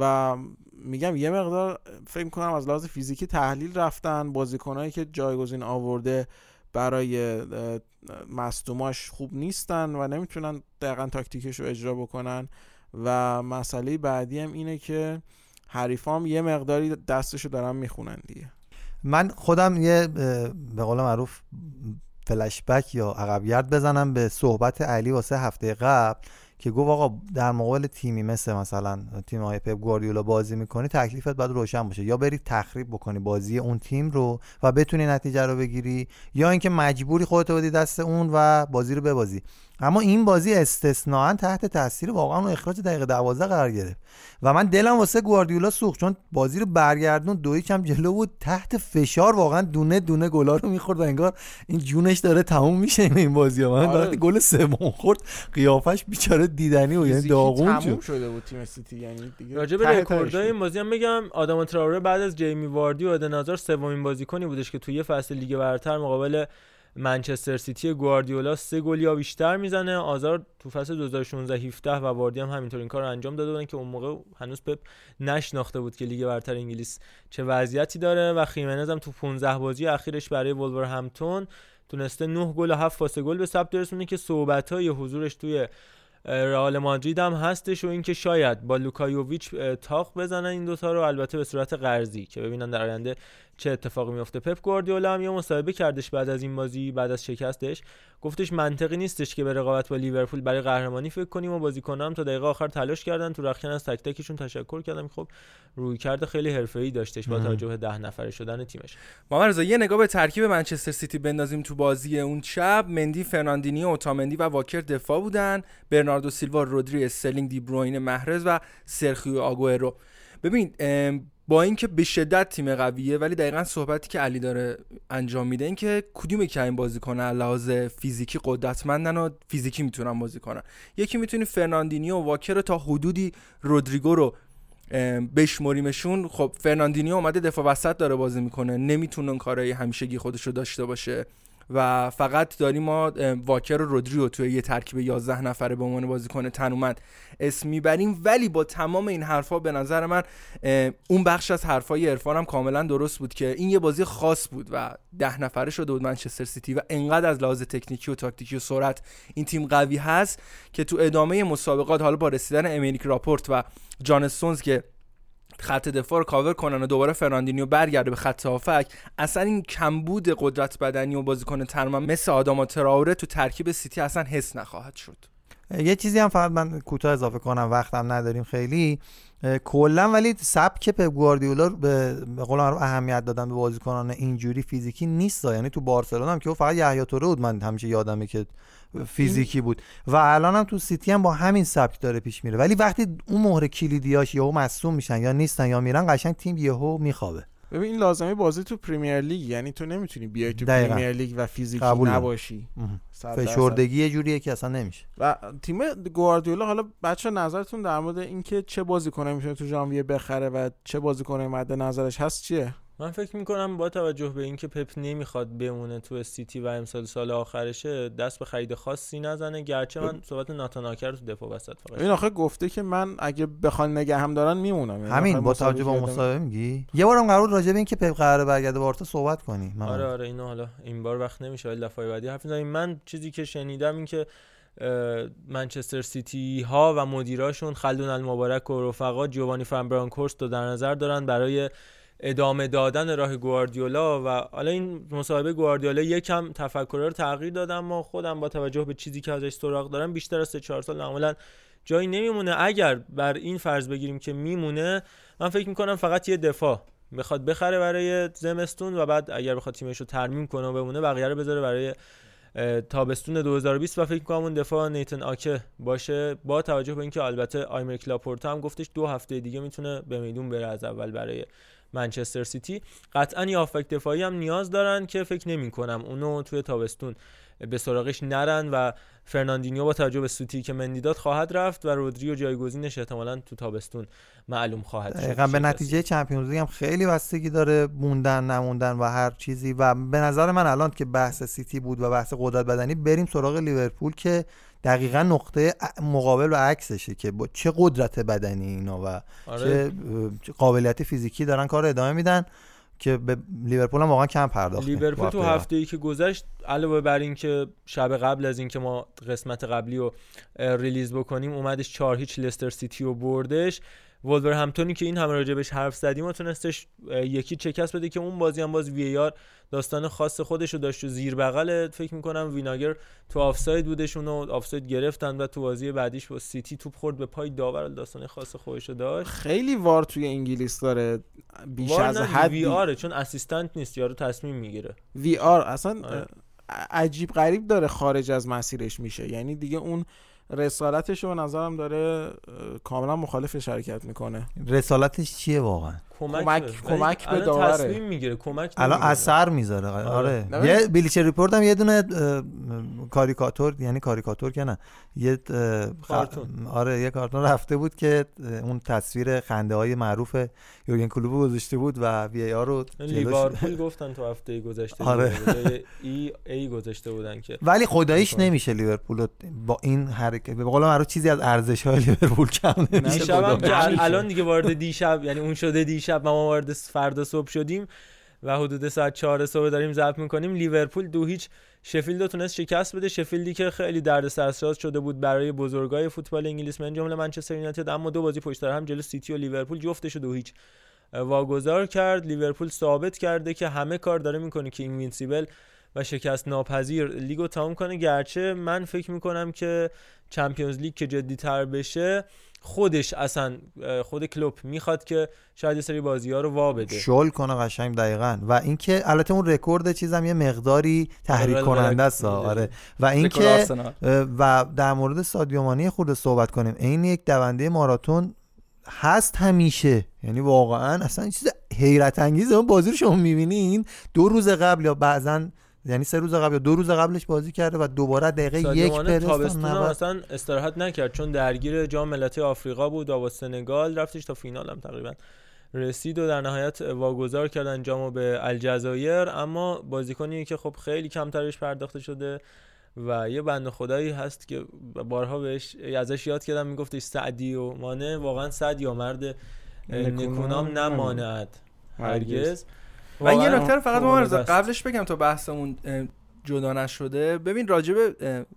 و میگم یه مقدار فکر کنم از لحاظ فیزیکی تحلیل رفتن بازیکنایی که جایگزین آورده برای مصدوماش خوب نیستن و نمی‌تونن دقیقا تاکتیکش رو اجرا بکنن و مسئله بعدی هم اینه که حریفام یه مقداری دستشو دارن می‌خونن دیگه. من خودم یه به قول معروف فلشبک یا عقبگرد بزنم به صحبت علی واسه هفته قبل. که گفت آقا در مقابل تیمی مثل مثلا تیم های پپ گواردیولا بازی می‌کنی تکلیفت باید روشن باشه. یا بری تخریب بکنی بازی اون تیم رو و بتونی نتیجه رو بگیری یا اینکه مجبوری خودتو بدی دست اون و بازی رو ببازی. اما این بازی استثناا تحت تاثیر واقعا اون اخراج دقیقه 12 قرار گرفت و من دلم واسه گواردیولا سوخت چون بازی رو برگردون دو کم جلو بود تحت فشار واقعا دونه دونه گلا رو می‌خورد و انگار این جونش داره تموم میشه این این بازی ها من آره. وقتی گل سوم خورد قیافش بیچاره دیدنی و یعنی داغون تموم شده بود تیم سیتی یعنی دیگه راجع به رکوردای. این بازی هم بگم آداما تراوره بعد از جیمی واردی و ادن هازارد سومین بازیکنی بودش که توی یه فصل لیگ برتر مقابل منچستر سیتی گواردیولا سه گل یا بیشتر می‌زنه. آزار تو فصل 2016 17 و واردی هم همینطور این کار رو انجام داده بودن که اون موقع هنوز پپ نشناخته بود که لیگ برتر انگلیس چه وضعیتی داره و خیمنز هم تو 15 بازی اخیرش برای ولورهمپتون تونسته 9 گل و 7 پاس گل به ثبت برسونه که صحبت‌های حضورش توی رئال مادرید هم هستش و اینکه شاید با لوکا یوویچ تاق بزنن این دوتا رو. البته به صورت قرضی که ببینن در آینده چه اتفاقی میفته پپ گواردیولا هم یه مصاحبه کردش بعد از این بازی بعد از شکستش. گفتش منطقی نیستش که به رقابت با لیورپول برای قهرمانی فکر کنیم و بازیکنان هم تا دقیقه آخر تلاش کردن. تو رخکن از تک تکشون تشکر کردم. خب رویکرد خیلی حرفه‌ای داشتش با. توجه به ده نفره شدن تیمش. محمد یه نگاه به ترکیب منچستر سیتی بندازیم تو بازی اون شب. مندی فرناندینیو اوتامندی و واکر دفاع بودن. برناردو سیلوا رودری استرلینگ دی بروین محرز و سرخیو آگوئرو. ببین با اینکه به شدت تیم قویه ولی دقیقا صحبتی که علی داره انجام میده اینکه کدوم که این بازی کنن لحاظ فیزیکی قدرتمندن و فیزیکی می‌تونن بازی کنن. کیو می‌تونی فرناندینیو و واکر رو تا حدودی رودریگو رو بشمریمشون. خب فرناندینیو اومده دفاع وسط داره بازی می‌کنه. نمی‌تونه اون کارهای همیشگی خودش رو داشته باشه. و فقط داریم ما واکر و رودریو توی یه ترکیب 11 نفره به عنوان بازیکن تنومند اسم می‌بریم. ولی با تمام این حرفا به نظر من اون بخش از حرفای عرفان هم کاملا درست بود که این یه بازی خاص بود و ده نفره شده بود منچستر سیتی و انقدر از لحاظ تکنیکی و تاکتیکی و سرعت این تیم قوی هست که تو ادامه مسابقات حالا با رسیدن امریک لاپورت و جان استونز که خط دفاع رو کاور کنن و دوباره فرناندینیو برگرده به خط هافک. اصلا این کمبود قدرت بدنی و بازیکن ترمم مثل آداما تراوره تو ترکیب سیتی اصلا حس نخواهد شد. یه چیزی هم فقط من کوتاه اضافه کنم وقتم نداریم خیلی. کلا ولی سبک پپ گواردیولا به به قول معروف اهمیت دادن به بازیکنان اینجوری فیزیکی نیست یعنی تو بارسلونا هم که فقط یایا توره بود من همیشه یادمه که فیزیکی بود. و الان هم تو سیتی هم با همین سبک داره پیش میره. ولی وقتی اون مهره کلیدیاش یهو مصدوم میشن یا نیستن یا میرن قشنگ تیم یهو میخوابه. ببین این لازمه بازی تو پریمیر لیگ. یعنی تو نمی‌تونی بیای تو دقیقاً. پریمیر لیگ و فیزیکی. نباشی. فشردگی یه جوریه که اصلا نمیشه. و تیم گواردیولا حالا بچه نظرتون در مورد اینکه چه بازیکنه می‌تونه تو ژانویه بخره و چه بازیکنه مد نظرش هست چیه؟ من فکر می‌کنم با توجه به اینکه پپ نمی‌خواد بمونه تو سیتی و امسال سال آخرشه دست به خرید خاصی نزنه. گرچه من صحبت ناتان اکه رو تو دفاع وسط فقط این آخه گفته که من اگه بخوان نگه هم دارن میمونم. یعنی همین با توجه به مصاحبه میگی؟ یه بارم قرار راجع به اینکه پپ قراره برگرده بارسا صحبت کنی. من آره آره اینو حالا این بار وقت نمیشه ولی دفعه بعدی حرف می‌زنیم. من چیزی که شنیدم این که منچستر سیتی ها و مدیراشون خلدون المبارک و رفقا جوانی فن برانکورست رو در نظر دارن برای ادامه دادن راه گواردیولا و حالا این مصاحبه گواردیولا یکم تفکر رو تغییر دادم ما خودم با توجه به چیزی که ازش سراغ دارم بیشتر از 3 سال معمولا جایی نمیمونه. اگر بر این فرض بگیریم که میمونه من فکر می‌کنم فقط یه دفاع بخواد بخره برای زمستون و بعد اگر بخواد تیمش رو ترمیم کنه و بمونه بقیه رو بذاره برای تابستون 2020 و فکر کنم اون دفاع نیتن آکه باشه. با توجه به اینکه البته آیمریک لاپورتا هم گفتش دو هفته دیگه می‌تونه به میدون بره از اول برای منچستر سیتی. قطعا یه هافبک دفاعی هم نیاز دارن که فکر نمی کنم اونو توی تابستون به سراغش نرن و فرناندینیو با توجه به سوتی که من دیدم خواهد رفت و رودریو جایگزینش احتمالا تو تابستون معلوم خواهد شد. دقیقا به نتیجه Champions League هم خیلی بستگی داره موندن نموندن و هر چیزی. و به نظر من الان که بحث سیتی بود و بحث قدرت بدنی بریم سراغ لیورپول که دقیقا نقطه مقابل و عکسشه که با چه قدرت بدنی اینا و آره. چه قابلیت فیزیکی دارن کار ادامه میدن که به لیورپول هم واقعا کم پرداختیم لیورپول تو. هفته ای که گذشت علاوه بر اینکه شب قبل از اینکه ما قسمت قبلی رو release بکنیم اومدش چهار هیچ لستر سیتی رو بردش ولورهمپتونی که این همه راجبش حرف زدیم و تونستش یکی چکست بده که اون بازی هم باز VAR داستان خاص خودش رو داشت و زیر بغل فکر می‌کنم ویناگر تو آفساید بودش اونو آفساید گرفتن و تو بازی بعدیش با سیتی توپ خورد به پای داور داستان خاص خودش رو داشت. خیلی VAR توی انگلیس داره بیش از حد VAR ه چون assistant نیست یارو تصمیم می‌گیره. VAR اصلا. اه، عجیب غریب داره خارج از مسیرش میشه. یعنی دیگه اون رسالتش رو نظرم داره کاملا مخالفش حرکت می‌کنه. رسالتش چیه واقعا؟ کمک کمک- به- کمک به داوره. تصمیم می‌گیره کمک الان. اثر می‌ذاره آره, آره. یه بلیچر ریپورت هم یه دونه کاریکاتور یعنی کاریکاتور که نه یه کارتون. آره یه کارتون رفته بود که اون تصویر خنده های معروف یورگن کلوپ رو گذاشته بود و وی ای آر رو جلوش- لیورپول گفتن تو هفته گذشته آره. ای ای گذاشته بودن که ولی خداییش. نمیشه لیورپول با این حرکت به قول معروف چیزی از ارزش های لیورپول کم نمیشه الان دیگه وارد دیشب یعنی اون شده دیشب و ما وارد فردا صبح شدیم و حدود ساعت 4 صبح داریم ضبط می‌کنیم. لیورپول دو هیچ. شفیلد رو تونست شکست بده. شفیلدی که خیلی دردسرساز شده بود برای بزرگای فوتبال انگلیس من جمله منچستر یونایتد اما دو بازی پشت هم جلو سیتی و لیورپول جفتش دو هیچ واگذار کرد. لیورپول ثابت کرده که همه کار داره می‌کنه که invincible و شکست ناپذیر لیگو تمام کنه. گرچه من فکر می‌کنم که Champions League که جدی تر بشه خودش اصلا خود کلوپ می‌خواد که شاید یه سری بازی ها رو وا بده. شل کنه قشنگ دقیقا. و اینکه البته اون رکورد چیزم یه مقداری تحریک کننده است آره. و اینکه و در مورد سادیو مانی خود صحبت کنیم. این یک دونده ماراتون هست همیشه. یعنی واقعا اصلا این چیز حیرت انگیزه اون بازی رو شما می‌بینین. دو روز قبل یا بعضا یعنی سه روز قبل یا دو روز قبلش بازی کرده و دوباره دقیقه یک پرستان تابستون هم 90 اصلا استراحت نکرد چون درگیر جام ملت‌های آفریقا بود و با سنگال رفتش تا فینال هم تقریبا رسید و در نهایت واگذار کردن جامو به الجزایر. اما بازیکنی که خب خیلی کمترش پرداخته شده و یه بند خدایی هست که بارها بهش ازش یاد کردم میگفتش سعدی و مانه. واقعا سعد یا مرد نکونام نماند هرگز. و یه نکته رو فقط فوق ما است. قبلش بگم تا بحثمون جدا نشده. ببین راجب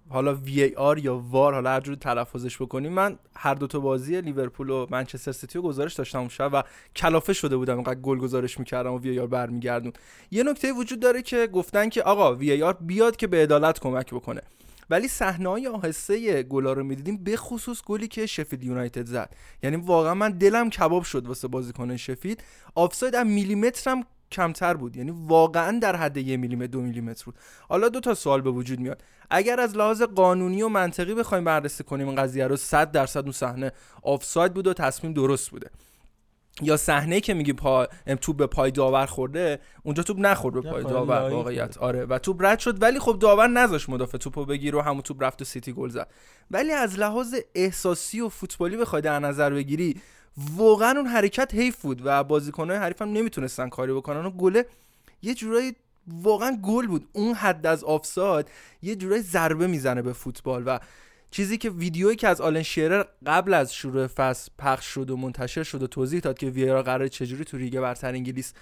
حالا وی ای آر یا وار حالا هر جور تلفظش بکنیم من هر دو تا بازی لیورپول و منچستر سیتی رو گزارش داشتم اون شب و کلافه شده بودم اینقدر گل گزارش می‌کردم و وی ای آر برمیگردون. یه نکته وجود داره که گفتن که آقا وی ای آر بیاد که به عدالت کمک بکنه. ولی صحنه‌های آهسته گلا رو می‌دیدیم به خصوص گلی که شفیلد یونایتد زد. یعنی واقعا من دلم کباب شد واسه بازیکن شفید آفساید هم میلیمتر هم کمتر بود. یعنی واقعا در حد یه میلیمتر دو میلیمتر بود. حالا دو تا سوال به وجود میاد. اگر از لحاظ قانونی و منطقی بخوایم بررسی کنیم این قضیه رو 100 درصد اون صحنه آفساید بود و تصمیم درست بوده. یا صحنه که میگی پا توپ به پای داور خورده اونجا توپ نخورد به پای داور واقعیت. آره. و توپ رد شد ولی خب داور نذاش مدافع توپو بگیره و همون توپ رفت و سیتی گل زد. ولی از لحاظ احساسی و فوتبالی بخوای در نظر بگیری واقعا اون حرکت حیف بود و بازیکن‌های حریفم نمی‌تونستن کاری بکنن و گله یه جورایی واقعا گل بود. اون حد از آفساید یه جورایی ضربه می‌زنه به فوتبال و چیزی که ویدیویی که از آلن شیرر قبل از شروع فصل پخش شد و منتشر شد و توضیح داد که ویارا قرار چجوری تو لیگ برتر انگلیس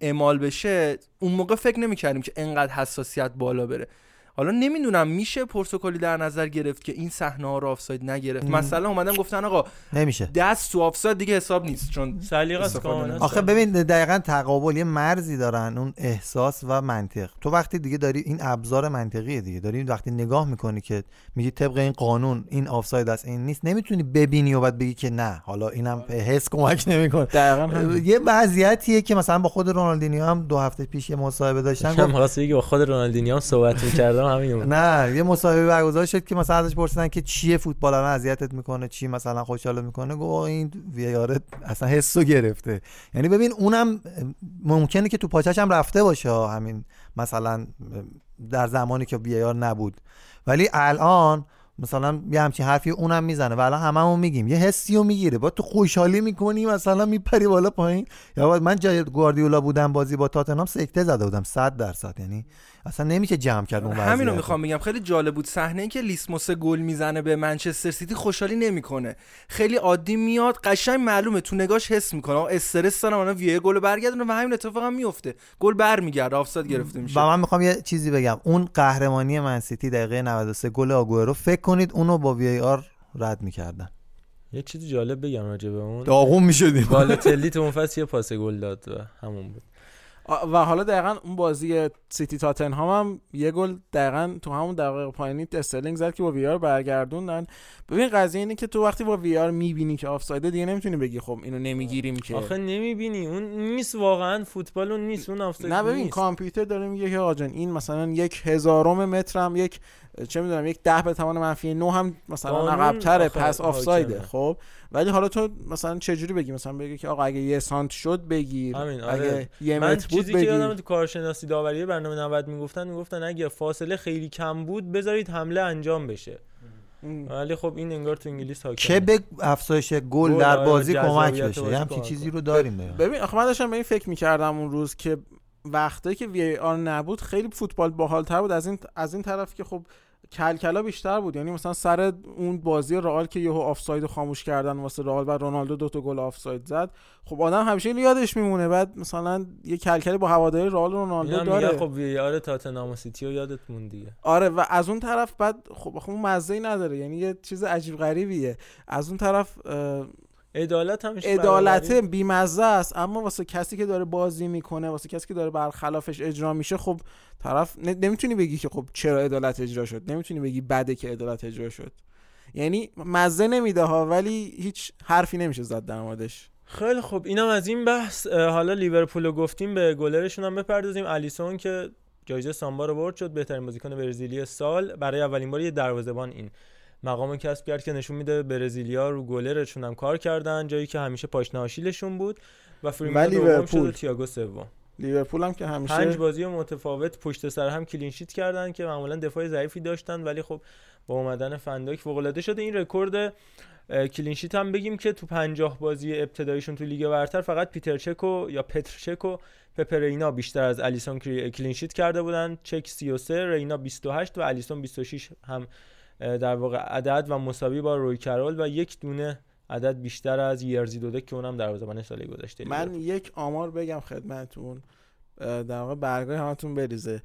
اعمال بشه اون موقع فکر نمی‌کردیم که انقدر حساسیت بالا بره. حالا نمی‌دونم میشه پرتکلی در نظر گرفت که این صحنه ها رو آفساید نگرفت؟ مثلا اومدن گفتن آقا نمیشه. دست تو آفساید دیگه حساب نیست چون سلیقه است آخه ببین دقیقا تقابل یه مرزی دارن اون احساس و منطق. تو وقتی دیگه داری این ابزار منطقیه دیگه. داری وقتی نگاه می‌کنی که میگی طبق این قانون این آفساید است این نیست نمی‌تونی ببینی و بعد بگی که نه. حالا اینم حس کمک نمی‌کنه. دقیقاً یه وضعیتیه که مثلا با خود رونالدینیو هم دو هفته پیش یه مصاحبه داشتن گفت خود رونالدینیو هم صحبت می‌کردم. همین نه یه مصاحبه برگزار شد که مثلا ازش پرسیدن که چیه فوتبال الان اذیتت می‌کنه چی مثلا خوشحال می‌کنه. گفت این وی آر اصلا حسو گرفته. یعنی ببین اونم ممکنه که تو پاچش هم رفته باشه همین مثلا در زمانی که وی آر نبود. ولی الان مثلا یه همچین حرفی اونم می‌زنه و الان هممون میگیم. یه حسی رو می‌گیره. با تو خوشحالی می‌کنی مثلا میپری بالا پایین. یا من جای گواردیولا بودم بازی با تاتنهام سکته زده بودم 100 درصد. یعنی اصلا نمیشه جمع کرد اون همین رو می‌خوام بگم. خیلی جالب بود صحنه ای که لیسموس گل می‌زنه به منچستر سیتی خوشحالی نمی‌کنه. خیلی عادی میاد قشنگ معلومه. تو نگاش حس می‌کنه. استرس دارم اونا وی گل برگردونه و همین اتفاق هم میفته. گل برمیگرده آفساید گرفته میشه. و من می‌خوام یه چیزی بگم. اون قهرمانی من سیتی دقیقه 93 گل آگوئرو فکر کنید اونو با VAR رد می‌کردن. یه چیزی جالب بگم راجع به اون. داغون می‌شدیم. بالوتلی تو اون فصل یه پاس گل داد و همون بود. و حالا دقیقا اون بازی سیتی تاتنهام هم یه گل دقیقا تو همون دقیقه پایینی استرلینگ زد که با VAR برگردوندن. ببین قضیه اینه که تو وقتی با VAR می‌بینی که آفسایده دیگه نمی‌تونی بگی خب اینو نمی‌گیریم که. آخه نمی‌بینی. اون نیست واقعا فوتبال اون نیست اون آفساید نه ببین. کامپیوتر داره میگه که آقا این مثلا یک هزارم متر هم یک چه می‌دونم یک ده به توان منفی نو هم مثلا عقب‌تره پس آفسایده. خب ولی حالا تو مثلا چه جوری بگی؟ مثلا بگی که آقا اگه یه سانت شد بگیر همین آره. اگه یه من متر بود چیزی بگیر که یادم تو کارشناسی داوری برنامه 90 می‌گفتن می‌گفتن اگه فاصله خیلی کم بود بذارید حمله انجام بشه. ولی خب این انگار تو انگلیس حاکمه. که به افزایش گل در آره، بازی کمک بشه؟ یه همچین چیزی. رو داریم داریم ببین آخه من داشتم به این فکر می‌کردم اون روز که وقتی که VAR نبود خیلی فوتبال باحالتر بود. از این از این طرف که خب کلکلا بیشتر بود. یعنی مثلا سر اون بازی رئال که یهو آفساید خاموش کردن واسه رئال و رونالدو دو تا گل آفساید زد خب آدم همیشه یادش میمونه. بعد مثلا یه کلکلی با هوادارای رئال رونالدو داره. خب VAR تاتنهام و سیتی رو یادت موند دیگه. آره و از اون طرف بعد خب خب اون مزه نداره. یعنی یه چیز عجیب غریبیه. از اون طرف عدالت همش عدالت. بیمزه است. اما واسه کسی که داره بازی می‌کنه واسه کسی که داره برخلافش اجرا میشه خب طرف نمی‌تونی بگی که خب چرا عدالت اجرا شد. نمی‌تونی بگی بده که عدالت اجرا شد. یعنی مزه نمیده ها ولی هیچ حرفی نمیشه زد در موردش. خیلی خب اینم از این بحث حالا لیورپول رو گفتیم به گلرشون هم بپردازیم. الیسون که جایزه سامبا رو برد شد بهترین بازیکن برزیلی سال. برای اولین بار یه دروازه‌بان این مقام کسب کرد که نشون میده برزیلیا رو گلرشون هم کار کردن جایی که همیشه پاشنه آشیلشون بود و فیرمینو دوم شد و. تییاگو سوم. لیورپول هم که همیشه پنج بازی متفاوت پشت سر هم clean sheet کردن که معمولا دفاع ضعیفی داشتن ولی خب با اومدن فندایک فوق العاده شده. این رکورد اه، clean sheet هم بگیم که تو 50 بازی ابتداییشون تو لیگ برتر فقط پیتر چکو یا پتر چکو پپرینا بیشتر از الیسون کری- کلین شیت کرده بودن. چک 33 رینا 28 و الیسون 26 هم در واقع عدد و مساوی با روی کرول و یک دونه عدد بیشتر از یرزی دودک که اونم دروازه‌بان سال گذشته. من یک آمار بگم خدمتون اه، در واقع برگای همتون بریزه.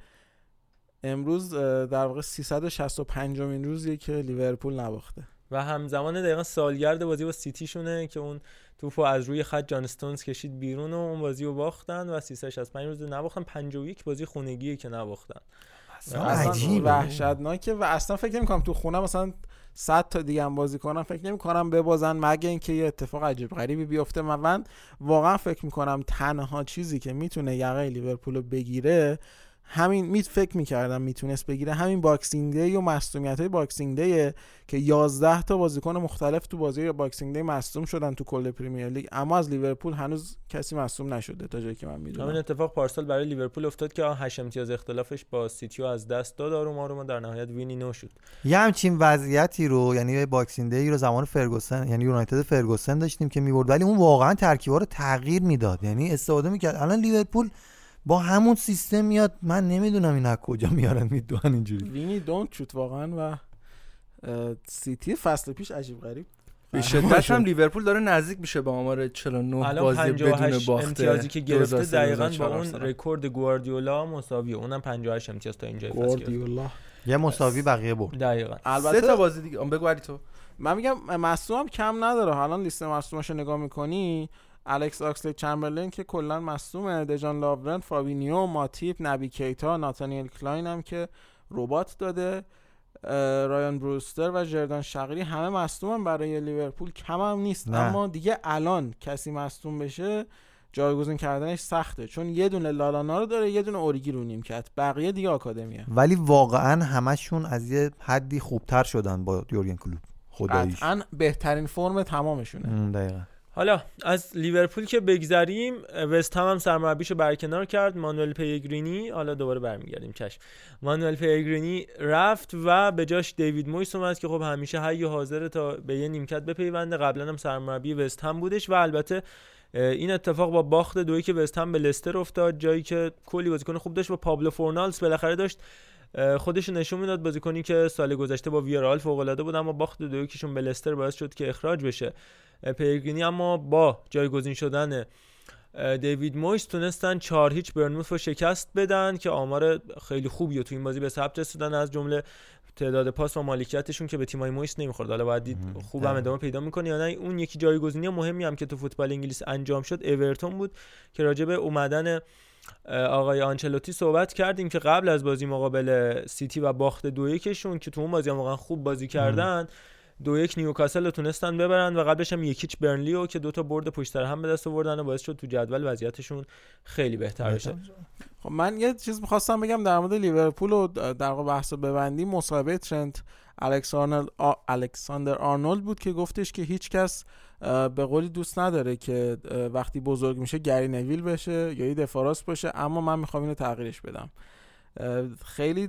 امروز در واقع 365 امین روزیه که لیورپول نباخته. و همزمان دقیقا سالگرد بازی با سیتی شونه که اون توپو از روی خط جان استونز کشید بیرون و اون بازی رو باختن و 365 روز نباختن. 51 بازی خونگیه که نباختن. اصلا اصلا عجیبه. وحشتناکه و اصلا فکر نمی کنم تو خونه مثلا 100 تا دیگه هم بازی کنن فکر نمی کنم ببازن مگه اینکه یه اتفاق عجیب غریبی بیفته من من واقعا فکر می‌کنم تنها چیزی که می‌تونه یقه لیورپول رو بگیره همین می فکر می‌کردم می‌تونست بگیره. همین Boxing Day و مصدومیت های Boxing Day که 11 تا بازیکن مختلف تو بازی Boxing Day مصدوم شدن تو کل پریمیر لیگ. اما از لیورپول هنوز کسی مصدوم نشده تا جایی که من می‌دونم. همین اتفاق پارسال برای لیورپول افتاد که هشت امتیاز اختلافش با سیتیو از دست داد. آروم آروم و در نهایت وینی نو شد. یه همچین وضعیتی رو یعنی Boxing Day رو زمان فرگوسن یعنی یونایتد فرگوسن داشتیم که می‌برد ولی اون واقعا ترکیبا رو تغییر می‌داد. یعنی استفاده می‌کرد. الان لیورپول با همون سیستم میاد. من نمی‌دونم این از کجا میارن می‌دونن اینجوری. وینی دونت شد واقعا و سیتی فصل پیش عجیب غریب. به شدت هم لیورپول داره نزدیک میشه به آمار 49 الان بازی بدون 58 باخته امتیازی که گرفته 2003 دقیقا با 2004 اون. رکورد گواردیولا مساویه. اونم 58 امتیاز تا اینجا. گواردیولا. یه مساوی بقیه برد. دقیقا. البته سه تا بازی دیگه. بگو علی تو. من میگم مصدوم کم نداره. الان لیست مصدوماشو نگاه می‌کنی الکس آکسلی چمبرلین که کلا مصدومه دژان لاورن فابینیو ماتیپ نبی کیتا ناتانیل کلاین هم که ربات داده رایان بروستر و جردان شقیری همه مصدومن برای لیورپول. کم هم نیست. نه. اما دیگه الان کسی مصدوم بشه جایگزین کردنش سخته. چون یه دونه لالانا رو داره یه دونه اوریگی رو نیمکت. بقیه دیگه آکادمیه. ولی واقعا همشون از یه حدی خوبتر شدن با یورگن کلوپ خداییش. قطعا بهترین فرم تمامشونه. ام، دقیقا. حالا از لیورپول که بگذریم وست هم, هم سرمربیشو برکنار کرد مانوئل پیگرینی حالا دوباره برمیگردیم چشم. مانوئل پیگرینی رفت و به جاش دیوید مویس اومد که خب همیشه و حاضر تا به یه نیمکت بپیونده. قبلا هم سرمربی وست هم بودش و البته این اتفاق با باخت دویی که وست هم به لستر افتاد جایی که کلی بازیکن خوب داشت و پابلو فورنالز بالاخره داشت خودش نشون می‌داد بازیکنی که سال گذشته با ویارال فوق العاده بود اما باخت دو یکیشون به لستر باعث شد که اخراج بشه. پیگرینی اما با جایگزین شدن دیوید مویس تونستن چهار هیچ برنموث رو شکست بدن که آمار خیلی خوبی رو تو این بازی به ثبت رسوندن از جمله تعداد پاس و مالکیتشون که به تیمای مویس نمی‌خورد. حالا باید دید خوبم دقیقاً. ادامه پیدا می‌کنه یا نه. اون یکی جایگزینی مهمی هم که تو فوتبال انگلیس انجام شد اورتون بود که راجع به اومدن آقای آنچلوتی صحبت کردیم که قبل از بازی مقابل سیتی و باخت دو یکشون که تو اون بازی هم واقعا خوب بازی کردن دو یک نیوکاسل رو تونستن ببرن و قبلش هم یک هیچ برنلی و که دوتا برد پشت هم به دست آوردن و باعث شد تو جدول وضعیتشون خیلی بهتر بشه. خب من یه چیز می‌خواستم بگم در مورد لیورپول و در واقع بحث رو ببندیم. مصاحبه ترنت الکساندر آرنولد بود که گفتش که هیچ کس اه، به قولی دوست نداره که وقتی بزرگ میشه گری نویل بشه یا یه دفاراست باشه. اما من می‌خوام اینو تغییرش بدم. خیلی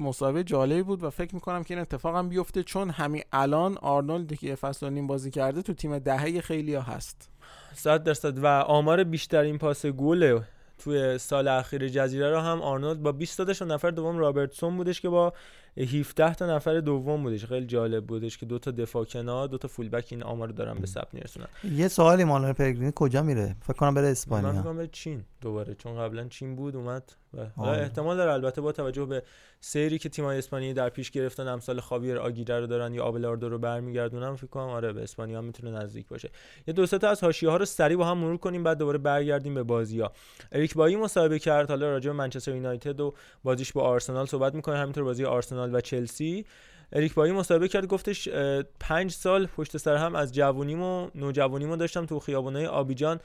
مسابقه جالبی بود و فکر می‌کنم که این اتفاق هم بیفته چون همین الان آرنولد که یه فصل و نیم بازی کرده تو تیم دهه خیلی ها هست. صد درصد. و آمار بیشترین پاس گل توی سال اخیر جزیره رو هم آرنولد با 20 دادش و نفر دوم رابرتسون بودش که با 17 تا نفر دوم بودش. خیلی جالب بودش که دو تا دفاع کنار دو تا فول بک این آمار رو دارن به ثبت میرسونن. یه سوالی مانوئل پلگرینی کجا میره؟ فکر کنم بره من اسپانیا میگم به چین دوباره چون قبلا چین بود اومد. و آره. احتمال داره البته با توجه به سیری که تیم‌های اسپانیایی در پیش گرفتن امثال خاویر آگیره رو دارن یا آبلاردو رو برمیگردونن فکر کنم آره به اسپانیا می‌تونه نزدیک باشه. یه دو سه تا از حاشیه ها رو سریع با هم مرور کنیم بعد دوباره برگردیم به بازی ها اریک بایی مصاحبه کرد حالا راجع به منچستر یونایتد و بازیش با آرسنال صحبت می‌کنه همینطور بازی آرسنال و چلسی. اریک بایی مصاحبه کرد گفتش پنج سال پشت سر هم از جوونیم و نوجوانیمو داشتم تو خیابونای آبیجان.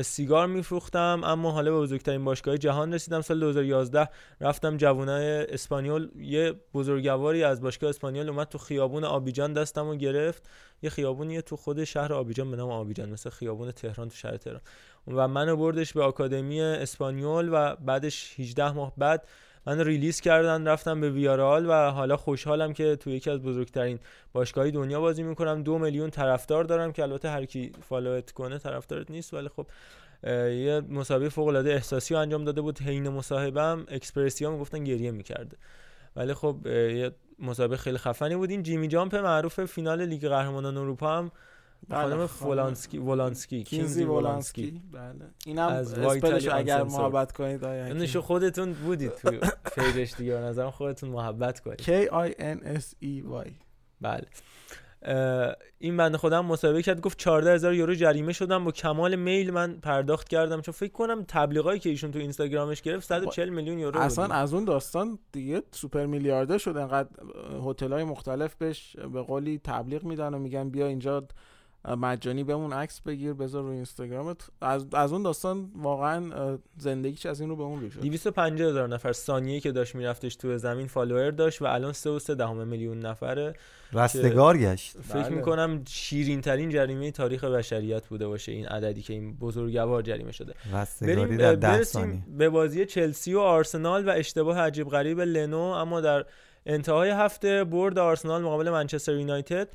سیگار میفروختم اما حالا به بزرگترین باشگاه جهان رسیدم. سال 2011 رفتم جوانای اسپانیول. یه بزرگواری از باشگاه اسپانیول اومد تو خیابون آبیجان دستم و گرفت. یه خیابونیه تو خود شهر آبیجان به نام آبیجان مثل خیابون تهران تو شهر تهران. و منو بردش به آکادمی اسپانیول و بعدش 18 ماه بعد من release کردن رفتم به ویارال و حالا خوشحالم که تو یکی از بزرگترین باشگاهی دنیا بازی می‌کنم. دو میلیون طرفدار دارم که البته هر کی follow ت کنه طرفدارت نیست ولی خب یه مسابقه فوق العاده احساسی انجام داده بود. حین مصاحبم اکسپرسیا می‌گفتن گریه می‌کرده. ولی خب یه مسابقه خیلی خفنی بود. این جیمی جامپ معروف فینال لیگ قهرمانان اروپا هم بله، خانم خانم ولانسکی کینزی ولانسکی. بله. اینم از spell ش اگر. محبت کنید ID شو خودتون بودید تو page ش دیگه به نظرم خودتون محبت کنید. K I N S E Y. بله. این بنده خودم مصاحبه کرد گفت 14 هزار یورو جریمه شدم با کمال میل من پرداخت کردم چون فکر کنم تبلیغایی که ایشون تو اینستاگرامش گرفت 140 میلیون یورو اصلا بود. از اون داستان دیگه سوپر میلیاردر شد انقدر هتل های مختلف بهش به قولی تبلیغ میدن و میگن بیا اینجا مجانی بمون عکس بگیر بذار رو اینستاگرامت. از, از اون داستان واقعا زندگیش از این رو به اون شد 250 هزار نفر ثانیه که داشت میرفتش تو زمین follower داشت و الان 3 و 3 دهم میلیون نفره رستگار گشت. فکر بله. می‌کنم شیرین ترین جریمه تاریخ بشریت بوده باشه این عددی که این بزرگوار جریمه شده. بریم در برسیم به بازی چلسی و آرسنال و اشتباه عجیب غریب لنو. اما در انتهای هفته برد آرسنال مقابل منچستر یونایتد.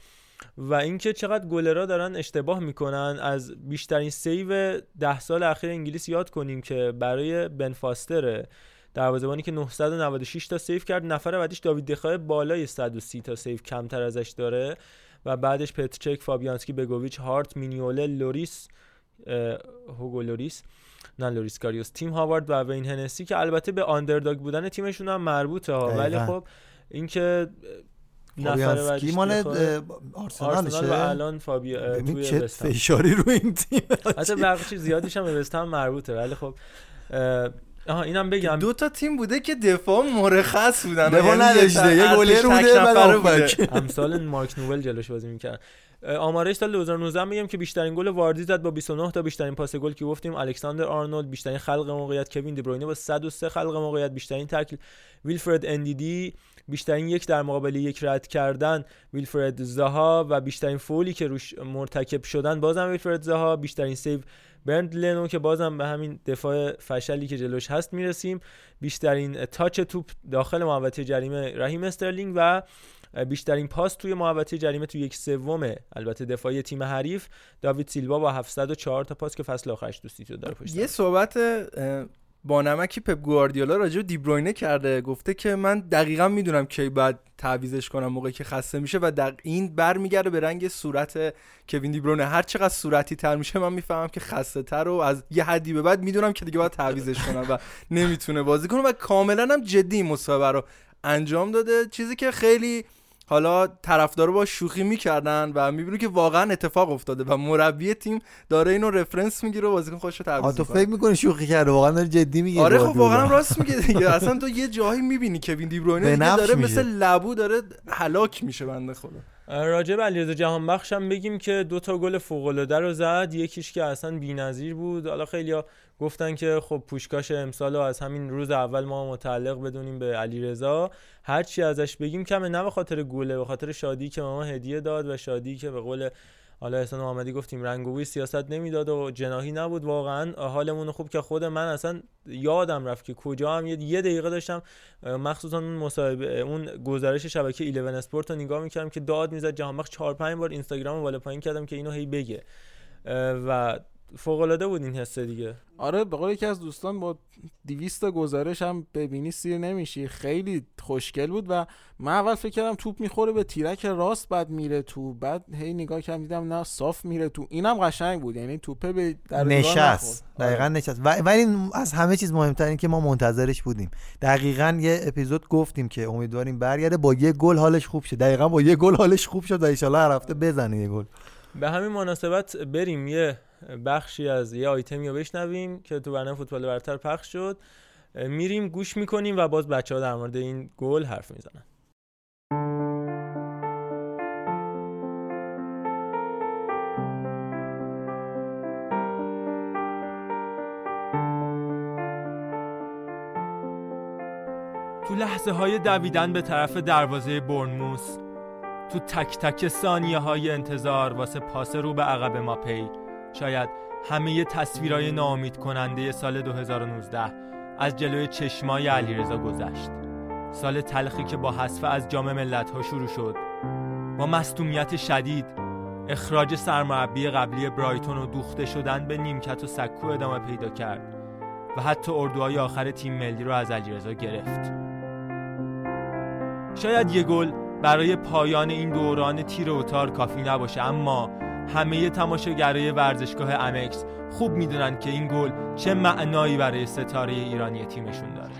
و اینکه چقدر گلرا دارن اشتباه می‌کنن از بیشترین save ده سال اخیر انگلیس یاد کنیم که برای بن فاستر دروازه‌بانی که 996 تا save کرد نفر بعدیش داوید دخای بالای 130 تا save کمتر ازش داره و بعدش پترچک فابیانسکی بگوویچ هارت مینیوله لوریس هوگو لوریس نه لوریس کاریوس تیم هاوارد و وین هنسی که البته به underdog بودن تیمشون هم مربوطه ها ولی. خب اینکه فابیانسکی مال آرسنال و الان فابی اه، ببین توی چه. فشاری رو این تیم حتی بقیه زیادیش هم به مربوطه ولی خب آها اینم بگم. دو تا تیم بوده که دفاع مرخص بودن. دفاع یعنی نداشته. یه گلر بوده، بعد نفره هافبک. امثال مارک نوبل جلوش بازی می‌کرد آمارش سال 2019 میگم که بیشترین گل واردی زد با 29 تا بیشترین پاس گل که گفتیم. الکساندر آرنولد بیشترین خلق موقعیت کوین دی بروینه با 103 خلق موقعیت بیشترین تکل. ویلفرد اندیدی بیشترین یک در مقابل یک رد کردن ویلفرد زاها و بیشترین فولی که روش مرتکب شدن بازم ویلفرد زاها بیشترین save برند لنو که بازم به همین دفاع فشلی که جلوش هست می‌رسیم بیشترین touch توپ داخل محوطه جریمه رحیم استرلینگ و بیشترین پاس توی محوطه جریمه توی یک سوم البته دفاعی تیم حریف داوید سیلوا با 704 تا پاس که فصل آخرش دوستی تو داره پشت یه. صحبت با نمکی پپ گواردیولا راجع به دیبروینه کرده. گفته که من دقیقا می‌دونم کی بعد تعویزش کنم موقعی که خسته میشه و دق... این برمیگرده به رنگ صورت کوین دیبروینه هر چقدر صورتی تر میشه من می‌فهمم که خسته تر و از یه حدی به بعد می‌دونم که دیگه باید تعویزش کنم و نمی‌تونه بازی کنه و کاملا هم جدی مسابقه رو انجام داده. چیزی که خیلی حالا طرفدارا با شوخی می‌کردن و می‌بینی که واقعا اتفاق افتاده و مربی تیم داره اینو رفرنس می‌گیره و بازیکن خودش رو تعویض تو فکر می‌کنی شوخی کرده واقعا داره جدی میگه آره خب. واقعا راست میگه دیگه اصلا تو یه جایی می‌بینی کوین دی به بروینه دیگه نفش داره میشه. مثل لبو داره هلاک میشه بنده خدا راجع به علیرضا جهانبخش هم بگیم که دو تا گل فوق العاده رو زد. یکیش که اصلا بی‌نظیر بود. حالا خیلیا گفتن که خب پوشکاش امسال رو از همین روز اول ما متعلق بدونیم به علیرضا. هر چی ازش بگیم کمه نه به خاطر گله به خاطر شادی که ما هدیه داد و شادی که به قول حالا احسان محمدی گفتیم رنگ و بوی سیاست نمی‌داد و جناهی نبود واقعا. حالمون خوب که خود من اصلا یادم رفت که کجا هم یه دقیقه داشتم مخصوصا اون مصاحبه اون گزارش شبکه 11 اسپورت رو نگاه می‌کردم که داد می‌زد جهانبخش 4 5 بار اینستاگرام رو بالا پایین کردم که اینو هی بگه. و فوق العاده بود این حسه دیگه. آره به قول یکی از دوستان با 200 تا گزارش هم ببینی سیر نمیشی. خیلی خوشگل بود و من اول فکر کردم توپ می‌خوره به تیرک راست بعد میره تو بعد هی نگاه کردم دیدم نه صاف میره تو. اینم قشنگ بود یعنی توپه به در نشست. نخورد. دقیقا نشست. و- ولی از همه چیز مهمتر این که ما منتظرش بودیم. دقیقا یه اپیزود گفتیم که امیدواریم برگرده با یه گل حالش خوب شد دقیقا با یه گل حالش خوب شد و ایشالله هر هفته بزنه یه گل. به همین مناسبت بریم یه بخشی از یه آیتمی رو بشنویم که تو برنامه فوتبال برتر پخش شد. میریم گوش می‌کنیم و باز بچه ها در مورد این گل حرف می‌زنن. تو لحظه های دویدن به طرف دروازه برنموس تو تک تک ثانیه های انتظار واسه پاس رو به عقب ماپی شاید همه تصویرای ناامید کننده سال 2019 از جلوی چشمای علیرضا گذشت. سال تلخی که با حذف از جام ملت ها شروع شد. با مصدومیت شدید اخراج سرمربی قبلی برایتون و دوخته شدن به نیمکت و سکو ادامه پیدا کرد و حتی اردوهای آخر تیم ملی رو از علیرضا گرفت. شاید یه گل برای پایان این دوران تیر و تار کافی نباشه اما همه تماشاگرای ورزشگاه امکس خوب می‌دونن که این گل چه معنایی برای ستاره ایرانی تیمشون داره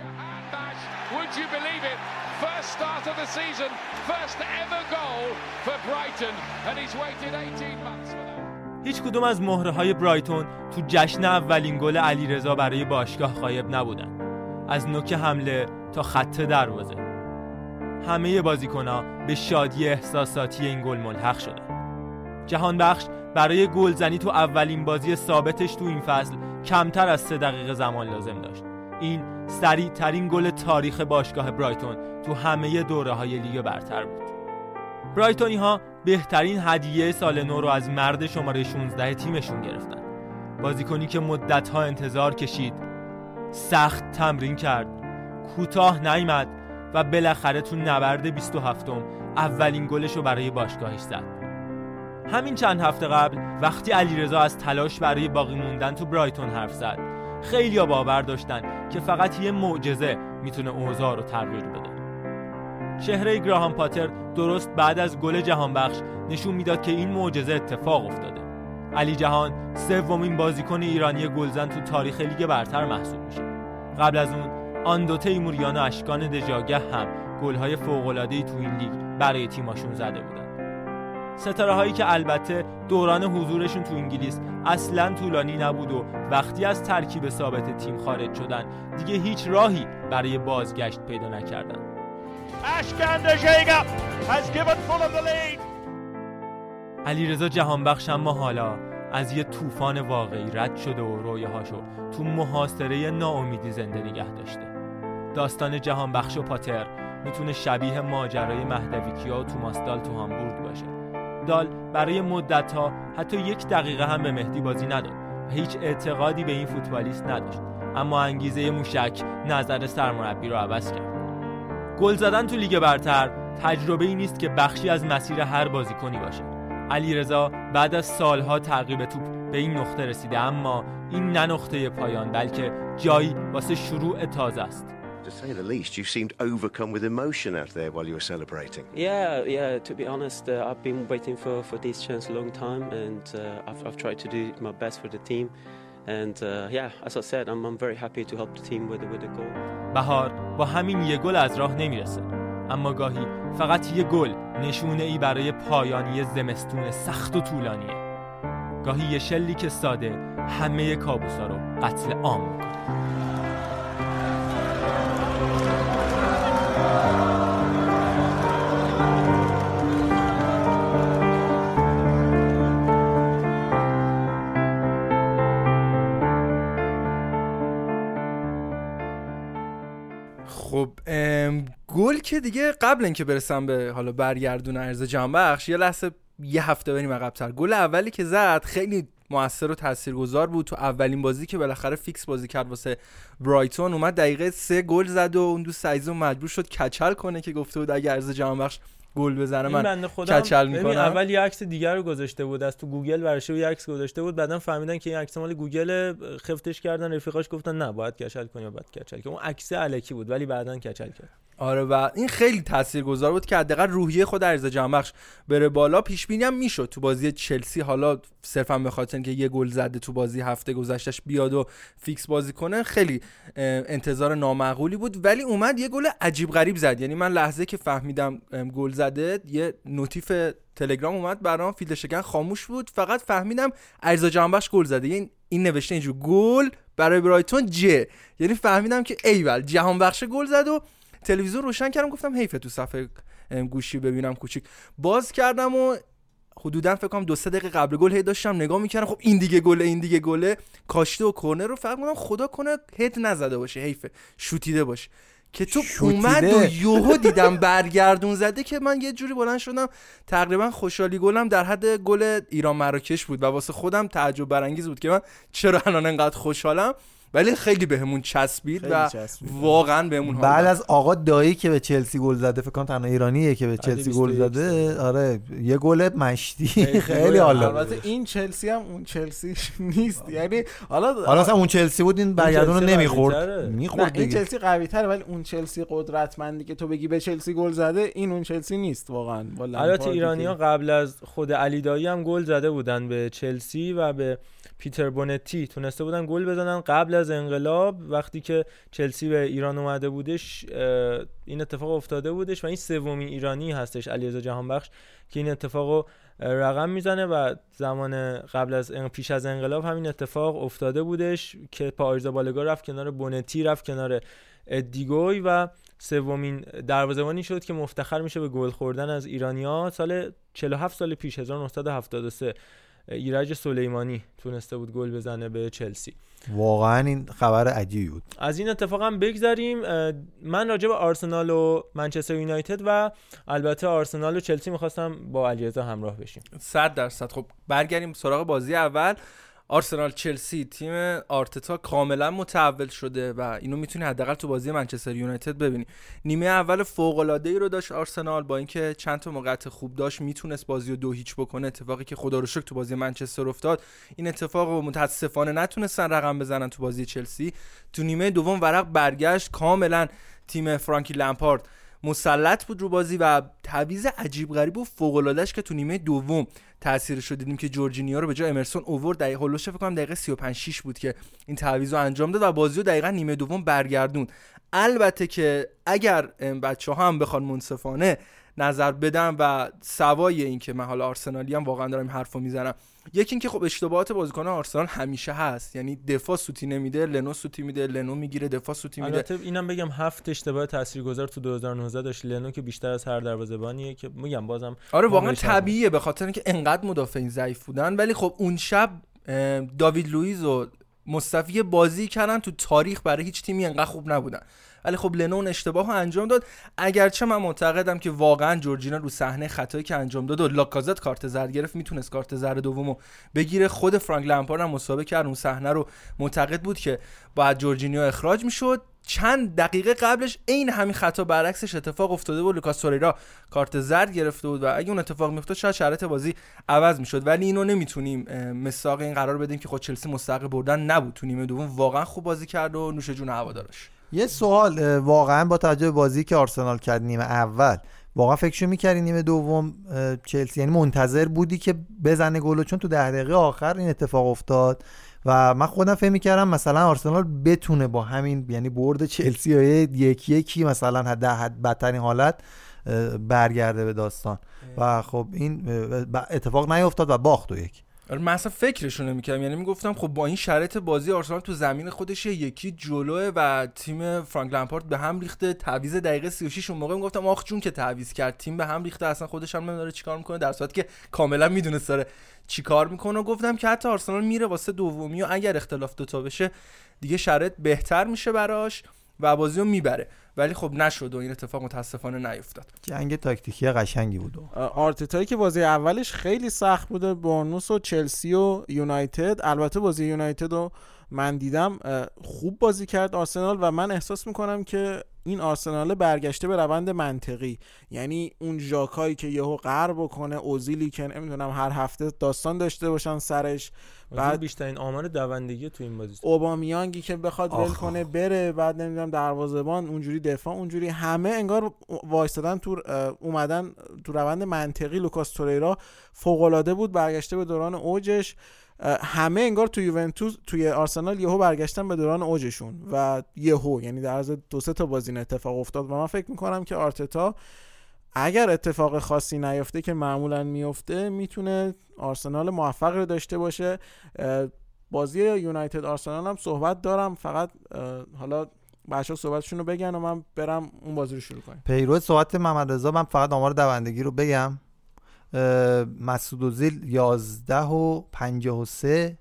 Would you believe it? First start of the season. First ever goal for Brighton, and he's waited 18 months for that. هیچ کدوم از مهره های برایتون تو جشن اولین گل علیرضا برای باشگاه غایب نبودن از نوک حمله تا خط دروازه همه بازیکنها به شادی احساساتی این گل ملحق شدن جهان بخش برای گلزنی تو اولین بازی ثابتش تو این فصل کمتر از سه دقیقه زمان لازم داشت. این سریع ترین گل تاریخ باشگاه برایتون تو همه دوره های لیگ برتر بود. برایتونی ها بهترین هدیه سال نو رو از مرد شماره 16 تیمشون گرفتن. بازیکنی که مدت ها انتظار کشید سخت تمرین کرد. کوتاه نیامد. و بالاخره تو نبرد 27 م اولین گلش رو برای باشگاهش زد. همین چند هفته قبل وقتی علیرضا از تلاش برای باقی موندن تو برایتون حرف زد خیلی باور داشتن که فقط یه معجزه می‌تونه اوضاع رو تغییر بده. چهره گراهام پاتر درست بعد از گل جهان بخش نشون می‌داد که این معجزه اتفاق افتاده. علی جهان سومین بازیکن ایرانی گلزن تو تاریخ لیگ برتر محسوب میشه. قبل از اون آن دو تیموریان و اشکان دژاگه هم گل‌های فوق‌العاده‌ای تو این لیگ برای تیماشون زده بودن ستاره هایی که البته دوران حضورشون تو انگلیس اصلا طولانی نبود و وقتی از ترکیب ثابت تیم خارج شدن دیگه هیچ راهی برای بازگشت پیدا نکردن. علیرضا جهانبخش اما حالا از یه طوفان واقعی رد شده و رویاهاشو تو محاصره ناامیدی زنده نگه داشته. داستان جهانبخش و پاتر می‌تونه شبیه ماجرای مهدویکیا و توماس دال تو هامبورگ باشه. دال برای مدت ها حتی یک دقیقه هم به مهدی بازی نداد و هیچ اعتقادی به این فوتبالیست نداشت. اما انگیزه موشک نظر سرمربی رو عوض کرد. گل زدن تو لیگ برتر تجربه ای نیست که بخشی از مسیر هر بازیکنی باشه. علیرضا بعد از سالها تعقیب توپ به این نقطه رسیده اما این نه نقطه پایان بلکه جایی واسه شروع تازه است. To say the least, you seemed overcome with emotion out there while you were celebrating. Yeah, yeah. To be honest, uh, I've been waiting for, for this chance a long time, and uh, I've, I've tried to do my best for the team. And uh, yeah, as I said, I'm, I'm very happy to help the team with with the goal. بهار با همین یه گل از راه نمیرسه اما گاهی فقط یه گل نشونه ای برای پایانی زمستون سخت و طولانیه گاهی یه شلی که ساده همه کابوسا رو قتل عام میکنه خب گل که دیگه قبل اینکه برسم به حالا برگردون علیرضا جهانبخش یه لحظه یه هفته بریم عقب‌تر. گل اولی که زد خیلی موثر و تاثیرگذار بود. تو اولین بازی که بالاخره فیکس بازی کرد واسه برایتون اومد دقیقه سه گل زد و اون دوست عزیزم مجبور شد کچل کنه که گفته بود اگه علیرضا جهانبخش گل بزنه من کچل می‌کنم. اول یه عکس دیگر رو گذاشته بود از تو گوگل ورداشته یه عکس گذاشته بود بعدا فهمیدن که این عکس مال گوگل خفتش کردن رفیقاش گفتن نه باید کچل کنی باید کچل کنی اون عکس الکی بود ولی بعدا کچل کرد. آره و این خیلی تاثیرگذار بود که حداقل روحیه خود علیرضا جهانبخش بره بالا. پیش بینی هم می‌شد تو بازی چلسی. حالا صرفا به خاطر اینکه یه گل زده تو بازی هفته گذشتش بیاد و فیکس بازی کنه خیلی انتظار نامعقولی بود. ولی اومد یه گل عجیب غریب زد. یعنی من لحظه که فهمیدم گل زده یه notif تلگرام اومد برام فیلترشکن خاموش بود. فقط فهمیدم علیرضا جهانبخش گل زده. یعنی این نوشته اینجور گل برای برایتون جه. یعنی فهمیدم که ایول جهان بخش گل زد و تلویزیون روشن کردم گفتم حیفه تو صفحه گوشی ببینم کوچیک. باز کردم و حدودا فکر کنم دو سه دقیقه قبل گل هی داشتم نگاه می‌کردم خب این دیگه گله این دیگه گله. کاشته و کرنر رو فقط گفتم خدا کنه هد نزده باشه حیفه شوتیده باشه. که تو شوتیده. اومد و یوهو دیدم برگردون زده که من یه جوری بلند شدم. تقریبا خوشحالی گلم در حد گل ایران مراکش بود و واسه خودم تعجب برانگیز بود که من چرا الان انقدر خوشحالم. ولی خیلی بهمون چسبید خیلی و چسبید. واقعا بهمون حال بعد. از آقا دایی که به چلسی گل زده فکر کنم تنها ایرانیه که به چلسی گل 21 زده. آره یه گل مشتی. خیلی خیلی حال داد. البته این چلسی هم اون چلسی نیست. یعنی حالا حالا اصلا اون چلسی بود این برگردون رو نمی‌خورد. می‌خورد این چلسی قوی تره ولی اون چلسی قدرتمندی که تو بگی به چلسی گل زده این اون چلسی نیست واقعا. البته لمپاردی ایرانی ها که- قبل از خود علی دایی هم گل زده بودن به چلسی و به پیتر بونتی. تونسته بودن گل بزنن قبل از انقلاب. وقتی که چلسی به ایران اومده بودش این اتفاق افتاده بودش و این سومین ایرانی هستش علیرضا جهانبخش که این اتفاق رقم می‌زنه و زمان قبل از پیش از انقلاب همین اتفاق افتاده بودش که پایرزا بالگا رفت کنار بونتی رفت کنار ادیگوی و سومین دروازه‌بانی شد که مفتخر میشه به گل خوردن از ایرانیا سال 47 سال پیش 1973 ایرج سلیمانی تونسته بود گل بزنه به چلسی. واقعا این خبر عجیبی بود. از این اتفاق هم بگذریم. من راجع به آرسنال و منچستر یونایتد و البته آرسنال و چلسی می‌خواستم با علیرضا همراه بشیم. 100 درصد. خب برگردیم سراغ بازی اول. آرسنال چلسی تیم آرتتا کاملا متحول شده و اینو می‌تونی حداقل تو بازی منچستر یونایتد ببینی. نیمه اول فوق العاده ای رو داشت آرسنال با اینکه چند تا موقعیت خوب داشت می‌تونست بازی رو دو هیچ بکنه. اتفاقی که خدا رو شکر تو بازی منچستر افتاد. این اتفاق رو متاسفانه نتونستن رقم بزنن تو بازی چلسی. تو نیمه دوم ورق برگشت. کاملا تیم فرانکی لمپارد مسلط بود رو بازی و تعویض عجیب غریب و فوق العادهش که تو نیمه دوم تاثیرش رو دیدیم که جورجینیا رو به جای امرسون اوورد دقیقه هولوش فکر کنم دقیقه 35 6 بود که این تعویض رو انجام داد و بازی رو دقیقا نیمه دوم برگردون البته که اگر بچه ها هم بخوان منصفانه نظر بدم و سوای این که من حالا آرسنالی هم واقعا دارم حرفو می‌زنم یکی اینکه خب اشتباهات بازیکن آرسنال همیشه هست. یعنی دفاع سوتی نمیده لنو سوتی میده لنو می‌گیره دفاع سوتی میده. البته اینم بگم هفت اشتباه تاثیرگذار تو 2019 داشت. لنو که بیشتر از هر دروازه‌بانیه که میگم بازم آره واقعا طبیعیه به خاطر اینکه انقدر مدافعین ضعیف بودن. ولی خب اون شب داوید لوئیز و مصطفی بازی کردن تو تاریخ برای هیچ تیمی انقدر خوب نبودن. ولی خب لنون اشتباه رو انجام داد. اگرچه من معتقدم که واقعا جورجینا رو صحنه خطایی که انجام داد و لاکازت کارت زرد گرفت می‌تونست کارت زرد دومو بگیره. خود فرانک لمپارد هم مصاحبه کرد. اون صحنه رو معتقد بود که باید جورجینیو اخراج می‌شد. چند دقیقه قبلش عین همین خطا برعکسش اتفاق افتاده بود لوکاس توریرا کارت زرد گرفته بود و اگه اون اتفاق میافتاد شاید شرایط بازی عوض می‌شد. ولی اینو نمی‌تونیم مصداق این قرار بدیم که خود چلسی مستحق بردن نبود. تو نیمه دوم واقعا خوب بازی کرد و نوش جون هوادارش یه سوال واقعا با توجه به بازی که آرسنال کرد نیمه اول واقعا فکرشو می‌کردی نیمه دوم چلسی؟ یعنی منتظر بودی که بزنه گل چون تو ده دقیقه آخر این اتفاق افتاد و من خودم فکر می‌کردم مثلا آرسنال بتونه با همین یعنی برد چلسی یا یکی یکی مثلا حد حد بدترین حالت برگرده به داستان. و خب این اتفاق نیفتاد و باخت و یک. آره من اصلا فکرشو نمی‌کردم. یعنی می‌گفتم خب با این شرایط بازی آرسنال تو زمین خودش یکی جلوه و تیم فرانک لمپارد به هم ریخته. تعویض دقیقه 36 اون موقع می‌گفتم آخ جون که تعویض کرد. تیم به هم ریخته. اصلا خودش هم نمی‌دونه چیکار می‌کنه. در صورتی که کاملا می‌دونست داره چیکار می‌کنه. و گفتم که حتی آرسنال میره واسه دومی و اگر اختلاف دوتا بشه دیگه شرایط بهتر میشه براش. و بازی رو می‌بره. ولی خب نشد و این اتفاق متاسفانه نیفتاد. جنگ تاکتیکی قشنگی بود. آرتتایی که بازی اولش خیلی سخت بوده بورنوس و چلسی و یونایتد. البته بازی یونایتد رو من دیدم خوب بازی کرد آرسنال و من احساس می‌کنم که این آرسنال برگشته به روند منطقی. یعنی اون ژاکایی که یهو قهر بکنه اوزیلی که نمی‌دونم هر هفته داستان داشته باشن سرش. بعد بیشترین آمار دوندگی تو این بازی اوبامیانگی که بخواد ول کنه بره بعد نمی‌دونم دروازه‌بان اونجوری دفاع اونجوری همه انگار وایستادن تو اومدن تو روند منطقی لوکاس توریرا فوق العاده بود برگشته به دوران اوجش. همه انگار تو یوونتوس توی آرسنال یهو برگشتن به دوران اوجشون و یهو یعنی در از دو سه تا بازی اتفاق افتاد و من فکر می‌کنم که آرتتا اگر اتفاق خاصی نیفته که معمولا میفته می‌تونه آرسنال موفق رو داشته باشه. بازی یونایتد آرسنال هم صحبت دارم فقط حالا بچه صحبتشون رو بگن و من برم اون بازی رو شروع کنیم. پیرو صحبت محمد رضا من فقط آمار دوندگی رو بگم. مسعود اوزیل 11 و 53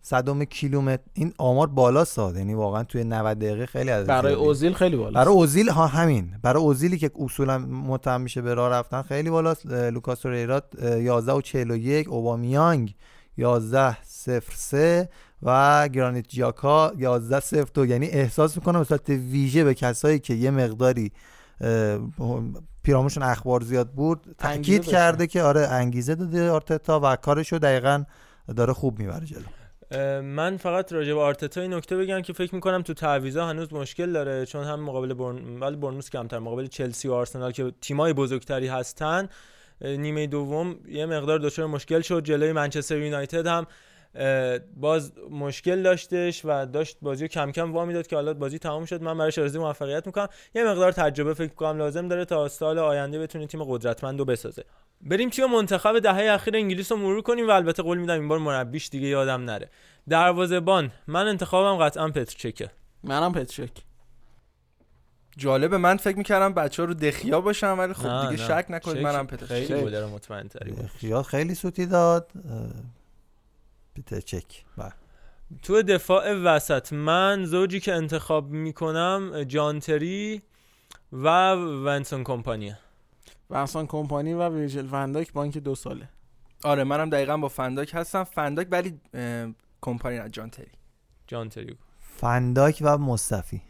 صدم کیلومتر. این آمار بالا ساد یعنی واقعا توی 90 دقیقه خیلی از برای اوزیل خیلی بالا برای اوزیل ها همین. برای اوزیلی که اصولا متهم میشه به راه رفتن خیلی بالاست. لوکاس ریرات 11 و 41 اوبامیانگ 11 03 و گرانیت جاکا 11 02 یعنی احساس می‌کنم به صورت ویژه به کسایی که یه مقداری پیرامونشون اخبار زیاد بود تاکید کرده که آره انگیزه داده آرتتا و کارشو دقیقا داره خوب می‌بره جلو. من فقط راجع به آرتتا این نکته بگم که فکر می‌کنم تو تعویضا هنوز مشکل داره چون هم مقابل برن ولی برنوس کمتر مقابل چلسی و آرسنال که تیمای بزرگتری هستن نیمه دوم یه مقدار دچار مشکل شد. جلوی منچستر یونایتد هم باز مشکل داشتش و داشت بازی رو کم کم وا می‌داد که حالا بازی تمام شد. من براش آرزوی موفقیت می‌کنم. یه مقدار تجربه فکر کنم لازم داره تا سال آینده بتونه تیم قدرتمند رو بسازه. بریم تیم منتخب دهه اخیر انگلیس رو مرور کنیم و البته قول میدم این بار مربیش دیگه یادم نره. دروازه‌بان من انتخابم قطعا پترچکه منم پترچک جالبه من فکر می‌کردم بچه ها رو دخیا باشم ولی خب دیگه نه. شک نکنید منم پتر خیلی مطمئن تری بود. خیال خیلی سوتی داد. پیتر چک بله. تو دفاع وسط من زوجی که انتخاب می‌کنم جانتری و ونسون کمپانیه. ونسان کمپانی و ویرجل ونداک با اینکه دو ساله. آره منم دقیقا با فنداک هستم. فنداک ولی کمپانی نه جان تری. جان تری فن‌دایک و مصطفی.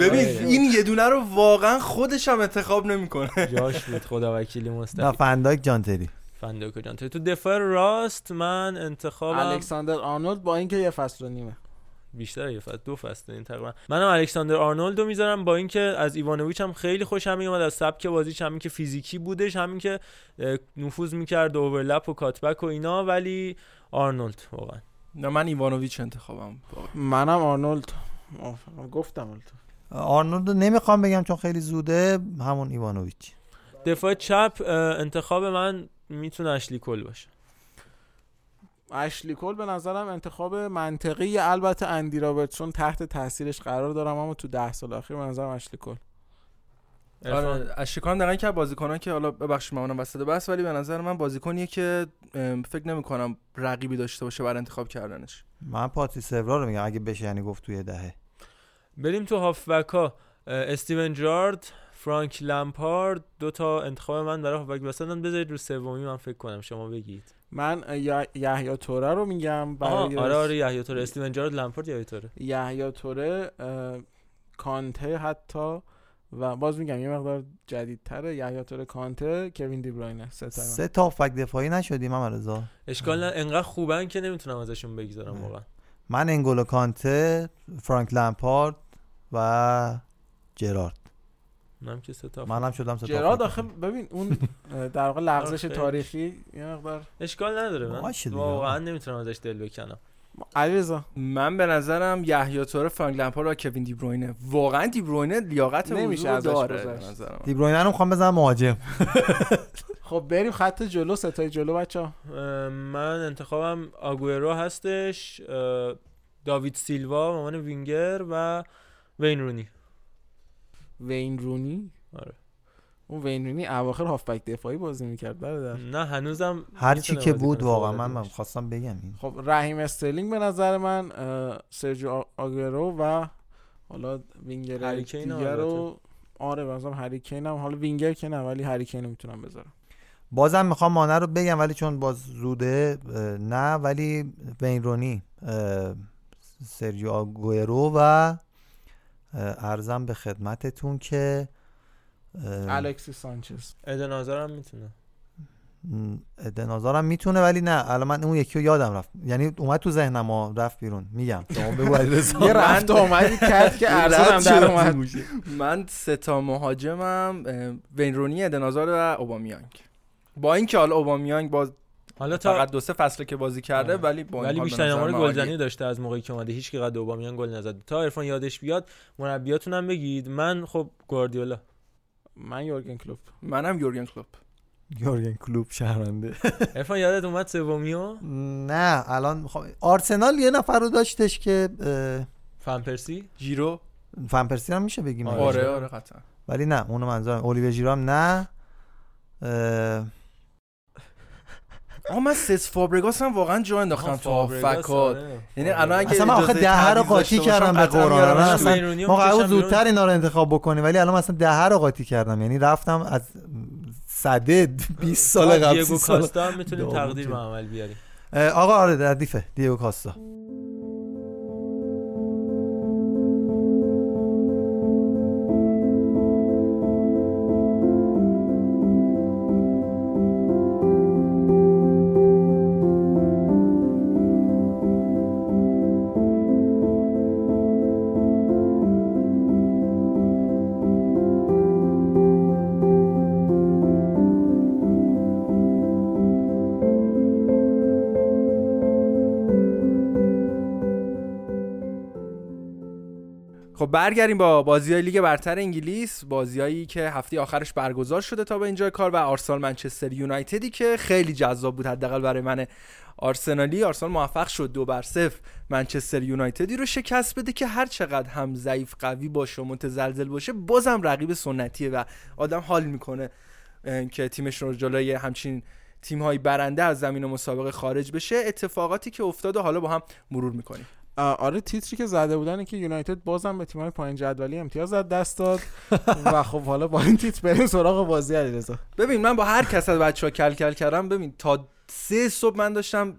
ببین این یه دونه رو واقعا خودش هم انتخاب نمی‌کنه. جاش بود خدا وکیلی نه مصطفی فن‌دایک جان تری فن‌دایک و جان تری تو دفاع راست من انتخابم الکساندر آرنولد با اینکه یه فصل و نیمه. بیشتر یه فصل دو فصل این تقریبا. منم الکساندر آرنولد رو می‌ذارم با اینکه از ایوانوویچ هم خیلی خوشم میومد از سبک بازیش همین که فیزیکی بودش همین که نفوذ می‌کرد overlap و cutback و اینا ولی آرنولد واقعا. نه من ایوانوویچ انتخابم. منم آرنولد. موافقم. گفتم. آرنولد رو نمی‌خوام بگم چون خیلی زوده همون ایوانوویچ. دفاع چپ انتخاب من می‌تونه اشلی کل باشه. اشلی کول به نظرم انتخاب منطقی البته اندی رابرتسون تحت تاثیرش قرار دارم اما تو ده سال اخیر به نظرم اشلی کول آره اشکان دارن که بازیکنان که حالا ببخشید من اونم وسط بس ولی به نظر من بازیکنیه که فکر نمی کنم رقیبی داشته باشه برای انتخاب کردنش. من پاتریس سورا رو میگم اگه بشه یعنی گفت توی دهه. بریم تو هافبک ها استیون جارد فرانک لمپارد دو تا انتخاب من برای هافبک وسطن بذارید رو سومی من فکر کنم شما بگید. من یحیی توره رو میگم برای آره آره یحیی توره استیون جارد لمپارد یحیی توره. یحیی توره کانته حتی و باز میگم یه مقدار جدیدتره یحیی توره کانته کوین دی بروینه سه تا. سه تا هافبک دفاعی نشدیم من رضا. اشکال نه انقدر خوبن که نمی‌تونم ازشون بگذارم واقعا. من انگولو کانته فرانک لمپارد و جرارد. منم که سه تا منم شدم جرارد هافبک آخه ببین اون در واقع لغزش. تاریخی یه مقدار اشکال نداره من. واقعا نمی‌تونم ازش دل بکنم علیرضا من به نظرم یحیی توره فرانک لمپارد و کوین دی بروینه واقعا دی بروینه لیاقت نمیشه ازش داره به گذشت. نظر من. دی بروینه رو می‌خوام بزنم مهاجم خب بریم خط جلو ستای جلو بچه اه، من انتخابم آگوئرو هستش داوید سیلوا به عنوان وینگر و وین رونی وین رونی آره اون وین رونی اواخر هافبک دفاعی بازی می‌کرد برادر نه هنوزم هر چی که بود واقعا من من. خواستم بگم این خب رحیم استرلینگ به نظر من اه، سرجیو آگوئرو و حالا وینگر دیگر رو. آره بازم هری کین هم حالا وینگر که نه ولی هری کین رو می‌تونم بذارم بازم می‌خوام مانه رو بگم ولی چون باز زوده نه ولی وین رونی اه، سرجیو آگوئرو و عرضم به خدمتتون که الکسیس سانچز. ادن آزارم می‌تونه. م، ادن آزارم می‌تونه ولی نه الان من اون یکی رو یادم رفت. یعنی اومد تو ذهنم و رفت بیرون. میگم. شما بگو. یه رفت و آمدی کرد که رد در. اومد. من سه تا مهاجمم اه، وین رونی ادنازار و اوبامیانگ. با اینکه حالا اوبامیانگ باز حالا تا فقط دو سه فصل که بازی کرده آره. ولی با این ولی بیشتر آمار گلزنی. داشته از موقعی که اومده. هیچ کی قد اوبامیان گل نزد. تا عرفان یادش بیاد مربیاتون هم بگید. من خب گواردیولا. من یورگن کلوپ. منم یورگن کلوپ. یورگن کلوب شهرنده عرفان یادت اومد سومیو؟ نه الان می‌خوام آرسنال یه نفر رو داشتش که فان پرسی جیرو. فن پرسی هم میشه بگیم. آره. آره. آره قطعا. ولی نه اونو منظورم اولیوی ژیرام نه. اه، آقا من سس فابرگاس هم واقعا جا انداختم تو فکات یعنی الان اگه اصلا من آخه دهه رو قاطی کردم به قرآن. اصلا ما قرار. زودتر اینا رو انتخاب بکنیم ولی الان مثلا دهه رو قاطی کردم یعنی رفتم از صده 20 سال قبل دیگو 30 سال کاستا هم می‌تونیم تقدیر. به عمل بیاریم آقا آره ردیفه دیگو کاستا خب برگردیم با بازی های لیگ برتر انگلیس بازیایی که هفته آخرش برگزار شده تا به اینجا کار و آرسنال منچستر یونایتدی که خیلی جذاب بود حداقل برای من آرسنالی. آرسنال موفق شد دو بر صفر منچستر یونایتدی رو شکست بده که هر چقدر هم ضعیف قوی باشه و متزلزل باشه بازم رقیب سنتیه و آدم حال می‌کنه که تیمش رو جلوی همچین تیم های برنده از زمین مسابقه خارج بشه. اتفاقاتی که افتاد و حالا با هم مرور می‌کنیم. آره تیتری که زده بودن که یونایتد بازم به تیم‌های پایین جدولی امتیاز از دست داد و خب حالا با این تیتر بریم سراغ بازی علیرضا ببین من با هر کس از بچه‌ها کل کل کردم. ببین تا سه صبح من داشتم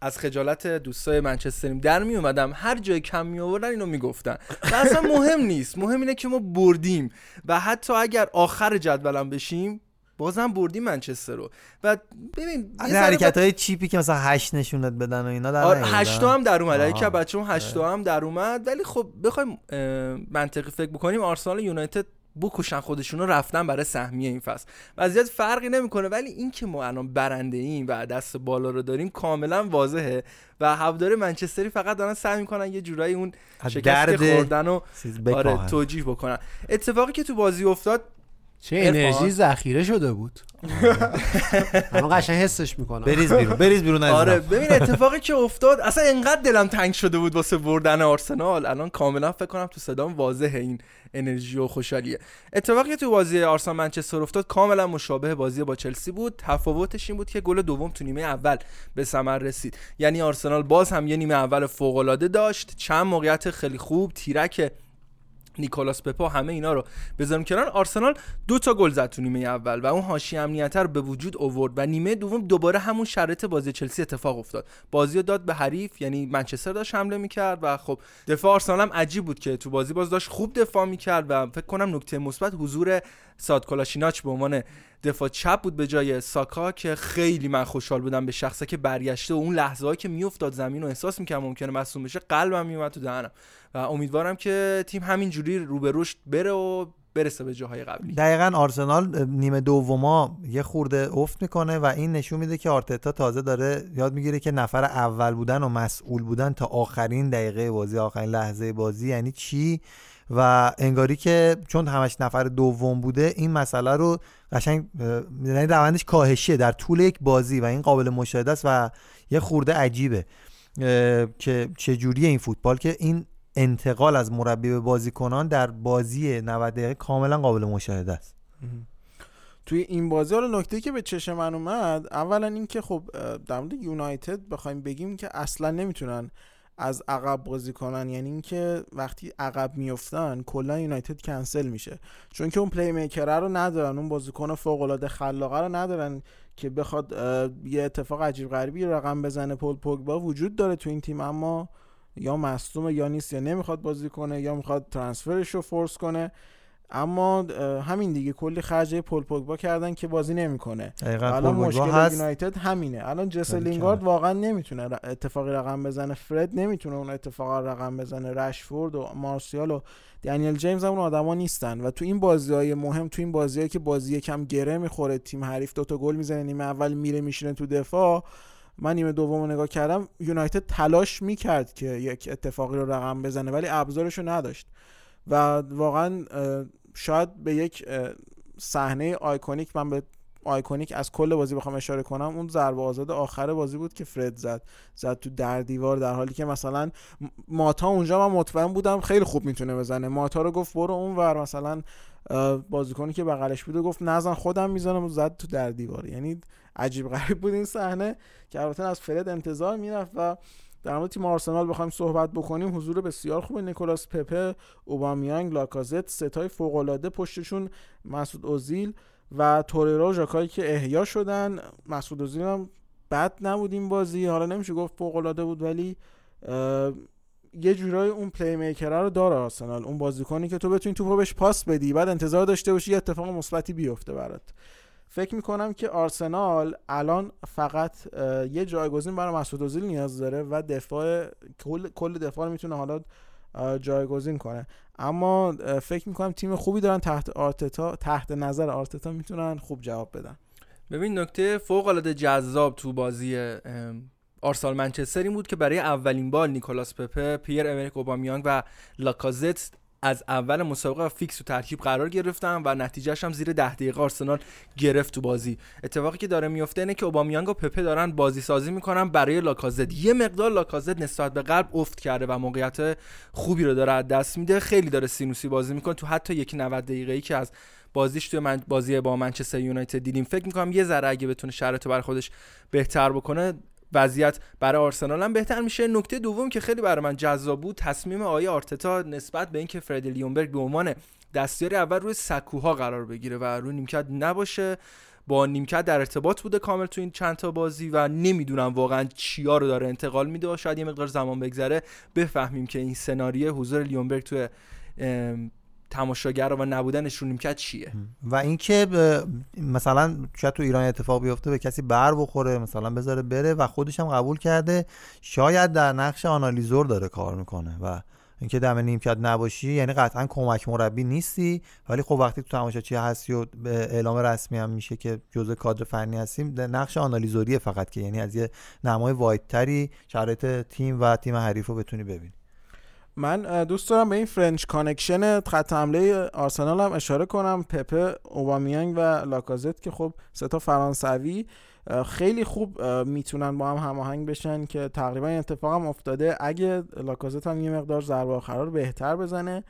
از خجالت دوستای منچستریم در می اومدم هر جای کم می آوردن اینو می‌گفتن. و اصلا مهم نیست. مهم اینه که ما بردیم. و حتی اگر آخر جدولم بشیم بازم بردیم منچستر رو. و ببین این حرکت های چیپی که مثلا هشت نشونت بدن و اینا در آره هشتا هم در اومد. که بچه هم هشتا هم در اومد. ولی خب بخوایم منطقی فکر بکنیم آرسنال یونایتد بکشن خودشون رو رفتن برای سهمیه این فصل. وضعیت فرقی نمی‌کنه ولی این که ما الان برنده ایم و دست بالا رو داریم کاملا واضحه و هوادار منچستری فقط دارن سعی می‌کنن یه جورایی اون شکست خوردن و آره توجیه بکنن. اتفاقی که تو بازی افتاد چه انرژی ذخیره شده بود. الان قشنگ حسش می‌کنم بریز بیرون بریز بیرون آره ببین اتفاقی که افتاد اصلا انقدر دلم تنگ شده بود واسه بردن آرسنال. الان کاملا فکر کنم تو صدام واضحه این انرژی و خوشحالیه. اتفاقی که تو بازی آرسنال منچستر افتاد کاملا مشابه بازی با چلسی بود. تفاوتش این بود که گل دوم تو نیمه اول به ثمر رسید. یعنی آرسنال باز هم یه نیمه اول فوق العاده داشت. چند موقعیت خیلی خوب تیرک نیکولاس پپا همه اینا رو بذارم کنار. آرسنال دو تا گل زد تو نیمه اول و اون حاشیه امنیت رو به وجود آورد و نیمه دوم دوباره همون شرط بازی چلسی اتفاق افتاد. بازی داد به حریف یعنی منچستر داشت حمله می‌کرد و خب دفاع آرسنال هم عجیب بود که تو بازی باز داشت خوب دفاع می‌کرد و فکر کنم نکته مثبت حضور ساد کلاشیناچ به عنوان دفاع چپ بود به جای ساکا که خیلی من خوشحال بودم به شخصه که برگشته و اون لحظه که میافتاد زمین رو احساس می‌کردم ممکنه مصوم بشه قلبم میومد تو دهنم. و امیدوارم که تیم همینجوری رو به رشد بره و برسه به جاهای قبلی. دقیقا آرسنال نیمه دوما یه خورده افت می‌کنه و این نشون میده که آرتتا تازه داره یاد می‌گیره که نفر اول بودن و مسئول بودن تا آخرین دقیقه بازی آخرین لحظه بازی. یعنی چی؟ و انگاری که چون همش نفر دوم بوده این مسئله رو قشنگ یعنی روندش کاهشیه در طول یک بازی و این قابل مشاهده است و یه خورده عجیبه که چجوری این فوتبال که این انتقال از مربی به بازیکنان در بازی 90 دقیقه کاملا قابل مشاهده است. توی این بازی حالا نکته که به چشم من اومد اولا اینکه خب در مورد یونایتد بخوایم بگیم که اصلا نمی‌تونن از عقب بازی کنن. یعنی اینکه وقتی عقب میفتن کلا یونایتد کنسل میشه. چون که اون پلی میکر رو ندارن اون بازیکن فوق العاده خلاقه رو ندارن که بخواد یه اتفاق عجیب غریبی رقم بزنه. پول پوگبا وجود داره تو این تیم اما یا مصدوم یا نیست یا نمی‌خواد بازی کنه یا می‌خواد ترانسفرش رو فورس کنه. اما همین دیگه. کلی خرج پول پوگبا کردن که بازی نمی‌کنه. الان مشکل. یونایتد همینه. الان جس لینگارد واقعا نمی‌تونه اتفاقی رقم بزنه. فرد نمی‌تونه اون اتفاق رقم بزنه. رشفورد و مارسیال و دنیل جیمز هم اون آدما نیستن. و تو این بازی های مهم تو این بازی که بازی کم گره می‌خوره تیم حریف دوتا گل می‌زنه نیمه اول میره میشینه تو دفاع. من نیمه دوم نگاه کردم یونایتد تلاش می‌کرد که یک اتفاقی رو رقم بزنه ولی ابزارش رو نداشت. و واقعا شاید به یک صحنه آیکونیک من به آیکونیک از کل بازی بخوام اشاره کنم. اون ضربه آزاد آخر بازی بود که فرد زد. زد تو در دیوار در حالی که مثلا ماتا اونجا من مطمئن بودم خیلی خوب می‌تونه بزنه. ماتا رو گفت برو اون ور مثلا بازیکنی که بغلش بود گفت نزن خودم می‌زنم و زد تو در دیوار. یعنی عجیب غریب بود این صحنه که البته از فرد انتظار می‌رفت و در مورد تیم آرسنال بخوایم صحبت بکنیم. حضور بسیار خوب نیکولاس پپه اوبامیانگ لاکازت ستای فوق العاده پشتشون مسعود اوزیل و توریرا و ژاکایی که احیا شدن. مسعود اوزیل هم بد نبود این بازی. حالا نمیشه گفت فوق العاده بود ولی یه جورایی اون پلی میکر رو داره آرسنال. اون بازیکنی که تو بتونی توپو بهش پاس بدی بعد انتظار داشته باشی یه اتفاق مثبتی بیفته برات. فکر می‌کنم که آرسنال الان فقط یه جایگزین برای مسعود اوزیل نیاز داره و دفاع کل دفاع می‌تونه حالا جایگزین کنه. اما فکر می‌کنم تیم خوبی دارن تحت آرتتا تحت نظر آرتتا می‌تونن خوب جواب بدن. ببین نکته فوق العاده جذاب تو بازی آرسنال منچستر این بود که برای اولین بار نیکولاس پپه، پیر امریک اوبامیانگ و لاکازت از اول مسابقه فیکس تو ترکیب قرار گرفتن و نتیجهش هم زیر ده دقیقه آرسنال گرفت تو بازی. اتفاقی که داره میفته اینه که اوبامیانگ و پپه دارن بازی سازی می‌کنن برای لاکازت. یه مقدار لاکازت نسبت به قلب افت کرده و موقعیت خوبی رو داره دست میده. خیلی داره سینوسی بازی می‌کنه. تو حتی یک 90 دقیقه‌ای که از بازیش توی من بازی با منچستر یونایتد دیدیم فکر می‌کنم یه ذره اگه بتونه شرایط برای خودش بهتر بکنه وضعیت برای آرسنال هم بهتر میشه. نکته دوم که خیلی برای من جذاب بود تصمیم آقای آرتتا نسبت به اینکه فرد لیونبرگ به عنوان دستیاری اول روی سکوها قرار بگیره و روی نیمکت نباشه با نیمکت در ارتباط بوده کامل تو این چند تا بازی و نمی‌دونم واقعا چیا رو داره انتقال میده شاید یه مقدار زمان بگذره. بفهمیم که این سناریو حضور لیونبرگ تو تماشاگر و نبودنش رو نیمکت چیه؟ و اینکه مثلا شاید تو ایران اتفاق بیفته به کسی بر بخوره مثلا بذاره بره و خودش هم قبول کرده شاید در نقش آنالیزور داره کار می‌کنه و اینکه دم نیمکت نباشی یعنی قطعا کمک مربی نیستی ولی خب وقتی تو تماشاچی هستی و اعلام رسمی هم میشه که جزء کادر فنی هستیم نقش آنالیزوری فقط که یعنی از یه نمای wide تری شرایط تیم و تیم حریف رو بتونی ببینی. من دوست دارم به این French connection خط حمله آرسنال هم اشاره کنم. پپه اوبامیانگ و لاکازت که خب ستا فرانسوی خیلی خوب می‌تونن با هم هماهنگ بشن که تقریبا این اتفاق هم افتاده. اگه لاکازت هم یه مقدار ضربه آخرا رو بهتر بزنه.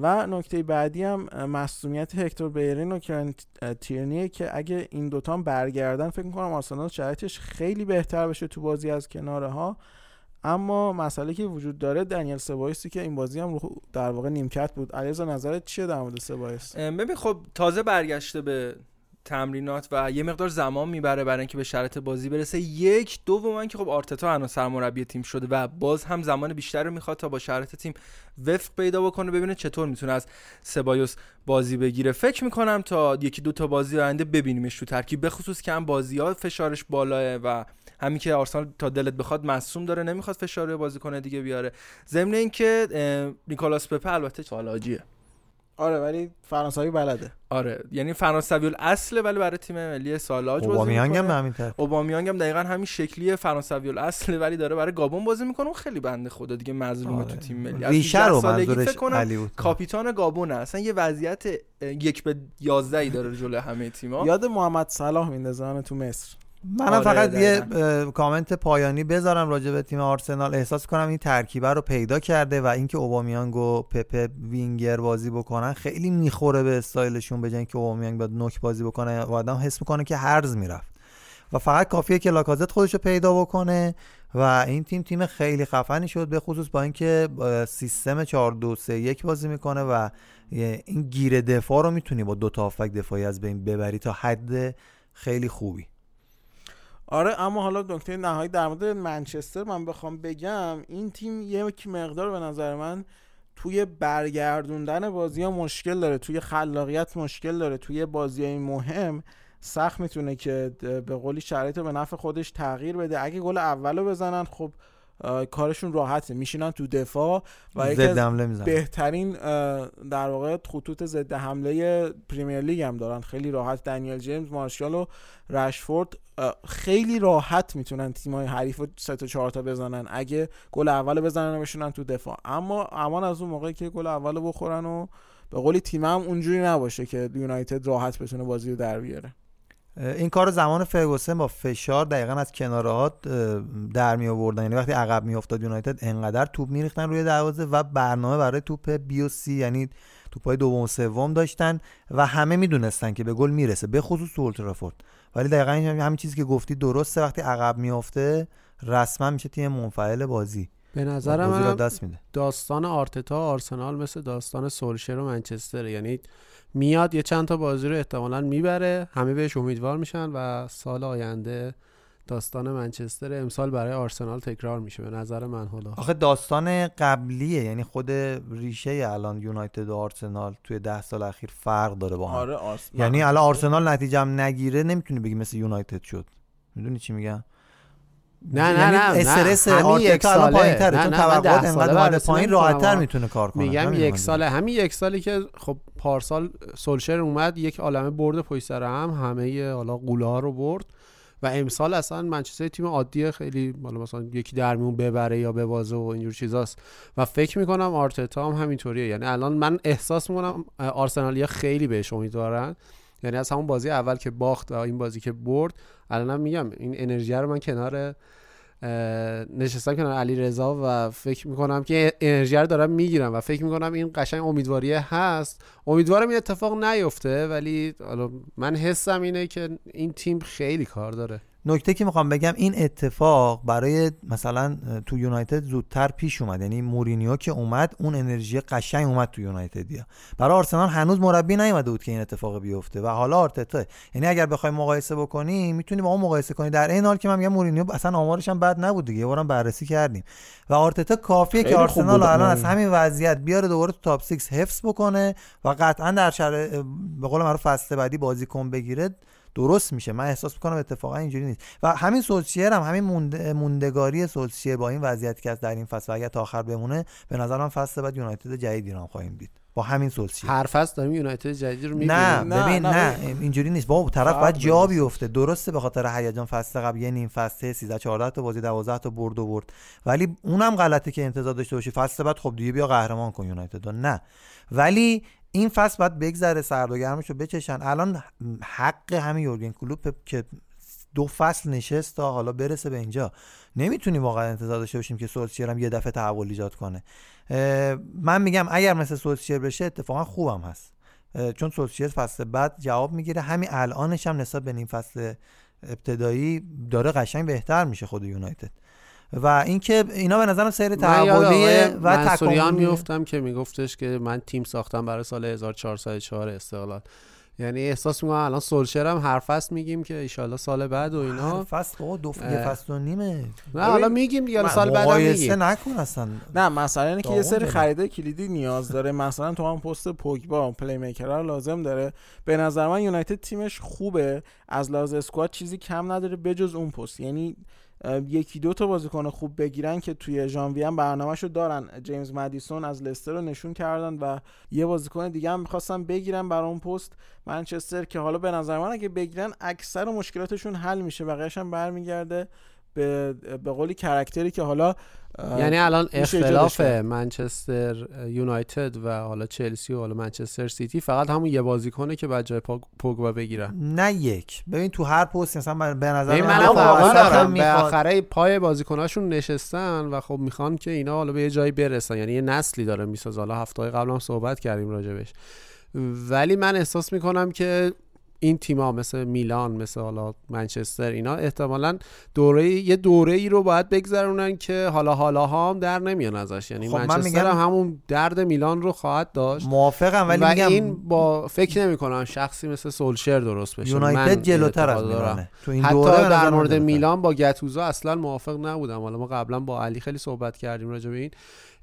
و نکته بعدی هم مصومیت هکتور بیرین و کرن تیرنیه که اگه این دوتا برگردن فکر می‌کنم آرسنال شرایطش خیلی بهتر بشه تو بازی از کناره ها اما مسئله که وجود داره دنیل سبایسی که این بازی هم در واقع نیمکت بود. علیرضا نظرت چیه در مورد سبایس ببین خب تازه برگشته به تمرینات و یه مقدار زمان می‌بره برای اینکه به شرط بازی برسه. یک دوم که خب آرتتا هنوز سرمربی تیم شده و باز هم زمان بیشتر رو می‌خواد تا با شرط تیم وفق پیدا بکنه ببینه چطور می‌تونه از سبایوس بازی بگیره. فکر می‌کنم تا یکی دو تا بازی آینده ببینیمش تو ترکیب بخصوص که هم بازی ها فشارش بالاه و همین که آرسنال تا دلت بخواد مصوم داره نمی‌خواد فشار روی بازیکن دیگه بیاره. ضمن اینکه نیکولاس پپه البته چالاجیه. آره ولی فرانسوی بلده. آره یعنی فرانسوی اصله ولی برای تیم ملی سالاج بازی اوبامیانگ هم همین طرف اوبامیانگ هم دقیقاً همین شکلی فرانسوی اصله ولی داره برای گابون بازی می‌کنه اون خیلی بنده خدا دیگه مظلومه آره. تو تیم ملی. ریشه رو فکر کنم کاپیتان گابون اصلا یه وضعیت یک به 11 ای داره جلوی همه تیم‌ها. یاد محمد صلاح میندازه تو مصر. منم آره فقط یه کامنت پایانی بذارم راجع به تیم آرسنال. احساس کنم این ترکیبه رو پیدا کرده و اینکه اوبامیانگ و پپه وینگر بازی بکنن خیلی می‌خوره به استایلشون به که اوبامیانگ باید نوک بازی بکنه. و آدم حس می‌کنه که هرز می‌رفت. و فقط کافیه که لاکازت خودش رو پیدا بکنه و این تیم تیم خیلی خفنی شد به خصوص با اینکه سیستم 4 2 3 1 بازی می‌کنه و این گیر دفاع رو می‌تونی با دو تا هافک دفاعی از بین ببری تا حد خیلی خوبی. آره اما حالا نکته نهایی در مورد منچستر من بخوام بگم این تیم یک مقدار به نظر من توی برگردوندن بازی ها مشکل داره توی خلاقیت مشکل داره توی بازی های مهم سخت می‌تونه که به قولی شرایط به نفع خودش تغییر بده. اگه گل اولو بزنن خب کارشون راحته. میشینن تو دفاع و یکی از بهترین در واقع خطوط ضد حمله پریمیر لیگ هم دارن. خیلی راحت. دنیل جیمز مارشال و رشفورد خیلی راحت می‌تونن تیمای حریف رو سه تا چهار تا بزنن. اگه گل اول بزنن و بشونن تو دفاع. اما امان از اون موقعی که گل اول بخورن و به قولی هم اونجوری نباشه که یونایتد راحت بتونه بازی رو در بیاره. این کار زمان فرگوسن با فشار دقیقا از کنارهات در می آوردن یعنی وقتی عقب می افتاد یونایتد انقدر توپ میریختن روی دروازه و برنامه برای توپ بی و سی یعنی توپای دوم و سوم داشتن و همه می‌دونستن که به گل می‌رسه به خصوص تو اولترافورد ولی دقیقا همین چیزی که گفتی درسته وقتی عقب میافته رسما میشه تیم منفعل بازی به نظر من دست میده. داستان آرتتا آرسنال مثل داستان سولشر و منچستر یعنی میاد یه چند تا بازی رو احتمالا می‌بره همه بهش امیدوار میشن و سال آینده داستان منچستر امسال برای آرسنال تکرار میشه به نظر من حالا آخه داستان قبلیه یعنی خود ریشه الان یونایتد و آرسنال توی ده سال اخیر فرق داره با هم. آره یعنی الان آرسنال نتیجه هم نگیره نمی‌تونی بگی مثل یونایتد شد. می‌دونی چی میگم؟ نه نه یعنی نه استرس آرتتا الان پایین‌تره چون توقعات انقدر پایین راحت‌تر می‌تونه کار کنه. میگم یک ساله همین یک سالی که خب پارسال سولشر اومد یک عالمه برد پشت سر هم همه حالا قوله ها رو برد. و امسال اصلا منچستر تیم عادیه خیلی مثلا یکی در میون ببره یا ببازه و اینجور چیزاست. و فکر می‌کنم آرتتا هم همینطوریه. یعنی الان من احساس می‌کنم آرسنالیا خیلی بهش امیدوارن. یعنی از همون بازی اول که باخت و این بازی که برد الانم میگم این انرژی رو من کنار نشستم کنار علی رضا و فکر می‌کنم که انرژی رو دارم می‌گیرم و فکر می‌کنم این قشنگ امیدواریه هست. امیدوارم این اتفاق نیفته ولی من حسم اینه که این تیم خیلی کار داره. نکته که می‌خوام بگم این اتفاق برای مثلا تو یونایتد زودتر پیش اومد. یعنی مورینیو که اومد اون انرژی قشنگ اومد تو یونایتدیا برای آرسنال هنوز مربی نیومده بود که این اتفاق بیفته و حالا آرتتا. یعنی اگر بخوای مقایسه بکنی می‌تونی با اون مقایسه کنی در این حال که من میگم مورینیو اصلا آمارش هم بد نبود دیگه. یه بارم بررسی کردیم. و آرتتا کافیه که آرسنال الان از همین وضعیت بیاره دوباره تو top 6 حفظ بکنه و قطعا در شر... به قول معروف فصل بعدی بازیکن بگیره. درست میشه. من احساس می‌کنم اتفاقا اینجوری نیست. و همین سولشیر هم همین موندگاری سولشیر با این وضعیتی که از در این فصل اگر تا آخر بمونه به نظر من فصل بعد یونایتد جدیدی رو خواهیم دید. با همین سولشیر هر فصل داریم یونایتد جدید رو می‌بینیم. نه, نه ببین نه, نه, اینجوری نیست. با طرف باید جا بیفته. درسته به خاطر هیجان فصل قبل یه نیم فصل 13 14 تا بازی 12 تا برد و برد. ولی اونم غلطه که انتظار داشته باشی. فصل بعد خب دیگه بیا قهرمان کن یونایتد نه. ولی این فصل باید بگذره سرد و گرمش رو بچشن الان حق همین یورگن کلوپ که دو فصل نشست تا حالا برسه به اینجا. نمی‌تونیم واقعا انتظار داشته باشیم که سولشیر هم یه دفعه تحول ایجاد کنه. من میگم اگر مثل سولشیر بشه اتفاقا خوبم هست. چون سولشیر فصل بعد جواب می‌گیره. همین الانش هم نسبت به نیم فصل ابتدایی داره قشنگ بهتر میشه خود یونایتد. و اینکه اینا به نظرم سیر تحولیه و تکاملی. میفتم که میگفتش که من تیم ساختم برای سال 1404 استقلال. یعنی احساس می‌کنم الان سولسشر هم هر فصل میگیم که ان سال بعد و اینا. هر فصل بابا دو یه فصل و نیمه. نه حالا میگیم دیگه سال بعد میگیم. نکن اصلا. نه مثلا اینه که یه سری خریدهای کلیدی نیاز داره. مثلا تو هم پست پوگبا playmaker لازم داره. به نظر من یونایتد تیمش خوبه. از لحاظ squad چیزی کم نداره بجز اون پست. یعنی یکی دو تا بازیکن خوب بگیرن که توی ژانویه هم برنامهشو دارن. جیمز مدیسون از لستر رو نشون کردن و یه بازیکن دیگه هم می‌خواستن بگیرن برای اون پست منچستر که حالا به نظر من اگه بگیرن اکثر مشکلاتشون حل میشه بقیه‌اش هم برمیگرده. به به قولی کرکتری که حالا یعنی الان اختلاف منچستر یونایتد و حالا چلسی و حالا منچستر سیتی فقط همون یه بازیکنه که بعد جای پوگبا بگیرن. نه یک. ببین تو هر پست مثلا به نظر من به آخره پای بازیکناشون نشستن و خب می‌خوان که اینا حالا به یه جایی برسن. یعنی یه نسلی داره می‌سازه. حالا هفته قبل هم صحبت کردیم راجبش ولی من احساس می‌کنم که این تیما مثل میلان مثل حالا منچستر اینا احتمالا دوره یه دوره ای رو باید بگذرونن که حالا حالا هم در نمیان ازش. یعنی خب منچستر هم همون درد میلان رو خواهد داشت. موافقم ولی و میگم این با فکر نمی کنم شخصی مثل سولشر درست بشه. یونایتد جلوتر از میلانه. تو این حتی دوره در مورد میلان با گتوزو اصلا موافق نبودم. حالا ما قبلا با علی خیلی صحبت کردیم راجع به این.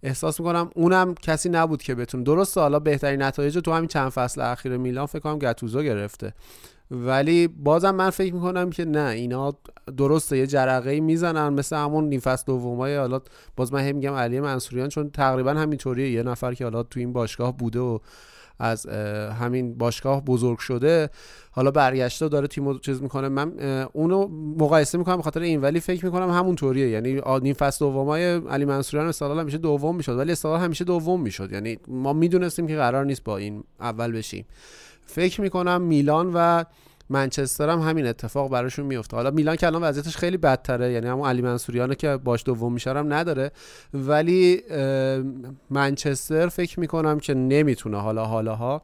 احساس می‌کنم اونم کسی نبود که بتون درسته حالا بهترین نتایج تو همین چند فصل اخیر میلان فکر کنم گتوزو گرفته. ولی بازم من فکر می‌کنم که نه اینا درسته یه جرقه می‌زنن مثل همون نیم فصل دومای حالا باز من هم میگم علی منصوریان چون تقریبا همینطوریه. یه نفر که حالا تو این باشگاه بوده و از همین باشگاه بزرگ شده. حالا برگشته داره تیمو چیز می‌کنه. من اونو مقایسه می‌کنم خاطر این ولی فکر می‌کنم همون طوریه یعنی نیم فصل دومای علی منصوریان استقلال همیشه دوم می‌شد ولی استقلال همیشه دوم می‌شد. یعنی ما می‌دونستیم که قرار نیست با این اول بشیم. فکر می‌کنم میلان و منچستر هم همین اتفاق براشون میفته. حالا میلان که الان وضعیتش خیلی بدتره یعنی همون علی منصوریانه که باش دوم میشه هم نداره. ولی منچستر فکر می‌کنم که نمی‌تونه حالا حالاها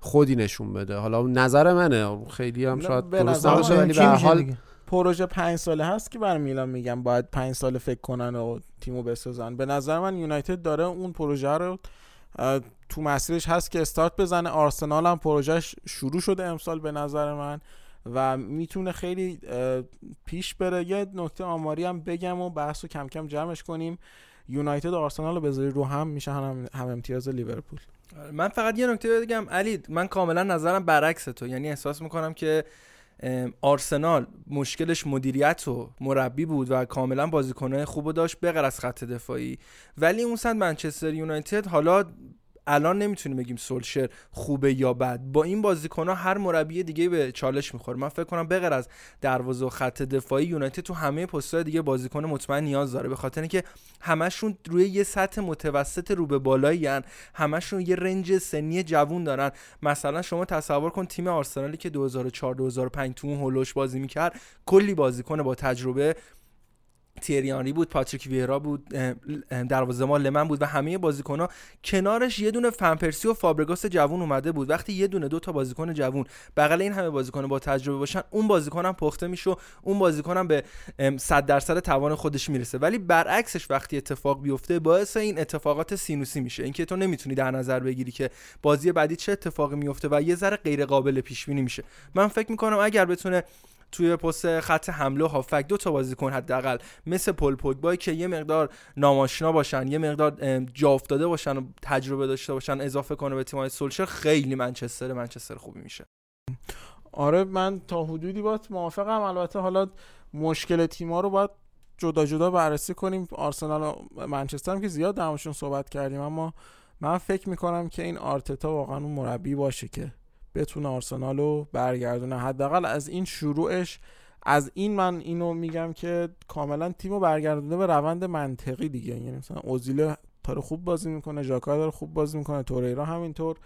خودی نشون بده. حالا نظر منه. خیلی هم شاید درست نباشه ولی به حال پروژه پنج ساله هست که بر میلان میگم باید پنج ساله فکر کنن و تیمو بسازن. به نظر من یونایتد داره اون پروژه رو تو مسیرش هست که استارت بزنه. آرسنال هم پروژهش شروع شده امسال به نظر من و می‌تونه خیلی پیش بره. یه نکته آماری هم بگم و بحث رو کم کم جمعش کنیم. یونایتد آرسنال رو بذاری رو هم میشه هم, هم امتیاز لیورپول. من فقط یه نکته بگم. علی من کاملا نظرم برعکس تو. یعنی احساس می‌کنم که آرسنال مشکلش مدیریت و مربی بود و کاملا بازیکنه خوب داشت بغیر از خط دفاعی. ولی اون سن منچستر یونایتد حالا الان نمی‌تونیم بگیم سولشر خوبه یا بد. با این بازیکن‌ها هر مربی دیگه به چالش می‌خوره. من فکر کنم بغیر از دروازه و خط دفاعی یونایتد تو همه پست‌های دیگه بازیکن مطمئن نیاز داره. به خاطر اینکه همشون روی یه سطح متوسط رو به بالایی هن. همشون یه رنج سنی جوون دارن. مثلا شما تصور کن تیم آرسنالی که 2004 2005 تو اون هولوش بازی می‌کرد کلی بازیکن با تجربه تیریانی بود پاتریک ویرا بود دروازه ما لمن بود و همه بازیکن کنارش یه دونه فنپرسی و فابرگاس جوون اومده بود. وقتی یه دونه دو تا بازیکن جوون بغل این همه بازیکن با تجربه باشن اون بازیکن هم پخته میشه و اون بازیکن هم به 100 درصد توان خودش می‌رسه. ولی برعکسش وقتی اتفاق بیفته باعث این اتفاقات سینوسی میشه. اینکه تو نمی‌تونی در نظر بگیری که بازی بعدی چه اتفاقی میفته و یه ذره غیر قابل پیش بینی میشه. من فکر می‌کنم اگر بتونه توی پست خط حمله هافک دو تا بازیکن حداقل مثل پل پوگبا که یه مقدار ناماشنا باشن یه مقدار جا افتاده باشن و تجربه داشته باشن اضافه کنه به تیم‌های سولشر خیلی منچستر منچستر خوبی میشه. آره من تا حدودی با موافقم. البته حالا مشکل تیم‌ها رو باید جدا جدا بررسی کنیم. آرسنال و منچستر هم که زیاد درمشون صحبت کردیم اما من فکر می‌کنم که این آرتتا واقعا اون مربی باشه که بتونه آرسنال رو برگردونه. حداقل از این شروعش از این من اینو میگم که کاملا تیم رو برگردونه به روند منطقی دیگه. یعنی مثلا اوزیل تاره خوب بازی می‌کنه ژاکا داره خوب بازی می‌کنه توریرا همینطور.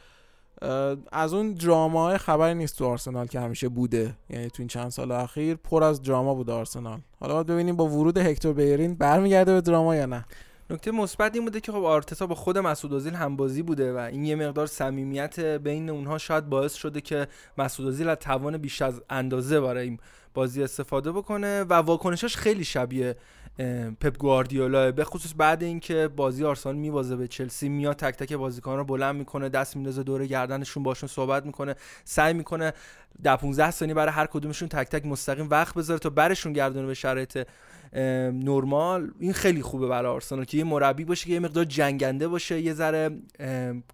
از اون دراما خبری نیست تو آرسنال که همیشه بوده. یعنی تو این چند سال اخیر پر از دراما بوده آرسنال. حالا باید ببینیم با ورود هکتور بیرین برمیگرده به دراما یا نه. نکته مثبت این بوده که خب آرتتا با خود مسعود اوزیل هم بازی بوده و این یه مقدار صمیمیت بین اونها شاید باعث شده که مسعود اوزیل از توان بیش از اندازه برای این بازی استفاده بکنه و واکنشش خیلی شبیه پپ گواردیولا به خصوص بعد اینکه بازی آرسنال میوازه به چلسی میاد تک تک بازیکن رو بلند می‌کنه دست میندازه دور گردنشون باشون صحبت می‌کنه سعی می‌کنه در 15 ثانیه برای هر کدومشون تک تک مستقیم وقت بذاره تا برشون گردونه به شرایط نرمال این خیلی خوبه برای آرسنال که یه مربی باشه که یه مقدار جنگنده باشه یه ذره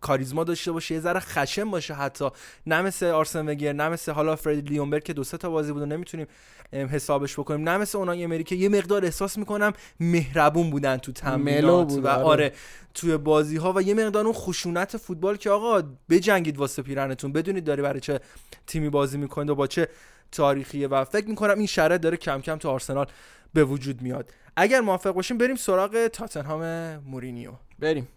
کاریزما داشته باشه یه ذره خشم باشه حتی. نه مثل آرسن ونگر نه مثل حالا فرید لیونبرگ که دو سه تا بازی بود نمی‌تونیم حسابش بکنیم. نه مثل اونای امریکا یه مقدار احساس می‌کنم مهربون بودن تو تمرینات و آره. توی بازی ها و یه مقدار اون خشونت فوتبال که آقا بجنگید واسه پیرنتون. بدونید داری برای چه تیمی بازی می‌کنید و با چه تاریخیه و فکر می‌کنم این شرط داره کم کم تو آرسنال به وجود میاد. اگر موافق باشیم بریم سراغ تاتنهام مورینیو. بریم.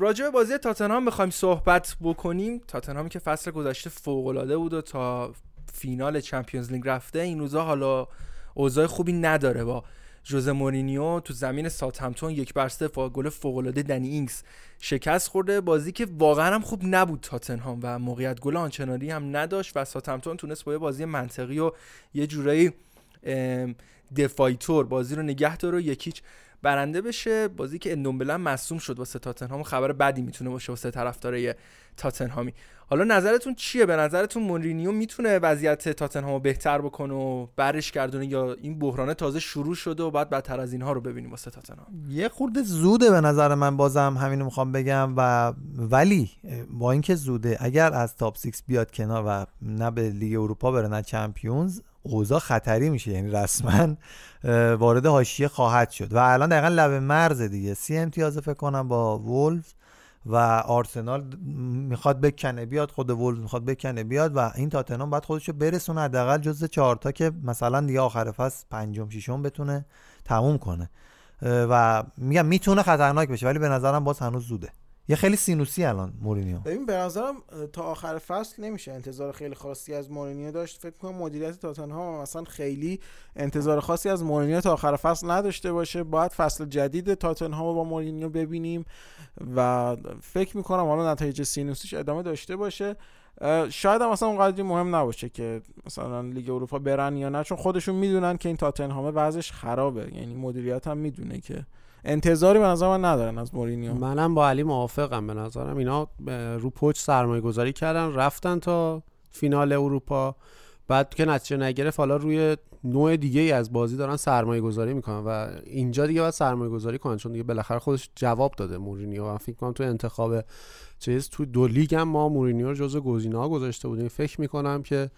راجع به بازی تاتنهام می‌خوایم صحبت بکنیم. تاتنهامی که فصل گذشته فوق العاده بود و تا فینال Champions League رفته این روزا حالا اوضاع خوبی نداره با جوزه مورینیو تو زمین ساوتهمپتون یک بر صفر گل فوق العاده دنی اینگز شکست خورده. بازی که واقعا هم خوب نبود تاتنهام و موقعیت گل آنچنانی هم نداشت و ساوتهمپتون تونست با یه بازی منطقی و یه جورایی دفایتور بازی رو نگه داره و یک هیچ برنده بشه. بازی که اندومبلن مصوم شد واسه تاتنهام. خبر بدی می‌تونه باشه واسه طرفدارای تاتنهامی. حالا نظرتون چیه؟ به نظرتون مورینیو می‌تونه وضعیت تاتنهامو بهتر بکنه و برش گردونه یا این بحران تازه شروع شده و بعد بدتر از اینها رو ببینیم واسه تاتنهام؟ یه خورده زوده به نظر من بازم همینو می‌خوام بگم. و ولی با اینکه زوده اگر از تاپ 6 بیاد کنار و نه به لیگ اروپا بره نه چمپیونز اوضاع خطری میشه یعنی رسما وارد حاشیه خواهد شد. و الان دقیقا لب مرز دیگه. سی امتیاز فکر کنم با وولف و آرسنال می‌خواد بکنه بیاد خود وولف می‌خواد بکنه بیاد و این تاتنهام باید خودشو برسونه حداقل جزء چهارتا که مثلا دیگه آخر فصل پنجم ششم بتونه تموم کنه. و میگم می‌تونه خطرناک بشه ولی به نظرم باز هنوز زوده. یه خیلی سینوسی الان مورینیو؟ ببین به نظرم تا آخر فصل نمیشه انتظار خیلی خاصی از مورینیو داشت. فکر کنم مدیریت تاتنهام مثلا خیلی انتظار خاصی از مورینیو تا آخر فصل نداشته باشه. باید فصل جدید تاتنهام با مورینیو ببینیم و فکر می‌کنم حالا نتایج سینوسیش ادامه داشته باشه. شاید هم مثلا اونقدری مهم نباشه که مثلا لیگ اروپا برن یا نه چون خودشون می‌دونن که این تاتنهامه وضعش خرابه. یعنی مدیریت هم می‌دونه که انتظاری به نظر من ندارن از مورینیو. منم با علی موافقم به نظرم. اینا رو پوچ سرمایه گذاری کردن رفتن تا فینال اروپا. بعد که نتیجه نگرفت حالا روی نوع دیگه ای از بازی دارن سرمایه گذاری می‌کنن و اینجا دیگه باید سرمایه گذاری کنن چون دیگه بالاخره خودش جواب داده مورینیو. و فکر کنم تو انتخاب چیز تو دو لیگ هم ما مورینیو رو جزو گزینه‌ها گذاشته بودیم. فکر می‌کنم که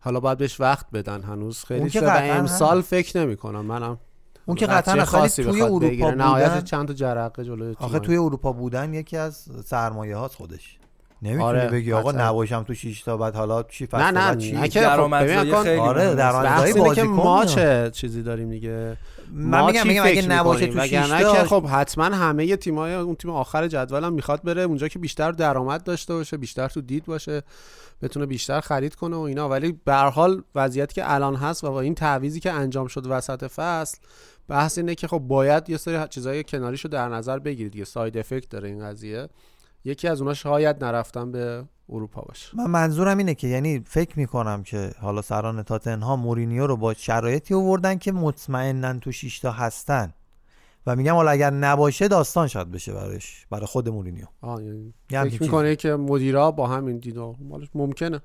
حالا باید بهش وقت بدن. هنوز خیلی قطعاً امسال. فکر نمی‌کنم. منم اون که قطعا خاصی توی اروپا بودن چند تا جرقه جلوی آخه توی اروپا بودن یکی از سرمایه هاست خودش نمی‌تونی آره، بگی آقا قطعاً. نباشم تو 6 تا بعد حالا چی فصل نه نه بعد چی نه خب اکان- آره درآمدزایی بحث اینه که بازیکن ما. چه چیزی داریم دیگه من میگم- میگم اگه نباشه؟ تو شیش تا- که خب حتما همه تیم‌های اون تیم آخر جدول هم می‌خواد بره اونجا که بیشتر درآمد داشته باشه بیشتر تو دید باشه بتونه بیشتر خرید کنه و اینا ولی به هر حال وضعیتی که الان هست و با این تعویضی که انجام شد وسط فصل بحث اینه که خب باید یه سری چیزای کناریشو در نظر بگیرید یه ساید افکت داره این قضیه. یکی از اونها شاید نرفتن به اروپا باشه. من منظورم اینه که یعنی فکر می‌کنم که حالا سران تاتنها مورینیو رو با شرایطی آوردن که مطمئنن تو 6 تا هستن. و میگم حالا اگر نباشه داستان شاید بشه براش برای خود مورینیو. آه یعنی فکر می‌کنه که مدیرا با همین دیدا مالش ممکنه.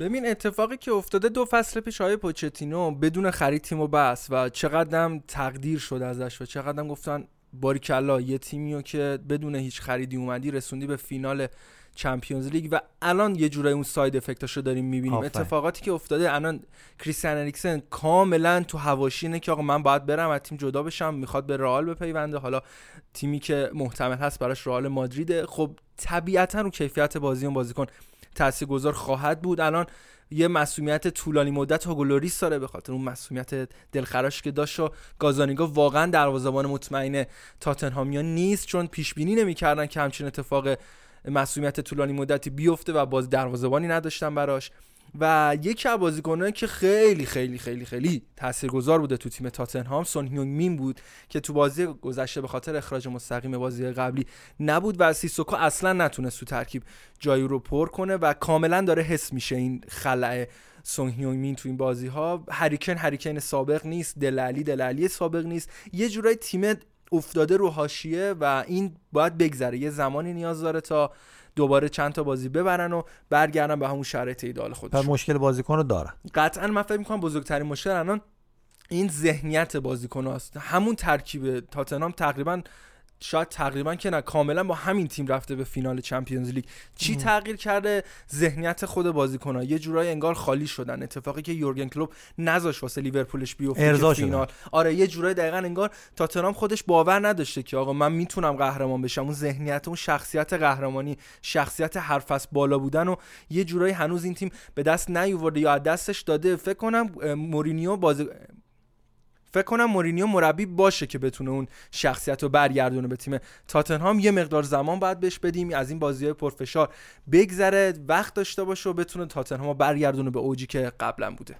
ببین اتفاقی که افتاده دو فصل پیش های پوچتینو بدون خرید تیمو بس و چقدرم تقدیر شد ازش و چقدرم گفتن باریکلا یه تیمیو که بدون هیچ خریدی اومدی رسوندی به فینال چمپیونز لیگ و الان یه جورایی اون side effect اشو داریم می‌بینیم. آفرین. اتفاقاتی که افتاده الان کریستیان اریکسن کاملا تو حواشی اینه که آقا من باید برم از تیم جدا بشم می‌خواد به رئال بپیونده. حالا تیمی که محتمل هست براش رئال مادریده. خب طبیعتا رو کیفیت بازی اون بازیکن تاثیرگذار خواهد بود. الان یه مصدومیت طولانی مدت هوگو لوریس داره به خاطر اون مصدومیت دلخراش که داشت و گازانیگا واقعا دروازه‌بان مطمئن تاتنهامیا نیست چون پیش بینی نمی‌کردن که همچین اتفاق مسئولیت طولانی مدتی بیفته و باز دروازه‌بانی نداشتن براش. و یکی از بازیکنایی که خیلی خیلی خیلی خیلی تاثیرگذار بوده تو تیم تاتنهام سون هیونگ مین بود که تو بازی گذشته به خاطر اخراج مستقیم بازی قبلی نبود و سیسوکو اصلا نتونست تو ترکیب جایی رو پر کنه و کاملا داره حس میشه این خلع سون هیونگ مین تو این بازی ها هریکن هریکن سابق نیست دلالی دلالی سابق نیست. یه جورایی تیم افتاده رو حاشیه و این باید بگذره. یه زمانی نیاز داره تا دوباره چند تا بازی ببرن و برگردن به همون شرایط ایدال و خودشون مشکل بازیکن رو دارن. قطعا من فکر می‌کنم بزرگترین مشکل الان این ذهنیت بازیکن هست همون ترکیب تاتنهام تقریبا شاید تقریبا که نه کاملا با همین تیم رفته به فینال چمپیونز لیگ. چی ام. تغییر کرده؟ ذهنیت خود بازیکن‌ها. یه جورایی انگار خالی شدن. اتفاقی که یورگن کلوپ نذاش واسه لیورپولش بیفته. فینال. آره یه جورایی دقیقا انگار تاتنهام خودش باور نداشته که آقا من می‌تونم قهرمان بشم. اون ذهنیت اون شخصیت قهرمانی شخصیت هر فصل بالا بودن و یه جورایی هنوز این تیم به دست نیاورده یا از دستش داده. فکر کنم مورینیو بازی فکر کنم مورینیو مربی باشه که بتونه اون شخصیت رو برگردونه به تیم تاتنهام. یه مقدار زمان باید بهش بدیم از این بازی های پرفشار بگذره وقت داشته باشه و بتونه تاتنهام رو برگردونه به اوجی که قبلا بوده.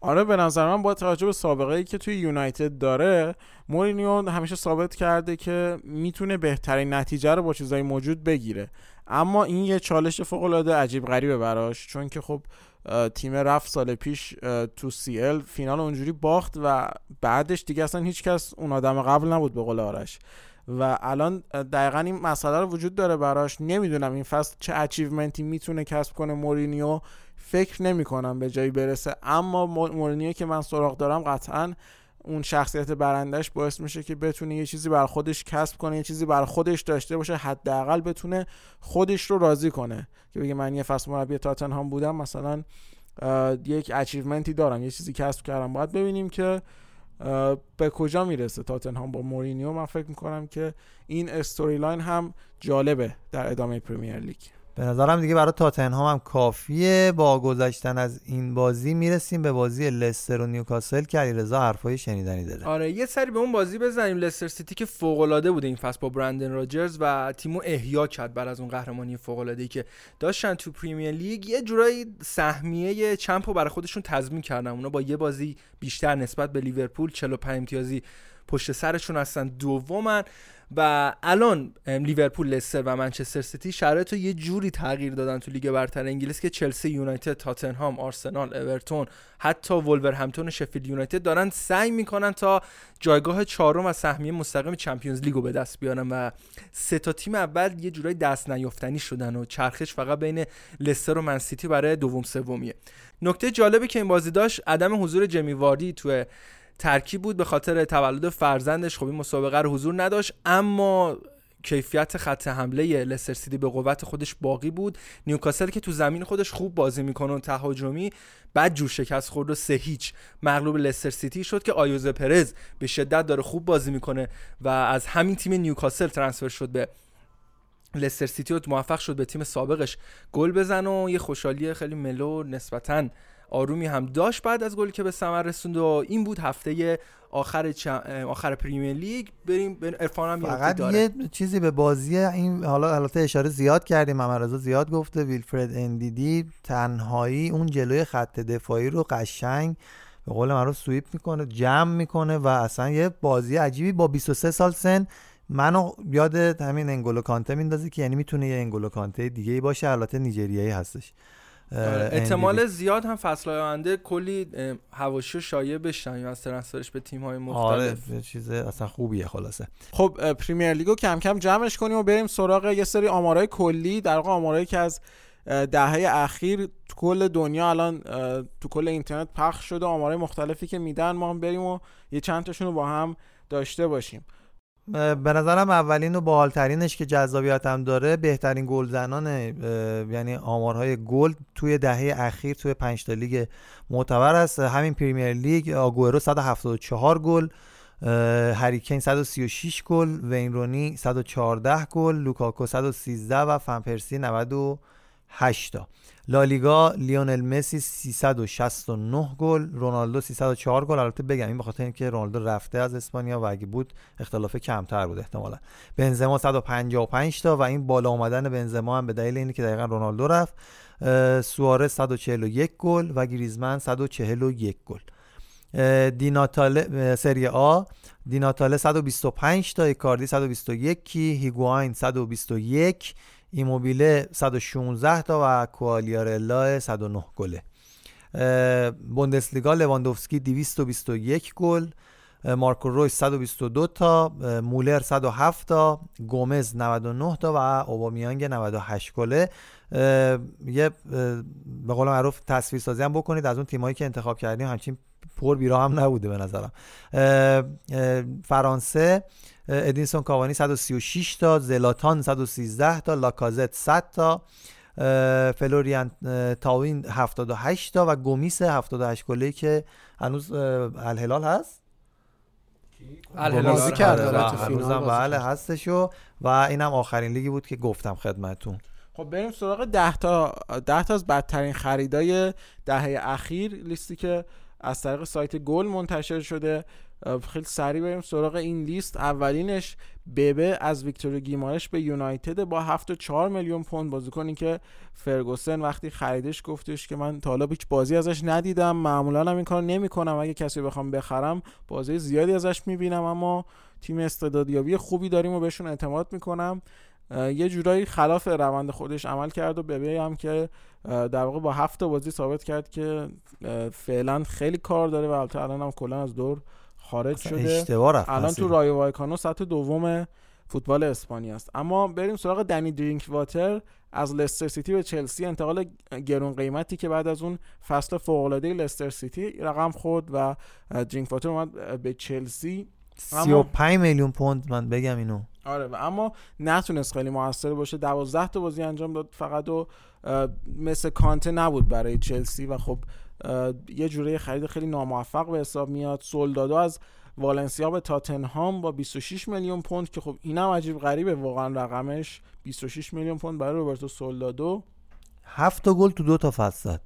آره به نظر من با توجه به سابقه ای که توی یونایتد داره مورینیو همیشه ثابت کرده که می‌تونه بهترین نتیجه رو با چیزای موجود بگیره. اما این یه چالش فوق العاده عجیب غریبه براش چون که خب تیم رفت سال پیش تو سی ال فینال اونجوری باخت و بعدش دیگه اصلا هیچ کس اون آدم قبل نبود به قول آرش. و الان دقیقا این مسئله رو وجود داره براش. نمی‌دونم این فصل چه achievement ی می‌تونه کسب کنه مورینیو. فکر نمی کنم به جایی برسه. اما مو- مورینیو که من سراغ دارم قطعا اون شخصیت برندش باعث میشه که بتونه یه چیزی بر خودش کسب کنه یه چیزی بر خودش داشته باشه حداقل بتونه خودش رو راضی کنه. که بگه من یه فصل مربی تاتنهام بودم مثلا یک achievement ی دارم یه چیزی کسب کردم. باید ببینیم که به کجا می‌رسه تاتنهام با مورینیو. من فکر می‌کنم که این storyline هم جالبه در ادامه پرمیر لیگ به نظرم دیگه برای تاتنهام هم کافیه. با گذشتن از این بازی می‌رسیم به بازی لستر و نیوکاسل که علیرضا حرفای شنیدنی داره. آره یه سری به اون بازی بزنیم. لستر سیتی که فوق العاده بوده این فصل با برندن راجرز و تیمو احیا کرد بعد از اون قهرمانی فوق که داشتن تو پریمیر لیگ. یه جورایی سهمیه چمپو برای خودشون تضمین کردن. اونا با یه بازی بیشتر نسبت به لیورپول 45 امتیازی پشت سرشون هستن دومن. و الان لیورپول لستر و منچستر سیتی شرایط رو یه جوری تغییر دادن تو لیگ برتر انگلیس که چلسی یونایتد تاتنهام آرسنال اورتون حتی ولورهمپتون و شفیلد یونایتد دارن سعی می‌کنن تا جایگاه چهارم و سهمیه مستقیم چمپیونز لیگو به دست بیارن و سه تا تیم اول یه جورایی دست نیافتنی شدن و چرخش فقط بین لستر و من سیتی برای دوم سومیه. نکته جالبی که این بازی داشت عدم حضور جمی واردی تو ترکیب بود به خاطر تولد فرزندش. خب این مسابقه رو حضور نداشت اما کیفیت خط حمله لستر سیتی به قوت خودش باقی بود. نیوکاسل که تو زمین خودش خوب بازی می‌کنه و تهاجمی بد جور شکست خورد و سه هیچ. مغلوب لستر سیتی شد که آیوزه پرز به شدت داره خوب بازی می‌کنه و از همین تیم نیوکاسل transfer شد به لستر سیتی و موفق شد به تیم سابقش گل بزنه و یه خوشحالی خیلی mellow نسبتاً آرومی هم داشت بعد از گلی که به ثمر رسوند و این بود هفته آخر آخر پریمیر لیگ. بریم عرفان هم فقط یه چیزی به بازی این حالا البته اشاره زیاد کردیم محمد زیاد گفته ویلفرد اندیدی تنهایی اون جلوی خط دفاعی رو قشنگ به قول معروف sweep می‌کنه جمع می‌کنه و اصلا یه بازی عجیبی. با 23 سال سن منو یاد همین انگولو کانته میندازه که یعنی می‌تونه یه انگولو کانته دیگه ای باشه البته نیجریایی هستش. احتمال زیاد هم فصل آینده کلی حواشی و شایعه بشنویم از transfer ش به تیم های مختلف. آره چیز اصلا خوبیه خلاصه. خب پریمیر لیگو کم کم جمعش کنیم و بریم سراغ یه سری آمارای کلی. در واقع آمارایی که از دهه اخیر تو کل دنیا الان تو کل اینترنت پخش شده آمارای مختلفی که میدن ما هم بریم و یه چند تاشون رو با هم داشته باشیم. به نظرم اولین و باحال‌ترینش که جذابیت هم داره بهترین گلزنان یعنی آمارهای گل توی دهه اخیر توی پنج تا لیگ معتبر است. همین پریمیر لیگ آگوئرو 174 گل هری کین 136 گل وین رونی 114 گل لوکاکو 113 و فن پرسی 98 تا. لالیگا لیونل مسی 369 گل رونالدو 304 گل. البته بگم این بخاطر اینکه رونالدو رفته از اسپانیا و اگه بود اختلاف کمتر بود احتمالا. بنزما 155 تا و این بالا اومدن بنزما هم به دلیل اینه که دقیقا رونالدو رفت. سوارز 141 گل و گریزمن 141 گل. دیناتاله سری آ دیناتاله 125 تا ایکاردی 121 هیگواین 121 ایموبیله 116 تا و کوالیارلا 109 گله. بوندسلیگا لواندوفسکی 221 گل مارکو رویس 122 تا مولر 107 تا گومز 99 تا و اوبامیانگ 98 گله. یه به قول معروف تصویر سازی هم بکنید از اون تیمایی که انتخاب کردیم همچین پر بیرا هم نبوده به نظرم. فرانسه ادینسون کاوانی 136 تا زلاتان 113 تا لاکازت 100 تا فلوریان تاوین 78 تا و گومیس 78 گله که هنوز الهلال هست؟ الهلال بازی کرد. هنوزم بله هستش و و اینم آخرین لیگی بود که گفتم خدمتون خب بریم سراغ 10 تا 10 تا از بدترین خریدای دهه اخیر لیستی که از طریق سایت گل منتشر شده. خیلی سریع بریم سراغ این لیست. اولینش ببه از ویکتور گیمارش به یونایتد با 7.4 میلیون پوند بازیکنی که فرگوسن وقتی خریدش گفتش که من تا حالا هیچ بازی ازش ندیدم. معمولا هم این کار نمی‌کنم. اگه کسی بخوام بخرم بازی زیادی ازش می‌بینم. اما تیم استعدادیابی خوبی داریم و بهشون اعتماد می‌کنم. یه جورایی خلاف روند خودش عمل کرد و ببه هم که در واقع با هفت بازی ثابت کرد که فعلا خیلی کار داره و الان هم کلا از دور خارج شده. الان تو رایو وایکانو سطح دوم فوتبال اسپانیا است. اما بریم سراغ دنی درینک واتر از لستر سیتی به چلسی انتقال گرون قیمتی که بعد از اون فصل فوق العاده لستر سیتی رقم خورد و درینک واتر اومد به چلسی. 35 میلیون پوند من بگم اینو. آره و اما نتونست خیلی موثر باشه. 12 تا بازی انجام داد. فقط و مثل کانته نبود برای چلسی و خب یه جوره خرید خیلی ناموفق به حساب میاد. سولدادو از والنسیا به تاتنهام با 26 میلیون پوند که خب اینم عجیب غریبه واقعا رقمش 26 میلیون پوند برای روبرتو سولدادو. هفت گل تو دو تا فصل زد.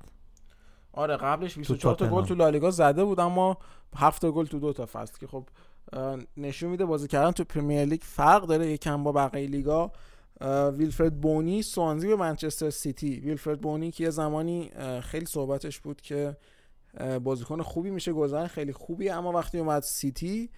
آره قبلش 24 تا گل تو لالیگا زده بود اما هفت گل تو دو تا فصل که خب نشون میده بازی کردن تو پرمیر لیگ فرق داره. یکم با بقیه لیگا ویلفرد بونی سوانزی به منچستر سیتی. ویلفرد بونی که یه زمانی خیلی صحبتش بود که بازیکن خوبی میشه گلزن خیلی خوبی اما وقتی اومد سیتی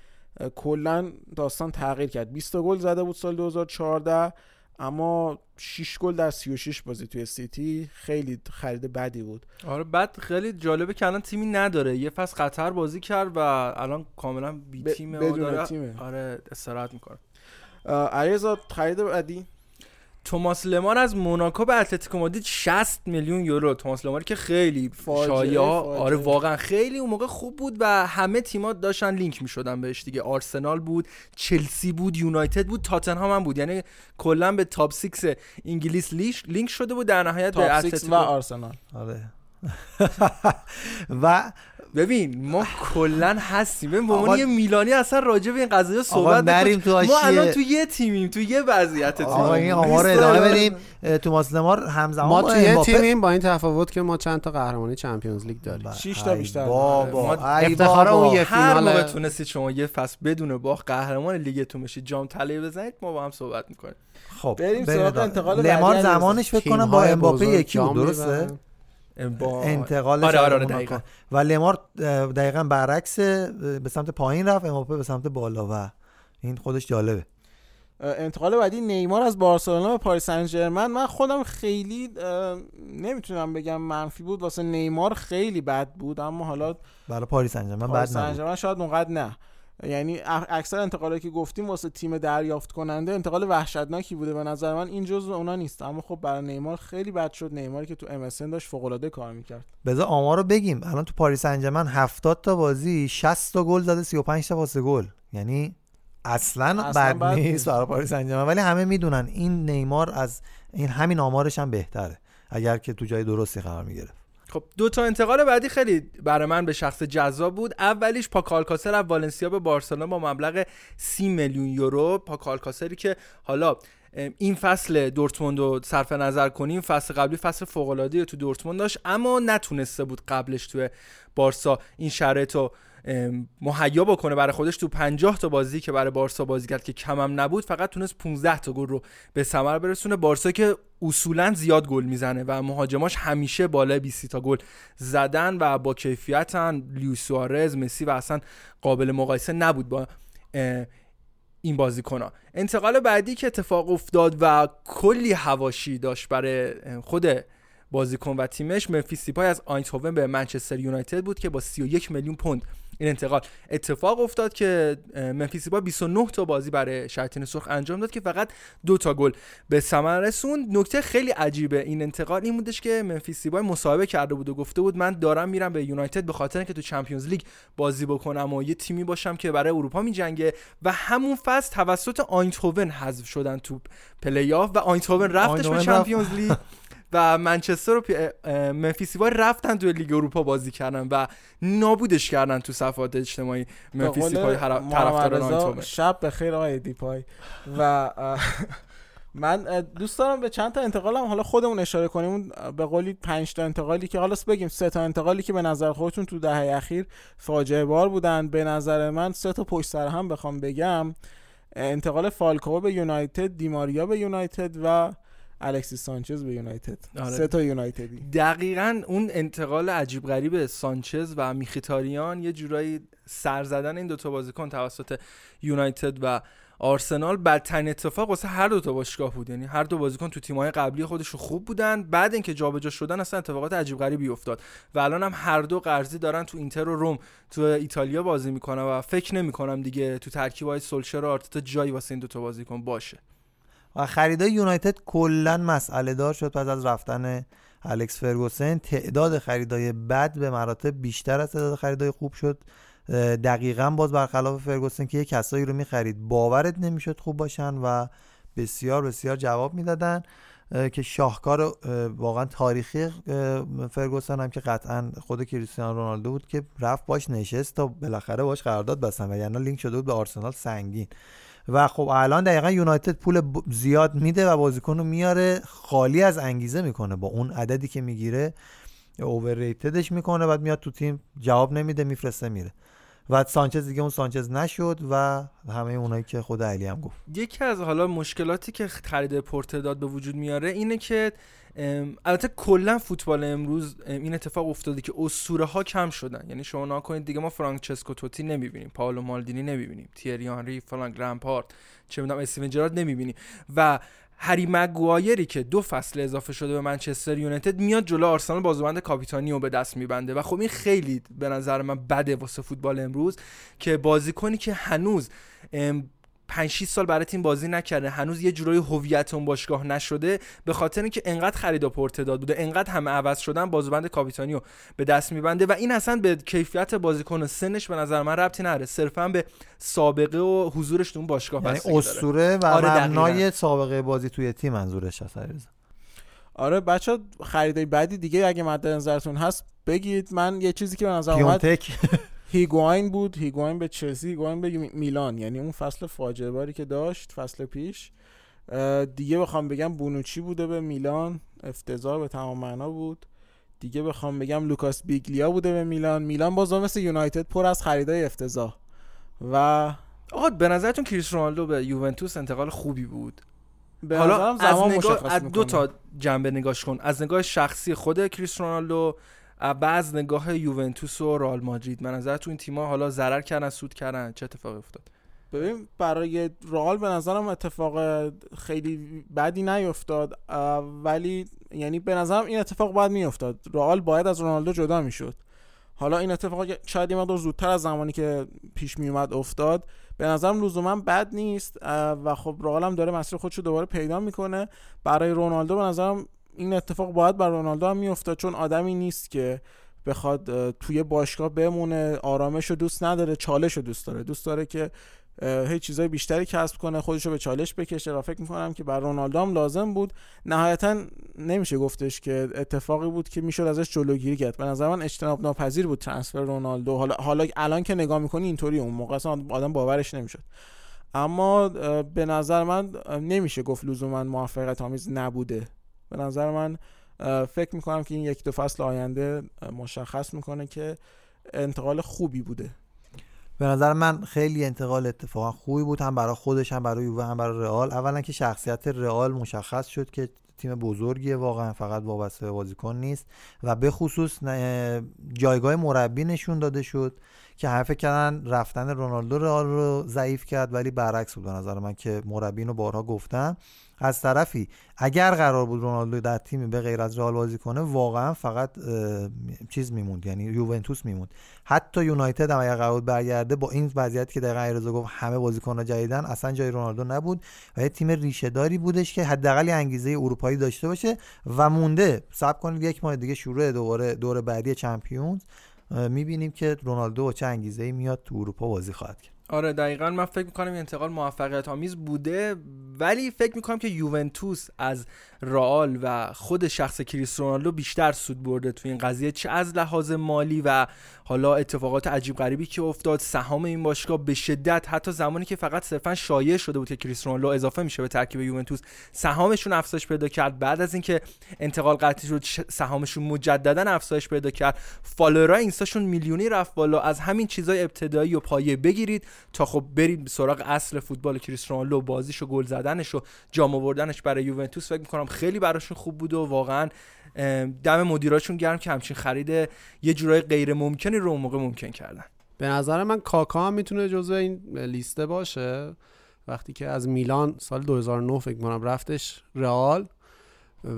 کلا داستان تغییر کرد. 20 گل زده بود سال 2014 اما 6 گل در 36 بازی توی سیتی خیلی خرید بدی بود. آره بعد خیلی جالبه که الان تیمی نداره. یه فصل قطر بازی کرد و الان کاملا بی تیمه بدون داره. تیمه. آره استراحت می‌کنه. علیرضا خرید بعدی توماس لمار از موناکو به اتلتیکو مادرید 60 میلیون یورو. توماس لمار که خیلی فاجعه، شایعه. آره واقعا خیلی اون موقع خوب بود و همه تیم‌ها داشتن لینک می‌شدن بهش دیگه. آرسنال بود چلسی بود یونایتد بود تاتنهام هم بود. یعنی کلا به top 6 انگلیس لیش لینک شده بود در نهایت به top 6 اتلتیکو. و آرسنال. آره. و ببین ما کلا هستیم ببین به آقا- عنوان یه میلانی اصلا راجع به این قضايا صحبت نریم نکنیم. تو ما. الان تو یه تیمیم تو یه وضعیت آقا این. آمار رو. ادامه بدیم توماس لمار همزمان ما با توی امباپه- تیمیم با این تفاوت که ما چند تا قهرمانی چمپیونز لیگ داریم 6 تا بیشتر بابا ما ای افتخار بابا. اون یه هر فینال موقع تونستید شما یه فصل بدون باخت قهرمان لیگتون بشید جام طلایی بزنید ما با هم صحبت می‌کنیم خب بریم سراغ. انتقال لمار زمانش فکر کنم با امباپه یکی درسته. با انتقالش آره آره, آره. دقیقاً. و لمار دقیقا برعکس به سمت پایین رفت امباپه به سمت بالا و این خودش جالبه. انتقال بعدی نیمار از بارسلونا به پاریس سن ژرمن من خودم خیلی نمی‌تونم بگم منفی بود. واسه نیمار خیلی بد بود اما حالا برای پاریس انجام پاریس بعد سن نبود. ژرمن شاید اونقدر نه. یعنی اکثر انتقالاتی که گفتیم واسه تیم دریافت کننده انتقال وحشتناکی بوده به نظر من. این جزء اونا نیست. اما خب برای نیمار خیلی بد شد. نیماری که تو ام داشت فوق العاده کار می‌کرد. بذار آمار رو بگیم. الان تو پاریس انجمن 70 تا بازی 60 تا گل زده 35 تا پاس گل. یعنی اصلا, اصلا بد نیست. برای پاریس انجمن ولی همه می‌دونن این نیمار از این همین آمارش هم بهتره. اگر که تو جای درستی قرار می‌گرفت. خب دو تا انتقال بعدی خیلی برای من به شخص جذاب بود. اولیش پاکالکاسر از والنسیا به بارسلونا با مبلغ 30 میلیون یورو. پاکالکاسری که حالا این فصل دورتموند رو صرف نظر کنیم فصل قبلی فصل فوق العاده تو دورتموند داشت اما نتونسته بود قبلش توی بارسا این شرایط رو مهیا بکنه برای خودش تو 50 تا بازی که برای بارسا بازی کرد که کمم نبود فقط تونست 15 تا گل رو به ثمر برسونه. بارسا که اصولا زیاد گل می‌زنه و مهاجماش همیشه بالای 20 تا گل زدن و با کیفیتن لیویس سوارز مسی و اصلا قابل مقایسه نبود با این بازیکن انتقال بعدی که اتفاق افتاد و کلی هواشی داشت برای خود بازیکن و تیمش ممفیس دیپای از آینتهوون به منچستر یونایتد بود که با 31 میلیون پوند این انتقال. اتفاق افتاد که اه، ممفیس دیپای 29 تا بازی برای شیاطین سرخ انجام داد که فقط دو تا گل به ثمر رسوند. نکته خیلی عجیبه این انتقال این بودش که ممفیس دیپای مصاحبه کرده بود و گفته بود من دارم میرم به یونایتد به خاطر اینکه تو چمپیونز لیگ بازی بکنم و یه تیمی باشم که برای اروپا میجنگه و همون فصل توسط آینتهوون حذف شدن تو پلی آف و آینتهوون رفتش به. چمپیونز لیگ. و منچستر و پی- اه، منفیس دیپای رفتن تو لیگ اروپا بازی کردن و نابودش کردن تو صفحات اجتماعی منفیس به قول دیپای هر- محمد طرفداران رضا، آینتهوون شب بخیر آقای دیپای. و من دوست دارم به چند تا انتقالم حالا خودمون اشاره کنیم. اون به قولی 5 تا انتقالی که حالا بگیم سه تا انتقالی که به نظر خودتون تو دهه اخیر فاجعه بار بودن. به نظر من سه تا پشت سر هم بخوام بگم. انتقال فالکو به یونایتد دیماریا به یونایتد و الکسی سانچز به یونایتد. آره. سه تا یونایتدی. دقیقا اون انتقال عجیب غریب سانچز و میخیتاریان یه جورایی سر زدن این دوتا بازیکن توسط یونایتد و آرسنال بدترین اتفاق واسه هر دو تا باشگاه بود. یعنی هر دو بازیکن تو تیم‌های قبلی خودشون خوب بودن. بعد اینکه جابجا شدن اصلا اتفاقات عجیب غریبی افتاد و الان هم هر دو قرضی دارن تو اینتر و روم. تو ایتالیا بازی می‌کنن و فکر نمی‌کنم دیگه تو ترکیب‌های سولشر و آرتتا جایی واسه این دو تا بازیکن باشه. و خریدای یونایتد کلا مسئله دار شد پس از رفتن الکس فرگوسن. تعداد خریدای بد به مراتب بیشتر از تعداد خریدای خوب شد. دقیقا باز برخلاف فرگوسن که یه کسایی رو می‌خرید باورت نمی‌شد خوب باشن و بسیار بسیار جواب می‌دادن که شاهکار اه، واقعا تاریخی فرگوسن هم که قطعا خود کریستیانو رونالدو بود که رفت باش نشست تا بالاخره باش قرارداد بستن و یعنی لینک شده بود به آرسنال سنگین. و خب الان دقیقا یونایتد پول زیاد میده و بازیکن رو میاره خالی از انگیزه می‌کنه با اون عددی که می‌گیره اوورریتدش می‌کنه بعد میاد تو تیم جواب نمیده میفرسته میره. و سانچز دیگه اون سانچز نشد و همه اونایی که خود علی هم گفت. یکی از حالا مشکلاتی که خرید پرتداد به وجود میاره اینه که البته کلا فوتبال امروز این اتفاق افتاده که اسطوره ها کم شدن. یعنی شما نگاه کنید دیگه ما فرانچسکو توتی نمی‌بینیم پائولو مالدینی نمی‌بینیم تیری آنری فلان لمپارد چه می‌دونم استیون جرارد نمی‌بینیم. و هری مگوایری که دو فصل اضافه شده به منچستر یونایتد میاد جلو آرسنال بازوبند کاپیتانی رو به دست میبنده. و خب این خیلی به نظر من بده واسه فوتبال امروز که بازیکنی که هنوز 5 6 سال برای تیم بازی نکرده. هنوز یه جورایی هویت اون باشگاه نشده. به خاطر اینکه انقدر خرید و پرتعداد بوده انقدر همه عوض شدن بازوبند کاپیتانیو به دست میبنده و این اصلا به کیفیت بازیکن و سنش به نظر من ربطی نداره. صرفا به سابقه و حضورش تو اون باشگاه یعنی اسطوره و آره مبنای سابقه بازی توی تیم منظورش هست آره بچه خریدای بعدی دیگه اگه مد نظرتون هست بگید. من یه چیزی که به نظر اومد هیگواین بود. هیگواین به چلسی هیگواین به میلان. یعنی اون فصل فاجعه باری که داشت فصل پیش. دیگه بخوام بگم بونوچی بوده به میلان. افتضاح به تمام معنا بود. دیگه بخوام بگم لوکاس بیگلیا بوده به میلان. میلان باز مثل یونایتد پر از خریدای افتضاح. و آقا به نظرتون کریس رونالدو به یوونتوس انتقال خوبی بود؟ حالا از نگاه از دو تا جنبه نگاش کن. از نگاه شخصی خود کریس رونالدو بعد از نگاه یوونتوس و رئال مادرید. به نظر تو این تیم‌ها حالا ضرر کردن سود کردن. چه اتفاقی افتاد؟ ببین برای رئال به نظرم اتفاق خیلی بدی نیفتاد. ولی یعنی به نظرم این اتفاق باید میافتاد. رئال باید از رونالدو جدا می‌شد. حالا این اتفاق شاید یه زودتر از زمانی که پیش می اومد افتاد. به نظرم لزوما بد نیست. و خب رئال هم داره مسیر خودشو دوباره پیدا می‌کنه. برای رونالدو به نظرم این اتفاق باید بر رونالدو هم میافتاد چون آدمی نیست که بخواد توی باشگاه بمونه آرامش رو دوست نداره چالش رو دوست داره. دوست داره که هیچ چیزای بیشتری کسب کنه خودش رو به چالش بکشه. و فکر می‌کنم که بر رونالدو هم لازم بود. نهایتا نمیشه گفتش که اتفاقی بود که می‌شد ازش جلوگیری کرد. به نظر من اجتناب ناپذیر بود ترانسفر رونالدو. حالا حالا الان که نگاه می‌کنی اینطوری اون موقع اصلا آدم باورش نمی‌شد. اما به نظر من نمیشه گفت لزوما موفقیت آمیز نبوده. به نظر من فکر می‌کنم که این یک دو فصل آینده مشخص می‌کنه که انتقال خوبی بوده. به نظر من خیلی انتقال اتفاقا خوبی بود هم برای خودش هم برای یووه هم برای رئال. اولا که شخصیت رئال مشخص شد که تیم بزرگیه واقعا فقط وابسته به بازیکن نیست. و به خصوص جایگاه مربی نشون داده شد که حرف کردن رفتن رونالدو رئال رو ضعیف کرد ولی برعکس بود به نظر من که مربی رو بارها گفتم از طرفی اگر قرار بود رونالدو در تیمی به غیر از رئال بازی کنه واقعا فقط چیز میموند یعنی یوونتوس میموند. حتی یونایتد هم اگر قرار بود برگرده با این وضعیت که دقیقا ایرزا گفت همه بازیکن‌ها جدیدن اصلا جای رونالدو نبود و یه تیم ریشه داری بودش که حداقل انگیزه اروپایی داشته باشه و مونده. صبر کنید یک ماه دیگه شروع دوباره دور بعدی چمپیونز. می‌بینیم که رونالدو چه انگیزه میاد تو اروپا بازی خواهد کرد. آره دقیقا من فکر می‌کنم این انتقال موفقیت آمیز بوده ولی فکر می‌کنم که یوونتوس از رئال و خود شخص کریس رونالدو بیشتر سود برده تو این قضیه چه از لحاظ مالی و حالا اتفاقات عجیب غریبی که افتاد سهام این باشگاه به شدت حتی زمانی که فقط صرفا شایع شده بود که کریس رونالدو اضافه میشه به ترکیب یوونتوس سهامشون افزایش پیدا کرد. بعد از اینکه انتقال قطعی شد سهامشون مجددا افزایش پیدا کرد. فالوورای اینستاشون میلیونی رفت بالا. از همین چیزای ابتدایی و پایه بگیرید تا خب برید سراغ اصل فوتبال کریس رونالدو. بازیشو گل زدنش و جام آوردنش برای یوونتوس. فکر می‌کنم خیلی براشون خوب بود و واقعا دم مدیراشون گرم که همچین خرید یه جورای غیر ممکنی رو موقع ممکن کردن. به نظر من کاکا هم می‌تونه جزو این لیسته باشه. وقتی که از میلان سال 2009 فکر کنم رفتش رئال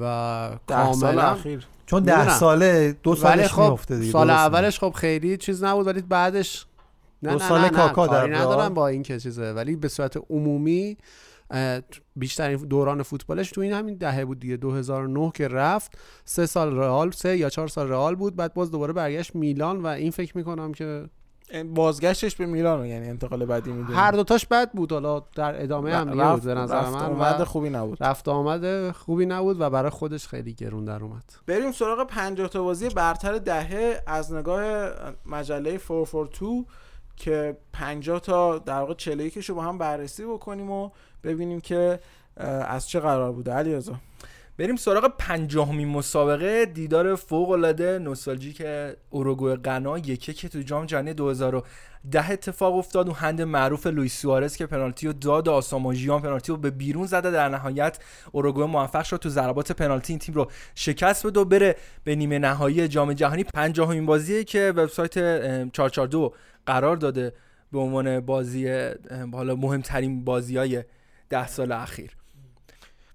و کاملا سال اخیر. چون ده ساله دو سالش خب میفته دیگه سال اولش خب خیلی چیز نبود ولی بعدش نه دو سال کاکا در ندارم با این که چیزه. ولی به صورت عمومی بیشتر دوران فوتبالش تو این همین دهه بود دیگه 2009 که رفت سه سال رئال سه یا چهار سال رئال بود بعد باز دوباره برگشت میلان و این فکر می‌کنم که بازگشتش به میلان یعنی انتقال بعدی می‌دونی. هر دوتاش بد بود حالا در ادامه هم دیگه بود به نظر من آمد خوبی نبود. رفت آمد خوبی نبود و برای خودش خیلی گرون در اومد. بریم سراغ 50 تا بازی برتر دهه از نگاه مجله 442 که 50 تا در واقع 41 رو با هم بررسی بکنیم و ببینیم که از چه قرار بوده. علیرضا. بریم سراغ پنجاهمین مسابقه. دیدار فوق العاده نوستالژیک اوروگوئه غنا یکی که تو جام جهانی 2010 اتفاق افتاد و هند معروف لوئیس سوارز که پنالتی رو داد آساماژیان پنالتی رو به بیرون زده در نهایت اوروگوئه موفق شد تو ضربات پنالتی این تیم رو شکست بده و بره به نیمه نهایی جام جهانی. پنجاهمین بازیه که وبسایت 442 قرار داده به عنوان بازی حالا مهمترین بازی های ده سال اخیر.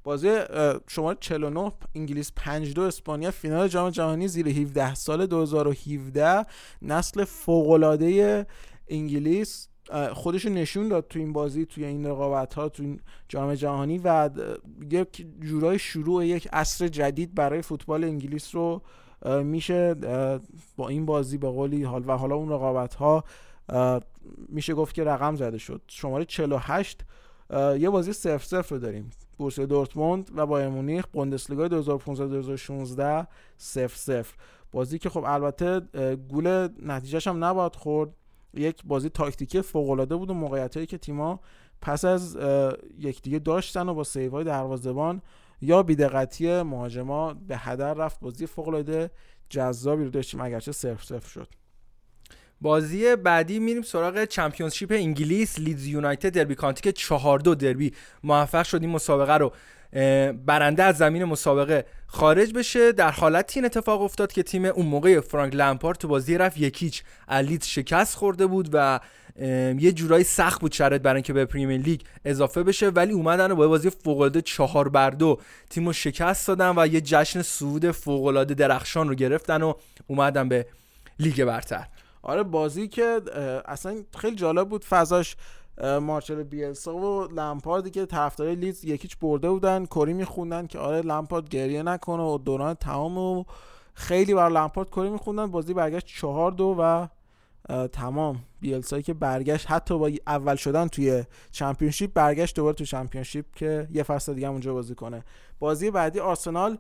بازی شماره 49 انگلیس 5 2 اسپانیا فینال جام جهانی زیر 17 سال 2017 نسل فوق العاده انگلیس خودش نشون داد تو این بازی توی این رقابت ها تو این جام جهانی و یک جورای شروع یک عصر جدید برای فوتبال انگلیس رو میشه با این بازی به قولی حال و حالا اون رقابت ها میشه گفت که رقم زده شد. شماره 48 یه بازی 0 0 رو داریم. بورسیا دورتموند و بایرن مونیخ بوندسلیگا 2015 2016 0 0 بازی که خب البته گول نتیجه‌ش هم نباید خورد. یک بازی تاکتیکی فوق العاده بود و موقعیتایی که تیما پس از یکدیگه داشتن و با سیوهای دروازه‌بان یا بیدقتی مهاجما به هدر رفت. بازی فوق العاده جذابی رو داشتیم. اگرچه 0 0 شد. بازی بعدی میریم سراغ چمپیونشیپ انگلیس لیدز یونایتد دربی کانتی که 4 دو دربی موفق شد این مسابقه رو. برنده از زمین مسابقه خارج بشه. در حالتی این اتفاق افتاد که تیم اون موقع فرانک لمپارد تو بازی رفت یکیچ لیدز شکست خورده بود و یه جورایی سخت بود شرط برای اینکه به پریمیر لیگ اضافه بشه ولی اومدن و با بازی فوق العاده 4 بر 2 تیمو شکست دادن و یه جشن صعود فوق العاده درخشان رو گرفتن و اومدن به لیگ برتر. آره بازی که اصلا خیلی جالب بود. فضاش مارچل بیلسا و لمپاردی که طرفدار لیز یکیچ برده بودن. کری میخوندن که آره لمپارد گریه نکنه و دوران تمام و خیلی بر لمپارد کری میخوندن. بازی برگشت چهار دو و تمام. بیلسایی که برگشت حتی با اول شدن توی چمپیونشیپ برگشت دوباره تو چمپیونشیپ که یه فصل دیگه اونجا بازی کنه. بازی بعدی آرسنال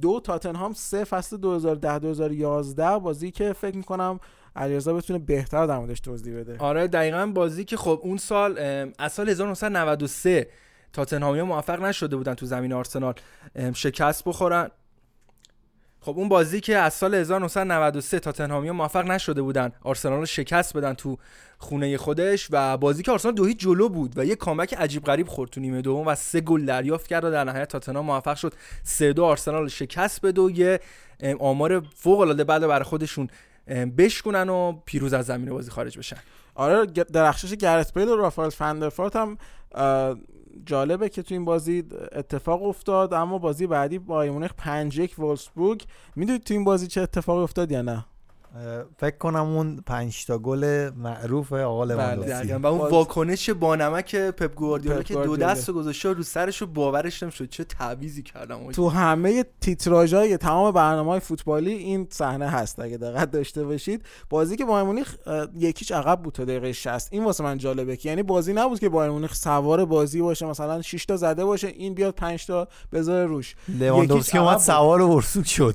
دو تاتنهام سه فصل 2010 2011 بازی که فکر می‌کنم علیرضا بتونه بهتر در موردش توضیح بده. آره دقیقا بازی که خب اون سال از سال 1993 تاتنهامی موفق نشده بودن تو زمین آرسنال شکست بخورن. خب اون بازی که از سال 1993 تاتنهامی موفق نشده بودن آرسنال رو شکست بدن تو خونه خودش و بازی که آرسنال دو جلو بود و یه کامبک عجیب غریب خورد تو نیمه دوم و سه گل دریافت کرد و در نهایت تاتنهام موفق شد. سه دو آرسنال شکست بده و یه آمار فوق العاده بعد برای خودشون بشکنن و پیروز از زمین بازی خارج بشن. آره درخشش گرت بیل و رافائل فندرفارت هم جالبه که تو این بازی اتفاق افتاد اما بازی بعدی با مونیخ 5 1 وولسبورگ می‌دونید تو این بازی چه اتفاقی افتاد یا نه؟ فکر کنم اون 5 تا گل معروف آقا لواندوفسکی. و اون واکنش بانمک پپ گواردیولا که دو دست گذاشته رو سرش رو باورش نمی‌شد. چه تعویزی کردم تو همه تیتراژهای تمام برنامه‌های فوتبالی این صحنه هست. اگه دقت داشته باشید. بازی که بایرن مونیخ یک هیچ عقب بود تا دقیقه 60 این واسه من جالبه که یعنی بازی نبود که بایرن مونیخ سوار بازی باشه مثلا 6 تا زده باشه این بیاد 5 تا بذاره روش. لواندوفسکی اومد سوار وولفسبورگ شد.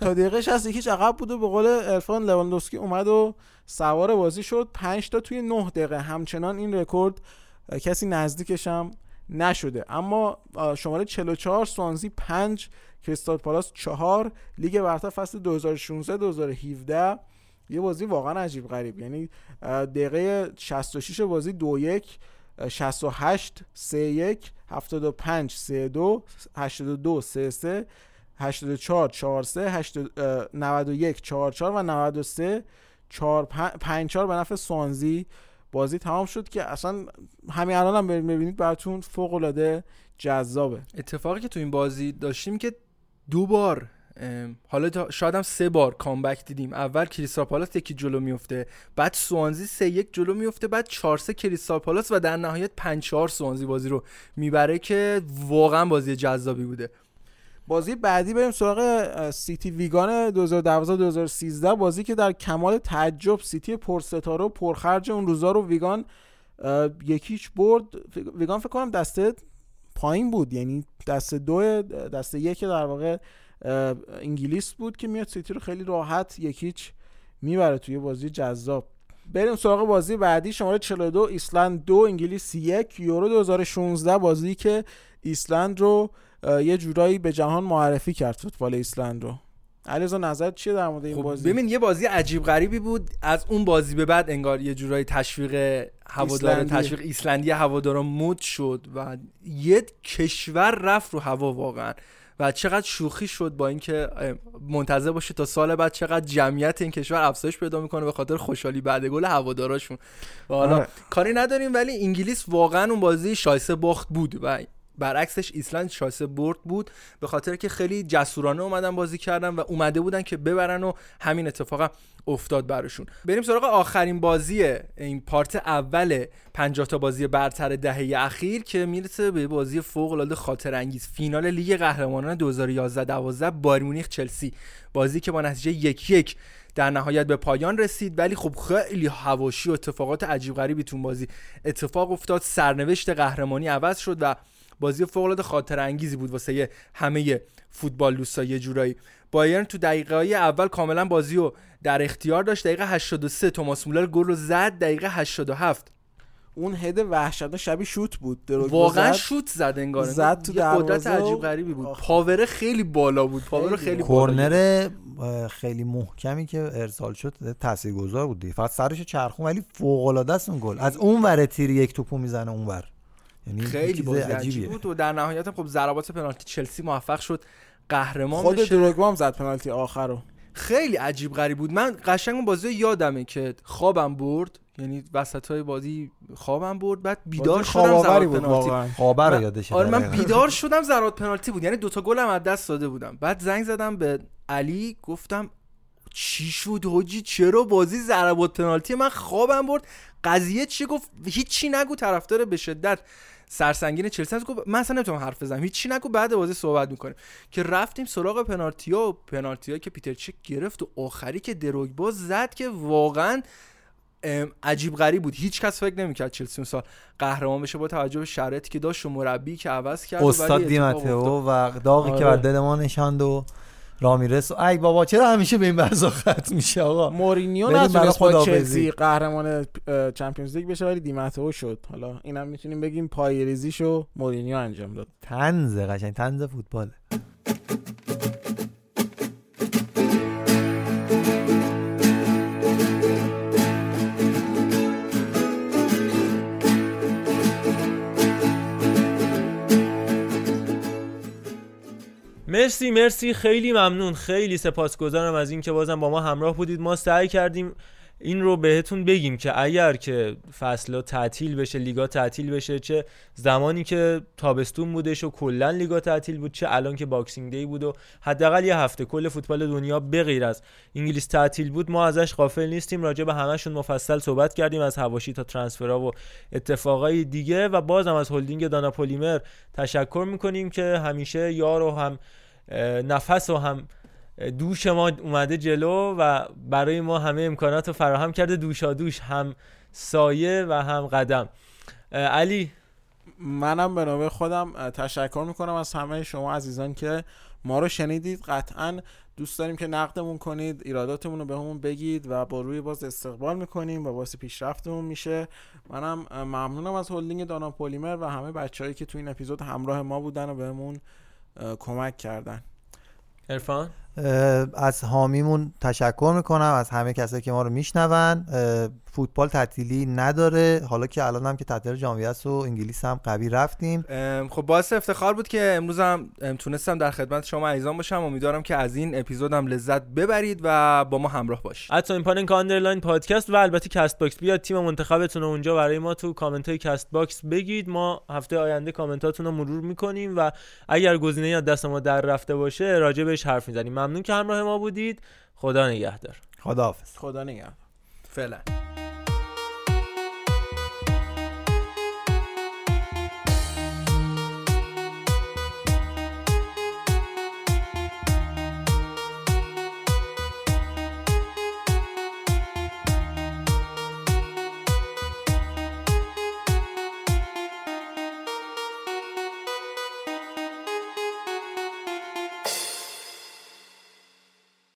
تا دقیقه 60 یک هیچ عقب بود و به قول عرفان لواندوفسکی اومد و سوار بازی شد. 5 تا توی 9 دقیقه. همچنان این رکورد کسی نزدیکش هم نشده. اما شماره 44 سوانزی 5 کریستال پالاس 4 لیگ برتر فصل 2016 2017 یه بازی واقعا عجیب غریب. یعنی دقیقه 66 بازی 2 1 68 3 1 75 3 2 82 3 3 84 4 3 91 4 4 و 93 4 5 4 به نفع سوانزی بازی تمام شد که اصلا همین الان هم ببینید براتون فوق العاده جذابه. اتفاقی که تو این بازی داشتیم که دو بار حالا شاید هم سه بار comeback دیدیم. اول کریستال پالاس یکی جلو میفته بعد سوانزی سه یک جلو میفته بعد 4 سه کریستال پالاس و در نهایت 5 4 سوانزی بازی رو می‌بره که واقعا بازی جذابی بوده. بازی بعدی بریم سراغ سیتی ویگان 2012 2013 بازی که در کمال تعجب سیتی پرستاره و پرخرج اون روزا رو ویگان یک هیچ برد. ویگان فکر کنم دسته پایین بود. یعنی دسته دو دسته یک در واقع انگلیس بود که میاد سیتی رو خیلی راحت یک هیچ می‌بره توی بازی جذاب. بریم سراغ بازی بعدی. شماره 42 ایسلند دو انگلیس یک. یورو 2016 بازی که ایسلند رو یه جورایی به جهان معرفی کرد فوتبال ایسلند رو. علیرضا نظرت چیه در مورد این خب بازی؟ ببین یه بازی عجیب غریبی بود. از اون بازی به بعد انگار یه جورایی تشویق هوادار. تشویق ایسلندی هوادارا مد شد و یه کشور رفت رو هوا واقعا. و چقدر شوخی شد با اینکه منتظر باشه تا سال بعد چقدر جمعیت این کشور افزایش پیدا می‌کنه به خاطر خوشحالی بعد گل هواداراشون. و حالا آره. کاری نداریم ولی انگلیس واقعا اون بازی شایسته باخت بود. و برعکسش ایسلند شایسته برد بود. به خاطر که خیلی جسورانه اومدن بازی کردن و اومده بودن که ببرن و همین اتفاق افتاد براشون. بریم سراغ آخرین بازی این پارت اول 50 تا بازی برتر دهه اخیر که می‌رسه به بازی فوق العاده خاطر انگیز فینال لیگ قهرمانان 2011 12 بایر مونیخ چلسی. بازی که با نتیجه یک یک در نهایت به پایان رسید ولی خب خیلی هواشی و اتفاقات عجیب غریبی تو اون بازی اتفاق افتاد. سرنوشت قهرمانی عوض شد و بازی فوق العاده خاطر انگیزی بود واسه همه فوتبال دوستا یه جورایی. بایرن تو دقیقه های اول کاملا بازی رو در اختیار داشت. دقیقه 83 توماس مولر گل رو زد. دقیقه 87 اون هد وحشت شبیه شوت بود. واقعا زد. شوت زد انگار. زد تو قدرت عجیب غریبی بود. power خیلی بالا بود. power خیلی بالا کورنر خیلی محکمی که ارسال شد تاثیرگذار بود فقط سرشو چرخوند ولی فوق العاده است اون گل. از اون ور تیر یک توپو می‌زنه اون ور یعنی خیلی بازی عجیبیه. عجیب بود و در نهایت هم خب ضربات پنالتی چلسی موفق شد. قهرمان خود بشه. دروگبا هم زد پنالتی آخر رو خیلی عجیب غریب بود. من قشنگ اون بازی رو یادمه که خوابم برد. یعنی وسط های بازی خوابم برد. بعد بیدار شدم بود پنالتی. خوابه رو من- یادشه آره من. بیدار شدم ضربات پنالتی بود. یعنی دوتا گلم از دست داده بودم. بعد زنگ زدم به علی. گفتم چی شد حاجی؟ چرا بازی ضربات پنالتی؟ من خوابم برد. قضیه چی گفت؟ هیچی نگو. طرفدار به شدت. سرسنگین چلسی هست گفت من اصلا نمی‌تونم حرف بزنم هیچی نگو بعد بازی صحبت می‌کنیم که رفتیم سراغ پنالتی ها و پنالتی که پیتر چک گرفت و آخری که دروگبا زد که واقعا عجیب غریب بود هیچ کس فکر نمی‌کرد چلسی اون سال قهرمان بشه با توجه به شرایطی که داشت و مربی که عوض کرد استاد دیماتئو. و داغی که آره. بر دل ما نشاند و رامیرس و ای بابا چرا همیشه به این بحثا ختم میشه آقا؟ مورینیو نتونست با. چلسی قهرمان چمپیونز لیگ بشه ولی دیماتئو شد. حالا اینم می‌تونیم بگیم پایریزیشو مورینیو انجام داد. تنز قشنگ تنز فوتبال مرسی مرسی. خیلی ممنون. خیلی سپاسگزارم از اینکه بازم با ما همراه بودید. ما سعی کردیم این رو بهتون بگیم که اگر که فصل تعطیل بشه لیگا تعطیل بشه چه زمانی که تابستون بودش و کلا لیگا تعطیل بود چه الان که Boxing Day بود و حداقل یه هفته کل فوتبال دنیا بغیر از انگلیس تعطیل بود. ما ازش غافل نیستیم. راجع به همشون مفصل صحبت کردیم از حواشی تا transfer ها و اتفاقای دیگه و بازم از هلدینگ دانا پلیمر تشکر می‌کنیم که همیشه یار و هم نفس و هم دوش ما اومده جلو و برای ما همه امکانات رو فراهم کرده دوشا دوش هم سایه و هم قدم. علی. منم به نوبه خودم تشکر می‌کنم از همه شما عزیزان که ما رو شنیدید. قطعا دوست داریم که نقدمون کنید ایراداتمون رو بهمون بگید و با روی باز استقبال می‌کنیم و باعث پیشرفتمون میشه. منم ممنونم از هلدینگ دانا پلیمر و همه بچههایی که تو این اپیزود همراه ما بودن و بهمون اه، کمک کردن. عرفان از حامیمون تشکر می‌کنم از همه کسایی که ما رو میشنون. فوتبال تعطیلی نداره. حالا که الان هم که تعطیل ژانویه است و انگلیس هم قوی رفتیم. خب باعث افتخار بود که امروز هم ام، تونستم در خدمت شما عزیزان باشم. امیدوارم که از این اپیزودم لذت ببرید و با ما همراه باشید. حتی این پاننکا underline پادکست و البته کست باکس بیاد تیم منتخبتون رو اونجا برای ما تو کامنت های کست باکس بگید. ما هفته آینده کامنتاتون رو مرور می‌کنیم و اگر گزینه از دست ما در رفته باشه راجع بهش حرف می‌زنیم. ممنون که همراه ما بودید. خدا نگهدار. خداحافظ. خدا نگهدار. فعلا.